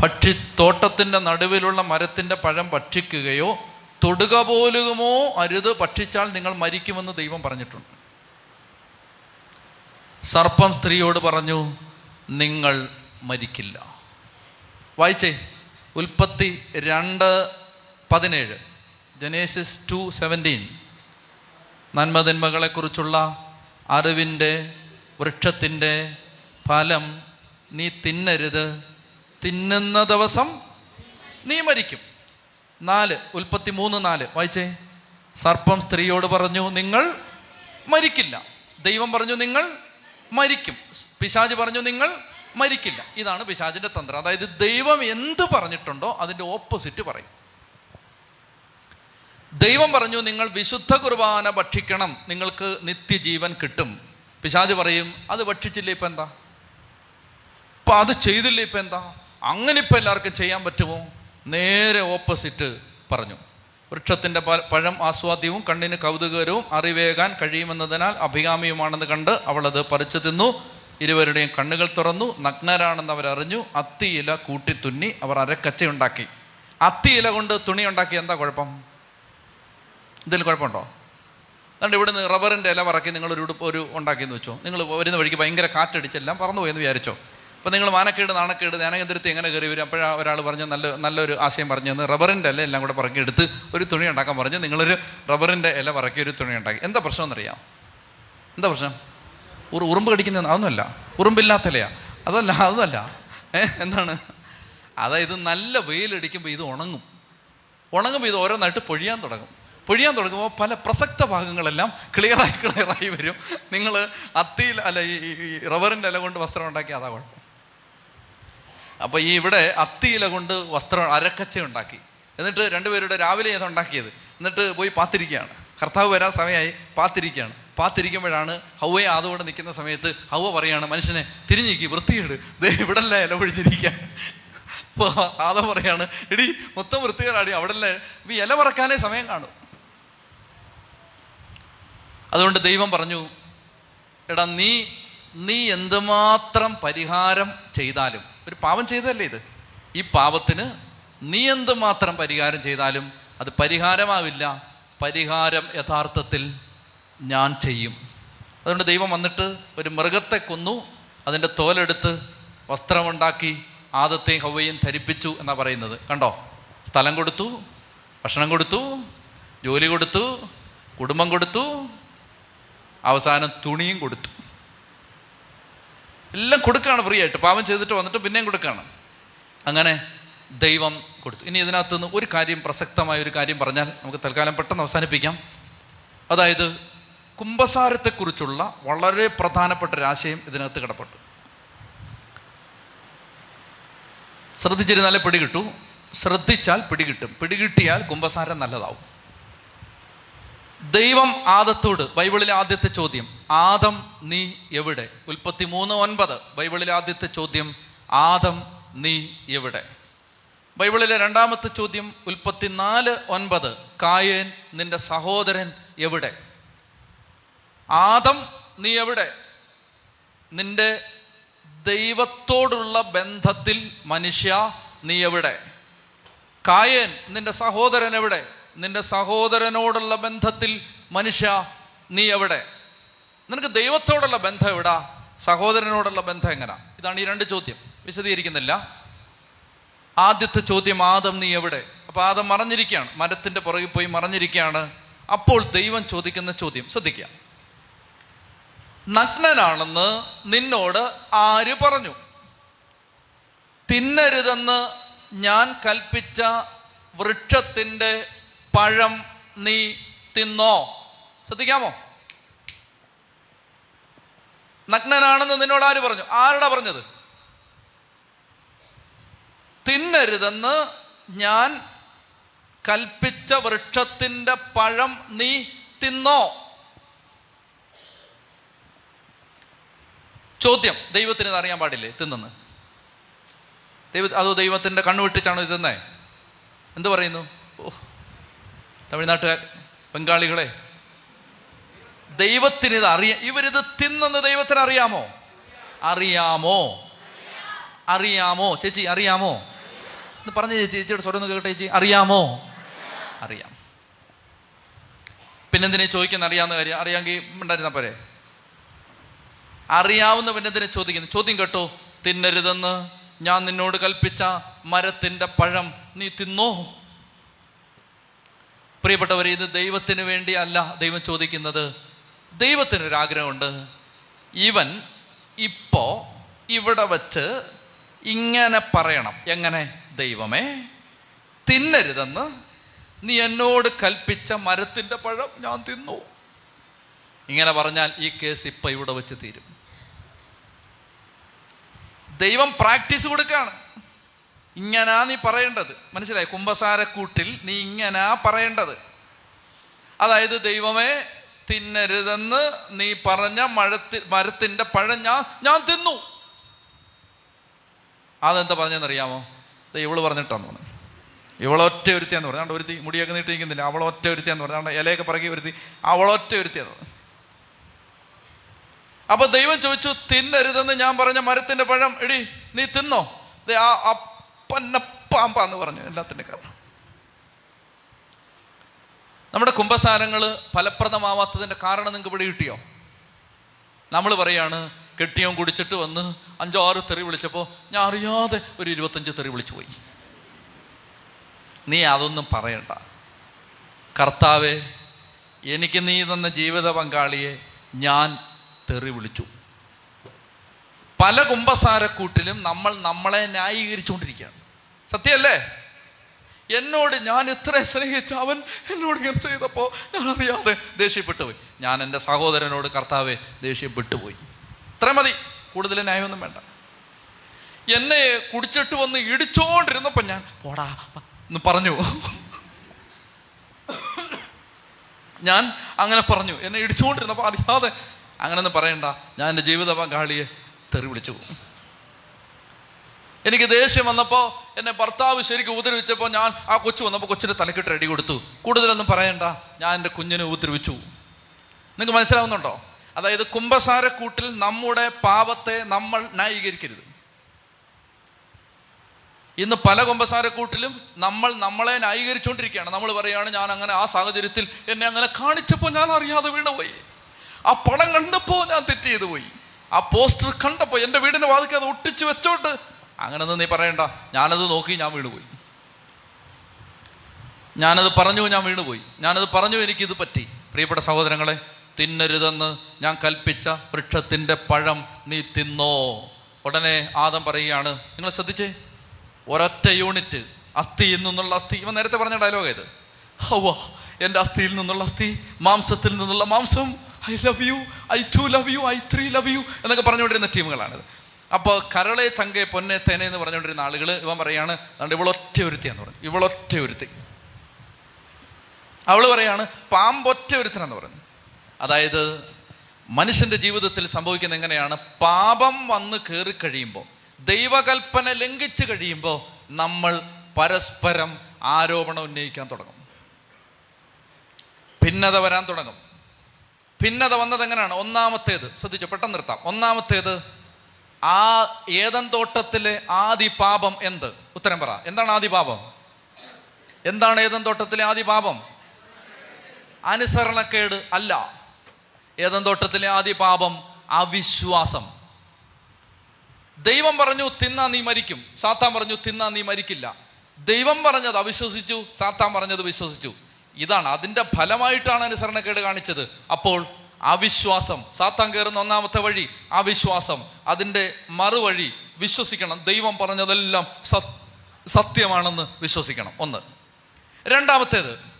ഭക്ഷി തോട്ടത്തിന്റെ നടുവിലുള്ള മരത്തിന്റെ പഴം ഭക്ഷിക്കുകയോ തൊടുക പോലുമോ അരുത് ഭക്ഷിച്ചാൽ നിങ്ങൾ മരിക്കുമെന്ന് ദൈവം പറഞ്ഞിട്ടുണ്ട്. സർപ്പം സ്ത്രീയോട് പറഞ്ഞു നിങ്ങൾ മരിക്കില്ല. വായിച്ചേ ഉൽപ്പത്തി രണ്ട് പതിനേഴ് ജനേസിസ് ടു സെവന്റീൻ. നന്മതിന്മകളെക്കുറിച്ചുള്ള അറിവിന്റെ വൃക്ഷത്തിന്റെ ഫലം നീ തിന്നരുത് തിന്നുന്ന ദിവസം നീ മരിക്കും. നാല് ഉൽപ്പത്തി മൂന്ന് നാല്. വായിച്ചേ. സർപ്പം സ്ത്രീയോട് പറഞ്ഞു നിങ്ങൾ മരിക്കില്ല. ദൈവം പറഞ്ഞു നിങ്ങൾ മരിക്കും. പിശാജ് പറഞ്ഞു നിങ്ങൾ മരിക്കില്ല. ഇതാണ് പിശാജിന്റെ തന്ത്രം. അതായത് ദൈവം എന്ത് പറഞ്ഞിട്ടുണ്ടോ അതിന്റെ ഓപ്പോസിറ്റ് പറയും. ദൈവം പറഞ്ഞു നിങ്ങൾ വിശുദ്ധ കുർബാന ഭക്ഷിക്കണം. നിങ്ങൾക്ക് നിത്യജീവൻ കിട്ടും. പിശാജ് പറയും അത് ഭക്ഷിച്ചില്ലേ ഇപ്പം എന്താ? അപ്പം അത് ചെയ്തില്ലേ ഇപ്പം എന്താ? അങ്ങനെ ഇപ്പം എല്ലാവർക്കും ചെയ്യാൻ പറ്റുമോ? നേരെ ഓപ്പോസിറ്റ് പറഞ്ഞു. വൃക്ഷത്തിന്റെ പഴം ആസ്വാദ്യവും കണ്ണിന് കൗതുകരവും അറിവേകാൻ കഴിയുമെന്നതിനാൽ അഭികാമിയുമാണെന്ന് കണ്ട് അവളത് പറിച്ചു തിന്നു. ഇരുവരുടെയും കണ്ണുകൾ തുറന്നു. നഗ്നരാണെന്ന് അവരറിഞ്ഞു. അത്തിയില കൂട്ടി തുന്നി അവർ അരക്കച്ചയുണ്ടാക്കി. അത്തിയില കൊണ്ട് തുണി ഉണ്ടാക്കി എന്താ കുഴപ്പം? എന്തെങ്കിലും കുഴപ്പമുണ്ടോ? അതുകൊണ്ട് ഇവിടുന്ന് റബ്ബറിന്റെ ഇല പറക്കി നിങ്ങളൊരു ഉടുപ്പ് ഒരു ഉണ്ടാക്കിയെന്ന് വെച്ചോ. നിങ്ങൾ വരുന്ന വഴിക്ക് ഭയങ്കര കാറ്റടിച്ചെല്ലാം പറന്നു പോയെന്ന് വിചാരിച്ചോ. അപ്പോൾ നിങ്ങൾ മാനക്കേട് നാണക്കേട് ധ്യാനകേന്ദ്രത്തിൽ എങ്ങനെ കയറി വരും? അപ്പോഴാ ഒരാൾ പറഞ്ഞു നല്ല നല്ലൊരു ആശയം പറഞ്ഞു തന്നെ റബ്ബറിന്റെ ഇല എല്ലാം കൂടെ പറക്കി എടുത്ത് ഒരു തുണി ഉണ്ടാക്കാൻ പറഞ്ഞു. നിങ്ങളൊരു റബ്ബറിന്റെ ഇല പറക്കി ഒരു തുണി ഉണ്ടാക്കി. എന്താ പ്രശ്നം എന്നറിയാം? എന്താ പ്രശ്നം? ഉറു ഉറുമ്പ് കടിക്കുന്ന അതൊന്നുമല്ല. ഉറുമ്പില്ലാത്ത ഇലയാ. അതല്ല അതല്ല. എന്താണ്? അതായത് നല്ല വെയിലടിക്കുമ്പോൾ ഇത് ഉണങ്ങും. ഉണങ്ങുമ്പോൾ ഇത് ഓരോന്നായിട്ട് പൊഴിയാൻ തുടങ്ങും. പൊഴിയാൻ തുടങ്ങുമ്പോൾ പല പ്രസക്ത ഭാഗങ്ങളെല്ലാം ക്ലിയറായി ക്ലിയറായി വരും. നിങ്ങൾ അത്തിയിൽ അല്ല ഈ റബ്ബറിന്റെ ഇല കൊണ്ട് വസ്ത്രം ഉണ്ടാക്കി അതാ കുഴപ്പം. അപ്പോൾ ഈ ഇവിടെ അത്തിയില കൊണ്ട് വസ്ത്രം അരക്കച്ച ഉണ്ടാക്കി. എന്നിട്ട് രണ്ടുപേരുടെ രാവിലെ അത് ഉണ്ടാക്കിയത്? എന്നിട്ട് പോയി പാത്തിരിക്കുകയാണ്. കർത്താവ് വരാൻ സമയമായി പാത്തിരിക്കുകയാണ്. പാത്തിരിക്കുമ്പോഴാണ് ഹൗവയെ അതോടെ നിൽക്കുന്ന സമയത്ത് ഹൗവ പറയാണ് മനുഷ്യനെ തിരിഞ്ഞിക്ക് വൃത്തിയേട് ദേ ഇവിടല്ല ഇല ഒഴിഞ്ഞിരിക്കാൻ അപ്പോൾ ആദ പറയാണ് എടി മൊത്തം വൃത്തികേടാടി അവിടല്ലേ ഈ ഇല പറക്കാനേ സമയം കാണും. അതുകൊണ്ട് ദൈവം പറഞ്ഞു എടാ നീ നീ എന്തുമാത്രം പരിഹാരം ചെയ്താലും ഒരു പാപം ചെയ്തതല്ലേ ഇത്? ഈ പാപത്തിന് നീ എന്തുമാത്രം പരിഹാരം ചെയ്താലും അത് പരിഹാരമാവില്ല. പരിഹാരം യഥാർത്ഥത്തിൽ ഞാൻ ചെയ്യും. അതുകൊണ്ട് ദൈവം വന്നിട്ട് ഒരു മൃഗത്തെ കൊന്നു അതിന്റെ തോലെടുത്ത് വസ്ത്രമുണ്ടാക്കി ആദത്തെയും ഹവയും ധരിപ്പിച്ചു എന്നാണ് പറയുന്നത്. കണ്ടോ? സ്ഥലം കൊടുത്തു ഭക്ഷണം കൊടുത്തു ജോലി കൊടുത്തു കുടുംബം കൊടുത്തു അവസാനം തുണിയും കൊടുത്തു. എല്ലാം കൊടുക്കുകയാണ് ഫ്രീ ആയിട്ട് പാവം ചെയ്തിട്ട് വന്നിട്ട് പിന്നെയും കൊടുക്കുകയാണ് അങ്ങനെ ദൈവം കൊടുത്തു. ഇനി ഇതിനകത്ത് നിന്ന് ഒരു കാര്യം പ്രസക്തമായ ഒരു കാര്യം പറഞ്ഞാൽ നമുക്ക് തൽക്കാലം പെട്ടെന്ന് അവസാനിപ്പിക്കാം. അതായത് കുംഭസാരത്തെക്കുറിച്ചുള്ള വളരെ പ്രധാനപ്പെട്ട ഒരു ആശയം ഇതിനകത്ത് കിടപ്പെട്ടു ശ്രദ്ധിച്ചിരുന്നാലേ പിടികിട്ടു. ശ്രദ്ധിച്ചാൽ പിടികിട്ടും. പിടികിട്ടിയാൽ കുംഭസാരം നല്ലതാവും. ദൈവം ആദത്തോട് ബൈബിളിലെ ആദ്യത്തെ ചോദ്യം ആദം നീ എവിടെ? ഉൽപ്പത്തി മൂന്ന് ഒൻപത് ബൈബിളിലെ ആദ്യത്തെ ചോദ്യം ആദം നീ എവിടെ? ബൈബിളിലെ രണ്ടാമത്തെ ചോദ്യം ഉൽപ്പത്തി നാല് ഒൻപത് കായേൻ നിന്റെ സഹോദരൻ എവിടെ? ആദം നീ എവിടെ? നിന്റെ ദൈവത്തോടുള്ള ബന്ധത്തിൽ മനുഷ്യ നീ എവിടെ? കായേൻ നിന്റെ സഹോദരൻ എവിടെ? നിന്റെ സഹോദരനോടുള്ള ബന്ധത്തിൽ മനുഷ്യ നീ എവിടെ? നിനക്ക് ദൈവത്തോടുള്ള ബന്ധം എവിടാ? സഹോദരനോടുള്ള ബന്ധം എങ്ങനാ? ഇതാണ് ഈ രണ്ട് ചോദ്യം. വിശദീകരിക്കുന്നില്ല. ആദ്യത്തെ ചോദ്യം ആദം നീ എവിടെ? അപ്പൊ ആദം മറഞ്ഞിരിക്കുകയാണ്. മരത്തിന്റെ പുറകിൽ പോയി മറഞ്ഞിരിക്കുകയാണ്. അപ്പോൾ ദൈവം ചോദിക്കുന്ന ചോദ്യം ശ്രദ്ധിക്കുക. നഗ്നനാണെന്ന് നിന്നോട് ആര് പറഞ്ഞു? തിന്നരുതെന്ന് ഞാൻ കൽപ്പിച്ച വൃക്ഷത്തിന്റെ പഴം നീ തിന്നോ? ശ്രദ്ധിക്കാമോ? നഗ്നനാണെന്ന് നിന്നോട് ആര് പറഞ്ഞു? ആരുടെ പറഞ്ഞത്? തിന്നരുതെന്ന് ഞാൻ കൽപ്പിച്ച വൃക്ഷത്തിന്റെ പഴം നീ തിന്നോ? ചോദ്യം. ദൈവത്തിന് ഇത് അറിയാൻ പാടില്ലേ? തിന്നെന്ന്. ദൈവ അതോ ദൈവത്തിന്റെ കണ്ണുവിട്ടിട്ടാണോ ഇതെന്നേ എന്ത് പറയുന്നു? ഓ തമിഴ്നാട്ടുകാർ ബംഗാളികളെ ദൈവത്തിന് ഇത് അറിയാം. ഇവരിത് തിന്നെന്ന് ദൈവത്തിന് അറിയാമോ? അറിയാമോ? അറിയാമോ? ചേച്ചി അറിയാമോ? എന്ന് പറഞ്ഞ ചേച്ചി ചേച്ചിയുടെ സ്വരം ഒന്ന് കേട്ടെ ചേച്ചി. അറിയാമോ? അറിയാം. പിന്നെന്തിനെ ചോദിക്കുന്ന അറിയാവുന്ന കാര്യം അറിയാമെങ്കിൽ ഉണ്ടായിരുന്ന പോരെ? അറിയാവുന്ന പിന്നെന്തിനെ ചോദിക്കുന്നു? ചോദ്യം കേട്ടോ. തിന്നരുതെന്ന് ഞാൻ നിന്നോട് കൽപ്പിച്ച മരത്തിന്റെ പഴം നീ തിന്നോ? പ്രിയപ്പെട്ടവരെ ഇത് ദൈവത്തിന് വേണ്ടിയല്ല ദൈവം ചോദിക്കുന്നത്. ദൈവത്തിനൊരാഗ്രഹമുണ്ട്. ഇവൻ ഇപ്പോ ഇവിടെ വച്ച് ഇങ്ങനെ പറയണം. എങ്ങനെ? ദൈവമേ തിന്നരുതെന്ന് നീ എന്നോട് കൽപ്പിച്ച മരത്തിന്റെ പഴം ഞാൻ തിന്നു. ഇങ്ങനെ പറഞ്ഞാൽ ഈ കേസ് ഇപ്പം ഇവിടെ വെച്ച് തീരും. ദൈവം പ്രാക്ടീസ് കൊടുക്കുകയാണ്. ഇങ്ങനാ നീ പറയേണ്ടത്. മനസ്സിലായി? കുംഭസാരക്കൂട്ടിൽ നീ ഇങ്ങനാ പറയേണ്ടത്. അതായത് ദൈവമേ തിന്നരുതെന്ന് നീ പറഞ്ഞ മഴത്തി മരത്തിന്റെ പഴം ഞാൻ ഞാൻ തിന്നു. അതെന്താ പറഞ്ഞെന്നറിയാമോ ഇവൾ പറഞ്ഞിട്ടാന്ന് പറഞ്ഞു ഇവളൊറ്റ ഒരുത്തിയാന്ന് പറഞ്ഞു. ഒരുത്തി മുടിയൊക്കെ നീട്ടിയിരിക്കുന്നില്ല അവളൊറ്റ ഒരുത്തിയാന്ന് പറഞ്ഞു. ഇലയൊക്കെ പറകി ഒരുത്തി അവളൊറ്റ ഒരുത്തിയാന്ന് പറഞ്ഞു. അപ്പൊ ദൈവം ചോദിച്ചു തിന്നരുതെന്ന് ഞാൻ പറഞ്ഞ മരത്തിന്റെ പഴം എടി നീ തിന്നോ? ആ അപ്പന്ന പാമ്പാന്ന് പറഞ്ഞു എല്ലാത്തിന്റെ കാരണം. നമ്മുടെ കുംഭസാരങ്ങൾ ഫലപ്രദമാവാത്തതിന്റെ കാരണം നിങ്ങൾക്ക് ഇവിടെ കിട്ടിയോ? നമ്മൾ പറയാണ് കെട്ടിയോൻ കുടിച്ചിട്ട് വന്ന് അഞ്ചോ ആറ് തെറി വിളിച്ചപ്പോൾ ഞാൻ അറിയാതെ ഒരു ഇരുപത്തഞ്ച് തെറി വിളിച്ചു പോയി. നീ അതൊന്നും പറയണ്ട. കർത്താവേ എനിക്ക് നീ തന്ന ജീവിത പങ്കാളിയെ ഞാൻ തെറി വിളിച്ചു. പല കുംഭസാരക്കൂട്ടിലും നമ്മൾ നമ്മളെ ന്യായീകരിച്ചുകൊണ്ടിരിക്കുകയാണ്. സത്യമല്ലേ? എന്നോട് ഞാൻ ഇത്ര സ്നേഹിച്ച അവൻ എന്നോട് ഇങ്ങനെ ചെയ്തപ്പോൾ ഞാൻ അറിയാതെ ദേഷ്യപ്പെട്ടു പോയി ഞാൻ എന്റെ സഹോദരനോട് കർത്താവെ ദേഷ്യപ്പെട്ടു പോയി ഇത്ര മതി. കൂടുതൽ ന്യായമൊന്നും വേണ്ട. എന്നെ കുടിച്ചിട്ട് വന്ന് ഇടിച്ചോണ്ടിരുന്നപ്പോൾ ഞാൻ പോടാ എന്ന് പറഞ്ഞു. ഞാൻ അങ്ങനെ പറഞ്ഞു. എന്നെ ഇടിച്ചുകൊണ്ടിരുന്നപ്പോൾ അറിയാതെ അങ്ങനെയൊന്നും പറയണ്ട. ഞാൻ എന്റെ ജീവിത പങ്കാളിയെ തെറി വിളിച്ചു എനിക്ക് ദേഷ്യം വന്നപ്പോൾ എന്നെ ഭർത്താവ് ശരിക്കും ഉപദ്രവിച്ചപ്പോൾ ഞാൻ ആ കൊച്ചു വന്നപ്പോൾ കൊച്ചിന്റെ തലക്കിട്ട് റെഡി കൊടുത്തു. കൂടുതലൊന്നും പറയണ്ട ഞാൻ എന്റെ കുഞ്ഞിനെ ഉപദ്രവിച്ചു. നിങ്ങൾക്ക് മനസ്സിലാവുന്നുണ്ടോ? അതായത് കുംഭസാരക്കൂട്ടിൽ നമ്മുടെ പാപത്തെ നമ്മൾ ന്യായീകരിക്കരുത്. ഇന്ന് പല കുംഭസാരക്കൂട്ടിലും നമ്മൾ നമ്മളെ ന്യായീകരിച്ചുകൊണ്ടിരിക്കുകയാണ് നമ്മൾ പറയുകയാണ് ഞാൻ അങ്ങനെ ആ സാഹചര്യത്തിൽ എന്നെ അങ്ങനെ കാണിച്ചപ്പോൾ ഞാൻ അറിയാതെ വീണുപോയി. ആ പണം കണ്ടപ്പോൾ ഞാൻ തെറ്റ് ചെയ്തു പോയി ആ പോസ്റ്റർ കണ്ടപ്പോൾ എന്റെ വീടിന്റെ വാതിക്ക് അത് ഒട്ടിച്ച് വെച്ചോണ്ട് അങ്ങനൊന്നും നീ പറയണ്ട. ഞാനത് നോക്കി ഞാൻ വീണുപോയി. ഞാനത് പറഞ്ഞു ഞാൻ വീണുപോയി. ഞാനത് പറഞ്ഞു എനിക്കിത് പറ്റി. പ്രിയപ്പെട്ട സഹോദരങ്ങളെ തിന്നരുതെന്ന് ഞാൻ കൽപ്പിച്ച വൃക്ഷത്തിന്റെ പഴം നീ തിന്നോ. ഉടനെ ആദം പറയുകയാണ് നിങ്ങൾ ശ്രദ്ധിച്ചേ? ഒരൊറ്റ യൂണിറ്റ് അസ്ഥിയിൽ നിന്നുള്ള അസ്ഥി. ഇവ നേരത്തെ പറഞ്ഞ ഡയലോഗ് ഇത് ഹവ എന്റെ അസ്ഥിയിൽ നിന്നുള്ള അസ്ഥി മാംസത്തിൽ നിന്നുള്ള മാംസം. I love you I too love you I three love you എന്നൊക്കെ പറഞ്ഞുകൊണ്ടിരുന്ന ടീമുകളാണിത്. അപ്പോൾ കരളെ ചങ്കെ പൊന്നെ തേനെ എന്ന് പറഞ്ഞുകൊണ്ടിരുന്ന ആളുകൾ ഇവൻ പറയാണ് അതുകൊണ്ട് ഇവളൊറ്റ ഒരുത്തിയാന്ന് പറഞ്ഞു. ഇവളൊറ്റ ഒരുത്തി. അവൾ പറയാണ് പാമ്പൊറ്റ ഒരുത്തനെന്ന് പറഞ്ഞു. അതായത് മനുഷ്യന്റെ ജീവിതത്തിൽ സംഭവിക്കുന്ന എങ്ങനെയാണ്? പാപം വന്ന് കയറി കഴിയുമ്പോൾ ദൈവകൽപ്പന ലംഘിച്ചു കഴിയുമ്പോൾ നമ്മൾ പരസ്പരം ആരോപണം ഉന്നയിക്കാൻ തുടങ്ങും. ഭിന്നത വരാൻ തുടങ്ങും. ഭിന്നത വന്നത് എങ്ങനെയാണ്? ഒന്നാമത്തേത് ശ്രദ്ധിച്ചു പെട്ടെന്ന് നിർത്താം. ഒന്നാമത്തേത് ആ ഏതൻ തോട്ടത്തിലെ ആദി പാപം എന്ത്? ഉത്തരം പറ. എന്താണ് ആദി പാപം? എന്താണ് ഏതൻ തോട്ടത്തിലെ ആദി പാപം? അനുസരണക്കേട് അല്ല. ഏതൻ തോട്ടത്തിലെ ആദി പാപം? അവിശ്വാസം. ദൈവം പറഞ്ഞു തിന്നാ നീ മരിക്കും. സാത്താൻ പറഞ്ഞു തിന്നാ നീ മരിക്കില്ല. ദൈവം പറഞ്ഞത് അവിശ്വസിച്ചു സാത്താൻ പറഞ്ഞത് വിശ്വസിച്ചു. ഇതാണ് അതിന്റെ ഫലമായിട്ടാണ് അനുസരണക്കേട് കാണിച്ചത്. അപ്പോൾ അവിശ്വാസം സാത്താൻ കയറുന്ന ഒന്നാമത്തെ വഴി അവിശ്വാസം അതിന്റെ മറുവഴി വിശ്വസിക്കണം. ദൈവം പറഞ്ഞതെല്ലാം സത് സത്യമാണെന്ന് വിശ്വസിക്കണം. ഒന്ന്. രണ്ടാമത്തേത്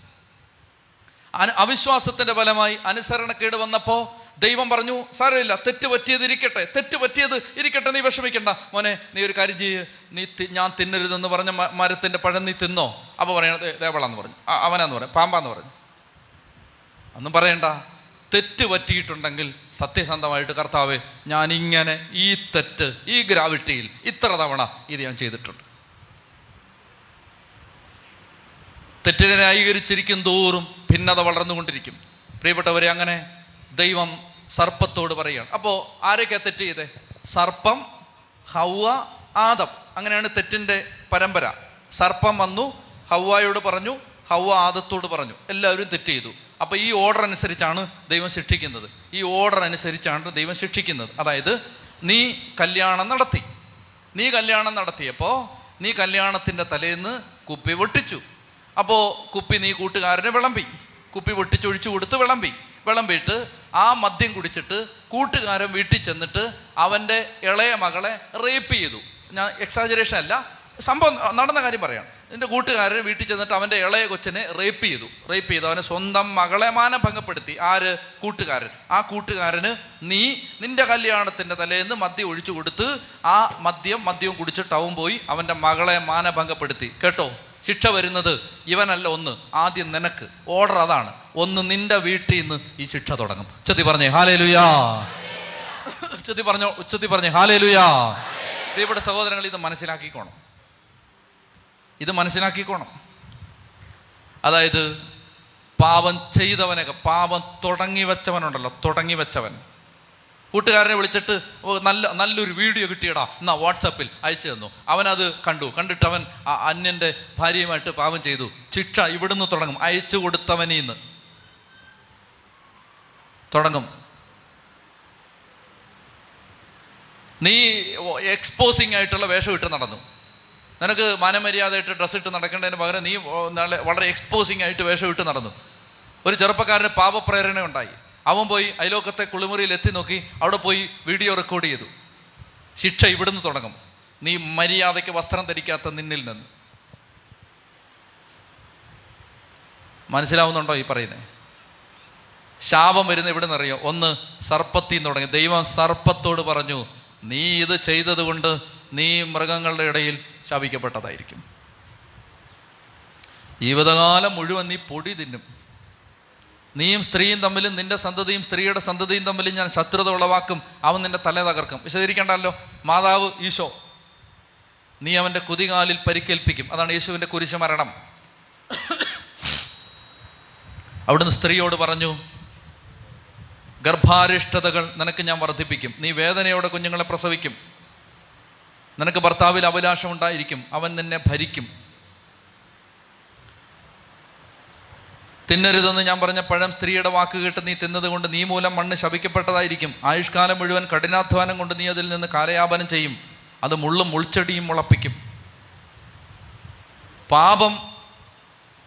അവിശ്വാസത്തിന്റെ ഫലമായി അനുസരണക്കേട് വന്നപ്പോൾ ദൈവം പറഞ്ഞു സാരമില്ല തെറ്റ് പറ്റിയത് ഇരിക്കട്ടെ തെറ്റ് പറ്റിയത് ഇരിക്കട്ടെ നീ വിഷമിക്കണ്ട. മോനെ നീ ഒരു കാര്യം ചെയ്യ്. നീ ഞാൻ തിന്നരുതെന്ന് പറഞ്ഞ മരത്തിന്റെ പഴം നീ തിന്നോ? അപ്പോൾ പറയണത് ദേവളാന്ന് പറഞ്ഞു. അവനാന്ന് പറഞ്ഞു പാമ്പാന്ന് പറഞ്ഞു. ഒന്നും പറയണ്ട തെറ്റ് പറ്റിയിട്ടുണ്ടെങ്കിൽ സത്യസന്ധമായിട്ട് കർത്താവ് ഞാൻ ഇങ്ങനെ ഈ തെറ്റ് ഈ ഗ്രാവിറ്റിയിൽ ഇത്ര തവണ ഇത് ഞാൻ ചെയ്തിട്ടുണ്ട്. തെറ്റിനെ ന്യായീകരിച്ചിരിക്കും തോറും ഭിന്നത വളർന്നുകൊണ്ടിരിക്കും. പ്രിയപ്പെട്ടവരെ അങ്ങനെ ദൈവം സർപ്പത്തോട് പറയുകയാണ്. അപ്പോൾ ആരൊക്കെയാ തെറ്റ് ചെയ്തേ? സർപ്പം ഹൗവ ആദം. അങ്ങനെയാണ് തെറ്റിന്റെ പരമ്പര. സർപ്പം വന്നു ഹൗവായോട് പറഞ്ഞു ഹൗവ ആദത്തോട് പറഞ്ഞു. എല്ലാവരും തെറ്റ് ചെയ്തു. അപ്പോൾ ഈ ഓർഡർ അനുസരിച്ചാണ് ദൈവം ശിക്ഷിക്കുന്നത്. ഈ ഓർഡർ അനുസരിച്ചാണ് ദൈവം ശിക്ഷിക്കുന്നത്. അതായത് നീ കല്യാണം നടത്തി. നീ കല്യാണം നടത്തിയപ്പോൾ നീ കല്യാണത്തിന്റെ തലേന്ന് കുപ്പി പൊട്ടിച്ചു. അപ്പോൾ കുപ്പി നീ കൂട്ടുകാരനെ വിളമ്പി. കുപ്പി പൊട്ടിച്ചൊഴിച്ചു കൊടുത്ത് വിളമ്പി. വിളമ്പിയിട്ട് ആ മദ്യം കുടിച്ചിട്ട് കൂട്ടുകാരൻ വീട്ടിൽ ചെന്നിട്ട് അവന്റെ ഇളയ മകളെ റേപ്പ് ചെയ്തു. ഞാൻ എക്സാജറേഷൻ അല്ല സംഭവം നടന്ന കാര്യം പറയാം എന്റെ കൂട്ടുകാരൻ വീട്ടിൽ ചെന്നിട്ട് അവന്റെ ഇളയ കൊച്ചിനെ റേപ്പ് ചെയ്തു. റേപ്പ് ചെയ്തു. അവനെ സ്വന്തം മകളെ മാനഭംഗപ്പെടുത്തി ആര്? കൂട്ടുകാരൻ. ആ കൂട്ടുകാരന് നീ നിന്റെ കല്യാണത്തിന്റെ തലേന്ന് മദ്യം ഒഴിച്ചു കൊടുത്ത് ആ മദ്യം മദ്യവും കുടിച്ച് ടൗൺ പോയി അവന്റെ മകളെ മാനഭംഗപ്പെടുത്തി കേട്ടോ? ശിക്ഷ വരുന്നത് ഇവനല്ല ഒന്ന് ആദ്യം നിനക്ക്. ഓർഡർ അതാണ്. ഒന്ന് നിന്റെ വീട്ടിൽ നിന്ന് ഈ ശിക്ഷ തുടങ്ങും. ഉച്ചത്തി പറഞ്ഞേ ഹാലേ ലുയാ ഉച്ചത്തി പറഞ്ഞോ ഉച്ചത്തി പറഞ്ഞേ ഹാലേ ലുയാ ഇവിടെ സഹോദരങ്ങൾ ഇത് മനസ്സിലാക്കിക്കോണം. ഇത് മനസ്സിലാക്കിക്കോണം. അതായത് പാപം ചെയ്തവനൊക്കെ പാപം തുടങ്ങി വെച്ചവനുണ്ടല്ലോ തുടങ്ങി വെച്ചവൻ. കൂട്ടുകാരനെ വിളിച്ചിട്ട് നല്ല നല്ലൊരു വീഡിയോ കിട്ടിയടാ എന്നാ വാട്സപ്പിൽ അയച്ചു തന്നു. അവനത് കണ്ടു. കണ്ടിട്ട് അവൻ അന്യന്റെ ഭാര്യയുമായിട്ട് പാപം ചെയ്തു. ശിക്ഷ ഇവിടുന്ന് തുടങ്ങും. അയച്ചു കൊടുത്തവനീന്ന് തുടങ്ങും. നീ എക്സ്പോസിങ് ആയിട്ടുള്ള വേഷം ഇട്ട് നടന്നു. നിനക്ക് മാനമര്യാദയായിട്ട് ഡ്രസ്സ് ഇട്ട് നടക്കേണ്ടതിന് പകരം നീ വളരെ എക്സ്പോസിങ് ആയിട്ട് വേഷം ഇട്ട് നടന്നു. ഒരു ചെറുപ്പക്കാരന് പാപപ്രേരണ ഉണ്ടായി അവൻ പോയി അയലോക്കത്തെ കുളിമുറിയിൽ എത്തി നോക്കി അവിടെ പോയി വീഡിയോ റെക്കോർഡ് ചെയ്തു. ശിക്ഷ ഇവിടുന്ന് തുടങ്ങും. നീ മര്യാദയ്ക്ക് വസ്ത്രം ധരിക്കാത്ത നിന്നിൽ നിന്ന്. മനസ്സിലാവുന്നുണ്ടോ ഈ പറയുന്നത് ശാപം വരുന്ന ഇവിടെ നിന്നറിയോ ഒന്ന് സർപ്പത്തിൽ നിന്ന് തുടങ്ങി. ദൈവം സർപ്പത്തോട് പറഞ്ഞു നീ ഇത് ചെയ്തതുകൊണ്ട് നീ മൃഗങ്ങളുടെ ഇടയിൽ ശാപിക്കപ്പെട്ടതായിരിക്കും. ജീവിതകാലം മുഴുവൻ നീ പൊടി തിന്നും. നീയും സ്ത്രീയും തമ്മിലും നിന്റെ സന്തതിയും സ്ത്രീയുടെ സന്തതിയും തമ്മിലും ഞാൻ ശത്രുത ഉളവാക്കും. അവൻ നിന്റെ തല തകർക്കും. വിശദീകരിക്കണ്ടല്ലോ? മാതാവ് ഈശോ. നീ അവന്റെ കുതികാലിൽ പരിക്കേൽപ്പിക്കും. അതാണ് യേശുവിന്റെ കുരിശ് മരണം. അവിടുന്ന് സ്ത്രീയോട് പറഞ്ഞു ഗർഭാരിഷ്ടതകൾ നിനക്ക് ഞാൻ വർദ്ധിപ്പിക്കും. നീ വേദനയോടെ കുഞ്ഞുങ്ങളെ പ്രസവിക്കും. നിനക്ക് ഭർത്താവിൽ അഭിലാഷം ഉണ്ടായിരിക്കും. അവൻ നിന്നെ ഭരിക്കും. തിന്നരുതെന്ന് ഞാൻ പറഞ്ഞ പഴം സ്ത്രീയുടെ വാക്ക് കേട്ട് നീ തിന്നത് കൊണ്ട് നീ മൂലം മണ്ണ് ശപിക്കപ്പെട്ടതായിരിക്കും. ആയുഷ്കാലം മുഴുവൻ കഠിനാധ്വാനം കൊണ്ട് നീ അതിൽ നിന്ന് കാലയാപനം ചെയ്യും. അത് മുള്ളും മുൾച്ചെടിയും മുളപ്പിക്കും. പാപം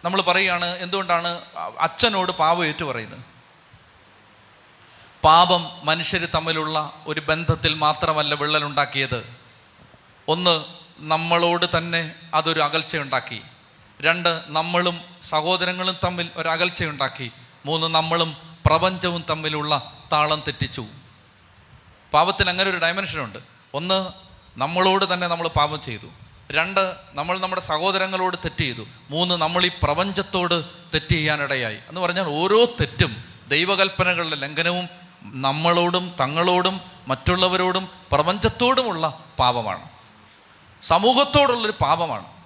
നമ്മൾ പറയുകയാണ് എന്തുകൊണ്ടാണ് അച്ഛനോട് പാപം ഏറ്റു പറയുന്നത്? പാപം മനുഷ്യർ തമ്മിലുള്ള ഒരു ബന്ധത്തിൽ മാത്രമല്ല വിള്ളലുണ്ടാക്കിയത്. ഒന്ന് നമ്മളോട് തന്നെ അതൊരു അകൽച്ചയുണ്ടാക്കി. രണ്ട് നമ്മളും സഹോദരങ്ങളും തമ്മിൽ ഒരു അകൽച്ചയുണ്ടാക്കി മൂന്ന് നമ്മളും പ്രപഞ്ചവും തമ്മിലുള്ള താളം തെറ്റിച്ചു. പാപത്തിന് അങ്ങനെ ഒരു ഡയമെൻഷനുണ്ട് ഒന്ന് നമ്മളോട് തന്നെ നമ്മൾ പാപം ചെയ്തു. രണ്ട് നമ്മൾ നമ്മുടെ സഹോദരങ്ങളോട് തെറ്റ് ചെയ്തു. മൂന്ന് നമ്മൾ ഈ പ്രപഞ്ചത്തോട് തെറ്റ് ചെയ്യാനിടയായി. എന്ന് പറഞ്ഞാൽ ഓരോ തെറ്റും ദൈവകൽപ്പനകളുടെ ലംഘനവും നമ്മളോടും തങ്ങളോടും മറ്റുള്ളവരോടും പ്രപഞ്ചത്തോടുമുള്ള പാപമാണ്. സമൂഹത്തോടുള്ളൊരു പാപമാണ്.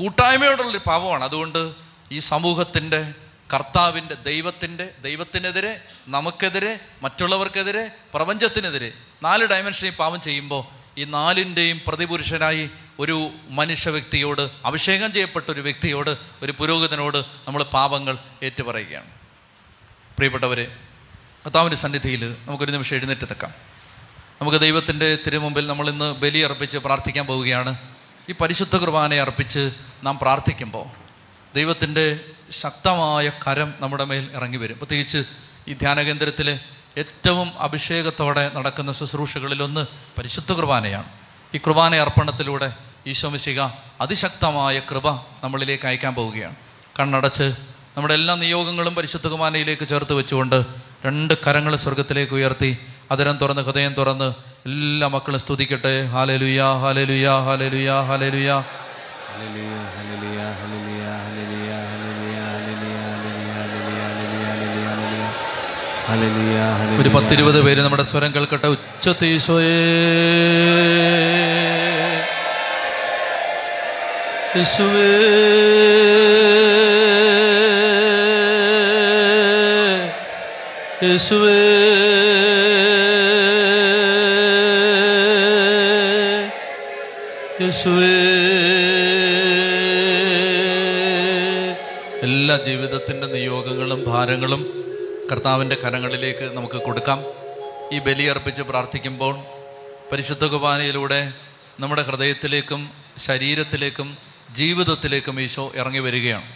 കൂട്ടായ്മയോടുള്ളൊരു പാപമാണ്. അതുകൊണ്ട് ഈ സമൂഹത്തിന്റെ കർത്താവിന്റെ ദൈവത്തിന്റെ ദൈവത്തിനെതിരെ നമുക്കെതിരെ മറ്റുള്ളവർക്കെതിരെ പ്രപഞ്ചത്തിനെതിരെ നാല് ഡയമെൻഷനിൽ പാപം ചെയ്യുമ്പോൾ ഈ നാലിന്റെയും പ്രതിപുരുഷനായി ഒരു മനുഷ്യ വ്യക്തിയോട് അഭിഷേകം ചെയ്യപ്പെട്ട ഒരു വ്യക്തിയോട് ഒരു പുരോഹിതനോട് നമ്മൾ പാപങ്ങൾ ഏറ്റുപറയുകയാണ്. പ്രിയപ്പെട്ടവരെ കർത്താവിന്റെ സന്നിധിയിൽ നമുക്കൊരു നിമിഷം എഴുന്നേറ്റ് നിൽക്കാം. നമുക്ക് ദൈവത്തിന്റെ തിരുമുമ്പിൽ നമ്മൾ ഇന്ന് ബലി അർപ്പിച്ച് പ്രാർത്ഥിക്കാൻ പോവുകയാണ്. ഈ പരിശുദ്ധ കുർബാനയെ അർപ്പിച്ച് നാം പ്രാർത്ഥിക്കുമ്പോൾ ദൈവത്തിന്റെ ശക്തമായ കരം നമ്മുടെ മേൽ ഇറങ്ങി വരും. പ്രത്യേകിച്ച് ഈ ധ്യാന കേന്ദ്രത്തിലെ ഏറ്റവും അഭിഷേകത്തോടെ നടക്കുന്ന ശുശ്രൂഷകളിലൊന്ന് പരിശുദ്ധ കുർബാനയാണ്. ഈ കുർബാന അർപ്പണത്തിലൂടെ ഈശോമിശിക അതിശക്തമായ കൃപ നമ്മളിലേക്ക് അയക്കാൻ പോവുകയാണ്. കണ്ണടച്ച് നമ്മുടെ എല്ലാ നിയോഗങ്ങളും പരിശുദ്ധ കുർബാനയിലേക്ക് ചേർത്ത് വെച്ചുകൊണ്ട് രണ്ട് കരങ്ങൾ സ്വർഗത്തിലേക്ക് ഉയർത്തി അതിരം തുറന്ന് ഹൃദയം തുറന്ന് എല്ലാ മക്കളും സ്തുതിക്കട്ടെ ഹാലലുയാ ഹാലലുയാ ഹാലലുയാ ഹാലലുയാ ഒരു പത്തിരുപത് പേര് നമ്മുടെ സ്വരം കേൾക്കട്ടെ ഉച്ചത്തീശോയേ യേശുവേ യേശുവേ യേശുവേ. എല്ലാ ജീവിതത്തിന്റെ നിയോഗങ്ങളും ഭാരങ്ങളും കർത്താവിന്റെ കരങ്ങളിലേക്ക് നമുക്ക് കൊടുക്കാം. ഈ ബലിയർപ്പിച്ച് പ്രാർത്ഥിക്കുമ്പോൾ പരിശുദ്ധ കുർബാനയിലൂടെ നമ്മുടെ ഹൃദയത്തിലേക്കും ശരീരത്തിലേക്കും ജീവിതത്തിലേക്കും ഈശോ ഇറങ്ങി വരികയാണ്.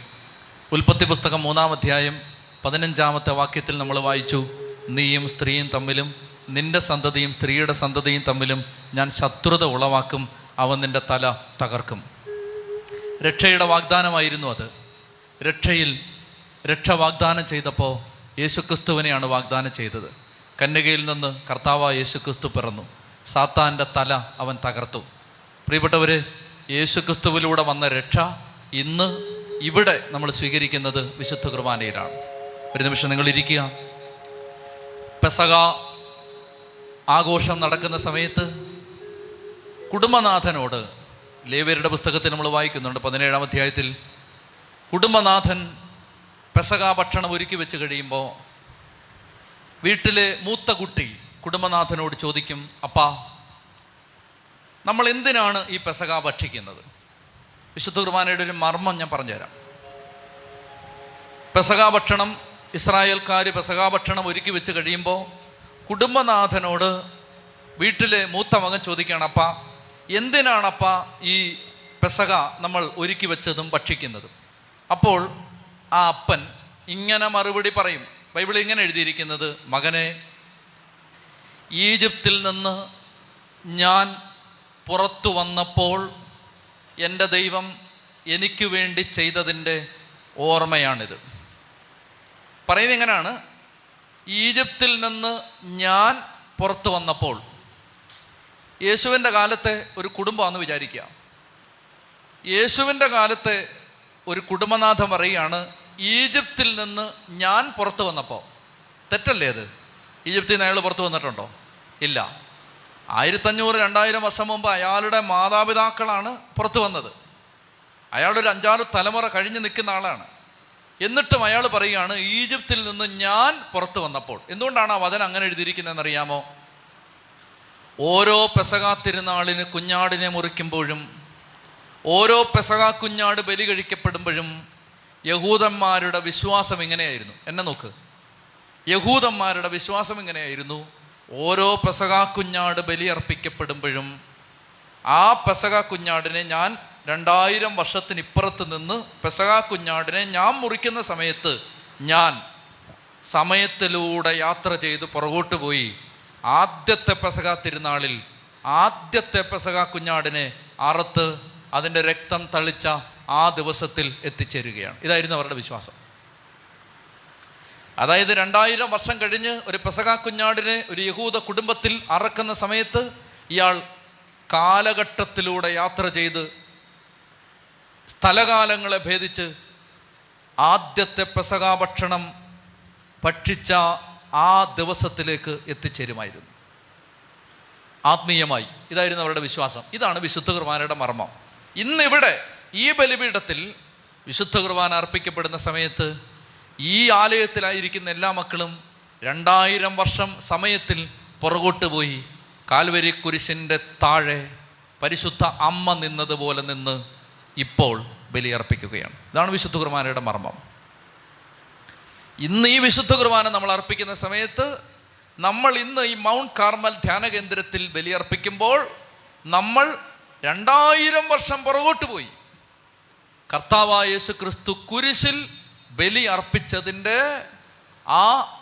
ഉൽപ്പത്തി പുസ്തകം മൂന്നാം അധ്യായം പതിനഞ്ചാമത്തെ വാക്യത്തിൽ നമ്മൾ വായിച്ചു നീയും സ്ത്രീയും തമ്മിലും നിന്റെ സന്തതിയും സ്ത്രീയുടെ സന്തതിയും തമ്മിലും ഞാൻ ശത്രുത ഉളവാക്കും അവൻ നിന്റെ തല തകർക്കും. രക്ഷയുടെ വാഗ്ദാനമായിരുന്നു അത്. രക്ഷയിൽ രക്ഷ വാഗ്ദാനം ചെയ്തപ്പോൾ യേശുക്രിസ്തുവിനെയാണ് വാഗ്ദാനം ചെയ്തത്. കന്യകയിൽ നിന്ന് കർത്താവ് യേശുക്രിസ്തു പിറന്നു. സാത്താന്റെ തല അവൻ തകർത്തു. പ്രിയപ്പെട്ടവർ യേശുക്രിസ്തുവിലൂടെ വന്ന രക്ഷ ഇന്ന് ഇവിടെ നമ്മൾ സ്വീകരിക്കുന്നത് വിശുദ്ധ കുർബാനയിലാണ്. ഒരു നിമിഷം നിങ്ങൾ ഇരിക്കുക. പെസക ആഘോഷം നടക്കുന്ന സമയത്ത് കുടുംബനാഥനോട് ലേവ്യരുടെ പുസ്തകത്തിൽ നമ്മൾ വായിക്കുന്നുണ്ട് പതിനേഴാം അധ്യായത്തിൽ. കുടുംബനാഥൻ പെസക ഭക്ഷണം ഒരുക്കി വെച്ച് കഴിയുമ്പോൾ വീട്ടിലെ മൂത്ത കുട്ടി കുടുംബനാഥനോട് ചോദിക്കും അപ്പാ നമ്മൾ എന്തിനാണ് ഈ പെസക ഭക്ഷിക്കുന്നത്? വിശുദ്ധ കുർബാനയുടെ ഒരു മർമ്മം ഞാൻ പറഞ്ഞുതരാം. പെസക ഭക്ഷണം ഇസ്രായേൽക്കാർ പെസക ഭക്ഷണം ഒരുക്കി വെച്ച് കഴിയുമ്പോൾ കുടുംബനാഥനോട് വീട്ടിലെ മൂത്ത മകൻ ചോദിക്കുകയാണ് അപ്പ എന്തിനാണപ്പ ഈ പെസക നമ്മൾ ഒരുക്കി വെച്ചതും ഭക്ഷിക്കുന്നതും? അപ്പോൾ ആ അപ്പൻ ഇങ്ങനെ മറുപടി പറയും. ബൈബിൾ ഇങ്ങനെ എഴുതിയിരിക്കുന്നത് മകനെ ഈജിപ്തിൽ നിന്ന് ഞാൻ പുറത്തു വന്നപ്പോൾ എന്റെ ദൈവം എനിക്ക് വേണ്ടി ചെയ്തതിന്റെ ഓർമ്മയാണിത്. പറയുന്നത് എങ്ങനെയാണ്? ഈജിപ്തിൽ നിന്ന് ഞാൻ പുറത്തു വന്നപ്പോൾ. യേശുവിന്റെ കാലത്തെ ഒരു കുടുംബമാണെന്ന് വിചാരിക്കുക. യേശുവിന്റെ കാലത്തെ ഒരു കുടുംബനാഥം പറയുകയാണ് ഈജിപ്തിൽ നിന്ന് ഞാൻ പുറത്തു വന്നപ്പോൾ. തെറ്റല്ലേ അത്? ഈജിപ്തിൽ നിന്ന് അയാൾ പുറത്തു വന്നിട്ടുണ്ടോ? ഇല്ല. ആയിരത്തഞ്ഞൂറ് രണ്ടായിരം വർഷം മുമ്പ് അയാളുടെ മാതാപിതാക്കളാണ് പുറത്തു വന്നത്. അയാളൊരു അഞ്ചാറ് തലമുറ കഴിഞ്ഞ് നിൽക്കുന്ന ആളാണ്. എന്നിട്ടും അയാൾ പറയുകയാണ് ഈജിപ്തിൽ നിന്ന് ഞാൻ പുറത്തു വന്നപ്പോൾ. എന്തുകൊണ്ടാണ് ആ വചനം അങ്ങനെ എഴുതിയിരിക്കുന്നതെന്ന് അറിയാമോ? ഓരോ പെസകാ തിരുനാളിന് കുഞ്ഞാടിനെ മുറിക്കുമ്പോഴും ഓരോ പെസകാ കുഞ്ഞാട് ബലി കഴിക്കപ്പെടുമ്പോഴും യഹൂദന്മാരുടെ വിശ്വാസം ഇങ്ങനെയായിരുന്നു. എന്നെ നോക്ക്. യഹൂദന്മാരുടെ വിശ്വാസം ഇങ്ങനെയായിരുന്നു. ഓരോ പെസകാ കുഞ്ഞാട് ബലി അർപ്പിക്കപ്പെടുമ്പോഴും ആ പെസക കുഞ്ഞാടിനെ ഞാൻ രണ്ടായിരം വർഷത്തിനിപ്പുറത്ത് നിന്ന് പെസക കുഞ്ഞാടിനെ ഞാൻ മുറിക്കുന്ന സമയത്ത് ഞാൻ സമയത്തിലൂടെ യാത്ര ചെയ്ത് പുറകോട്ട് പോയി. ആദ്യത്തെ പെസക തിരുനാളിൽ ആദ്യത്തെ പെസക കുഞ്ഞാടിനെ അറുത്ത് അതിന്റെ രക്തം തളിച്ച ആ ദിവസത്തിൽ എത്തിച്ചേരുകയാണ്. ഇതായിരുന്നു അവരുടെ വിശ്വാസം. അതായത് രണ്ടായിരം വർഷം കഴിഞ്ഞ് ഒരു പെസക കുഞ്ഞാടിനെ ഒരു യഹൂദ കുടുംബത്തിൽ അറക്കുന്ന സമയത്ത് ഇയാൾ കാലഘട്ടത്തിലൂടെ യാത്ര ചെയ്ത് സ്ഥലകാലങ്ങളെ ഭേദിച്ച് ആദ്യത്തെ പെസക ഭക്ഷണം ഭക്ഷിച്ച ആ ദിവസത്തിലേക്ക് എത്തിച്ചേരുമായിരുന്നു. ആത്മീയമായി. ഇതായിരുന്നു അവരുടെ വിശ്വാസം. ഇതാണ് വിശുദ്ധ കുർബാനയുടെ മർമ്മം. ഇന്നിവിടെ ഈ ബലിപീഠത്തിൽ വിശുദ്ധ കുർബാന അർപ്പിക്കപ്പെടുന്ന സമയത്ത് ഈ ആലയത്തിലായിരിക്കുന്ന എല്ലാ മക്കളും രണ്ടായിരം വർഷം സമയത്തിൽ പുറകോട്ട് പോയി കാൽവരി കുരിശിന്റെ താഴെ പരിശുദ്ധ അമ്മ നിന്നതുപോലെ നിന്ന് ഇപ്പോൾ ബലിയർപ്പിക്കുകയാണ് ഇതാണ് വിശുദ്ധ കുർബാനയുടെ മർമ്മം. ഇന്ന് ഈ വിശുദ്ധ കുർബാന നമ്മൾ അർപ്പിക്കുന്ന സമയത്ത് നമ്മൾ ഇന്ന് ഈ മൗണ്ട് കാർമൽ ധ്യാന കേന്ദ്രത്തിൽ ബലിയർപ്പിക്കുമ്പോൾ നമ്മൾ രണ്ടായിരം വർഷം പുറകോട്ട് പോയി. കർത്താവായ യേശു ക്രിസ്തു കുരിശിൽ ബലി അർപ്പിച്ചതിന്റെ ആ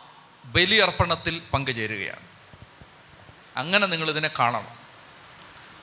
ബലിയർപ്പണത്തിൽ പങ്കുചേരുകയാണ്. അങ്ങനെ നിങ്ങൾ ഇതിനെ കാണണം.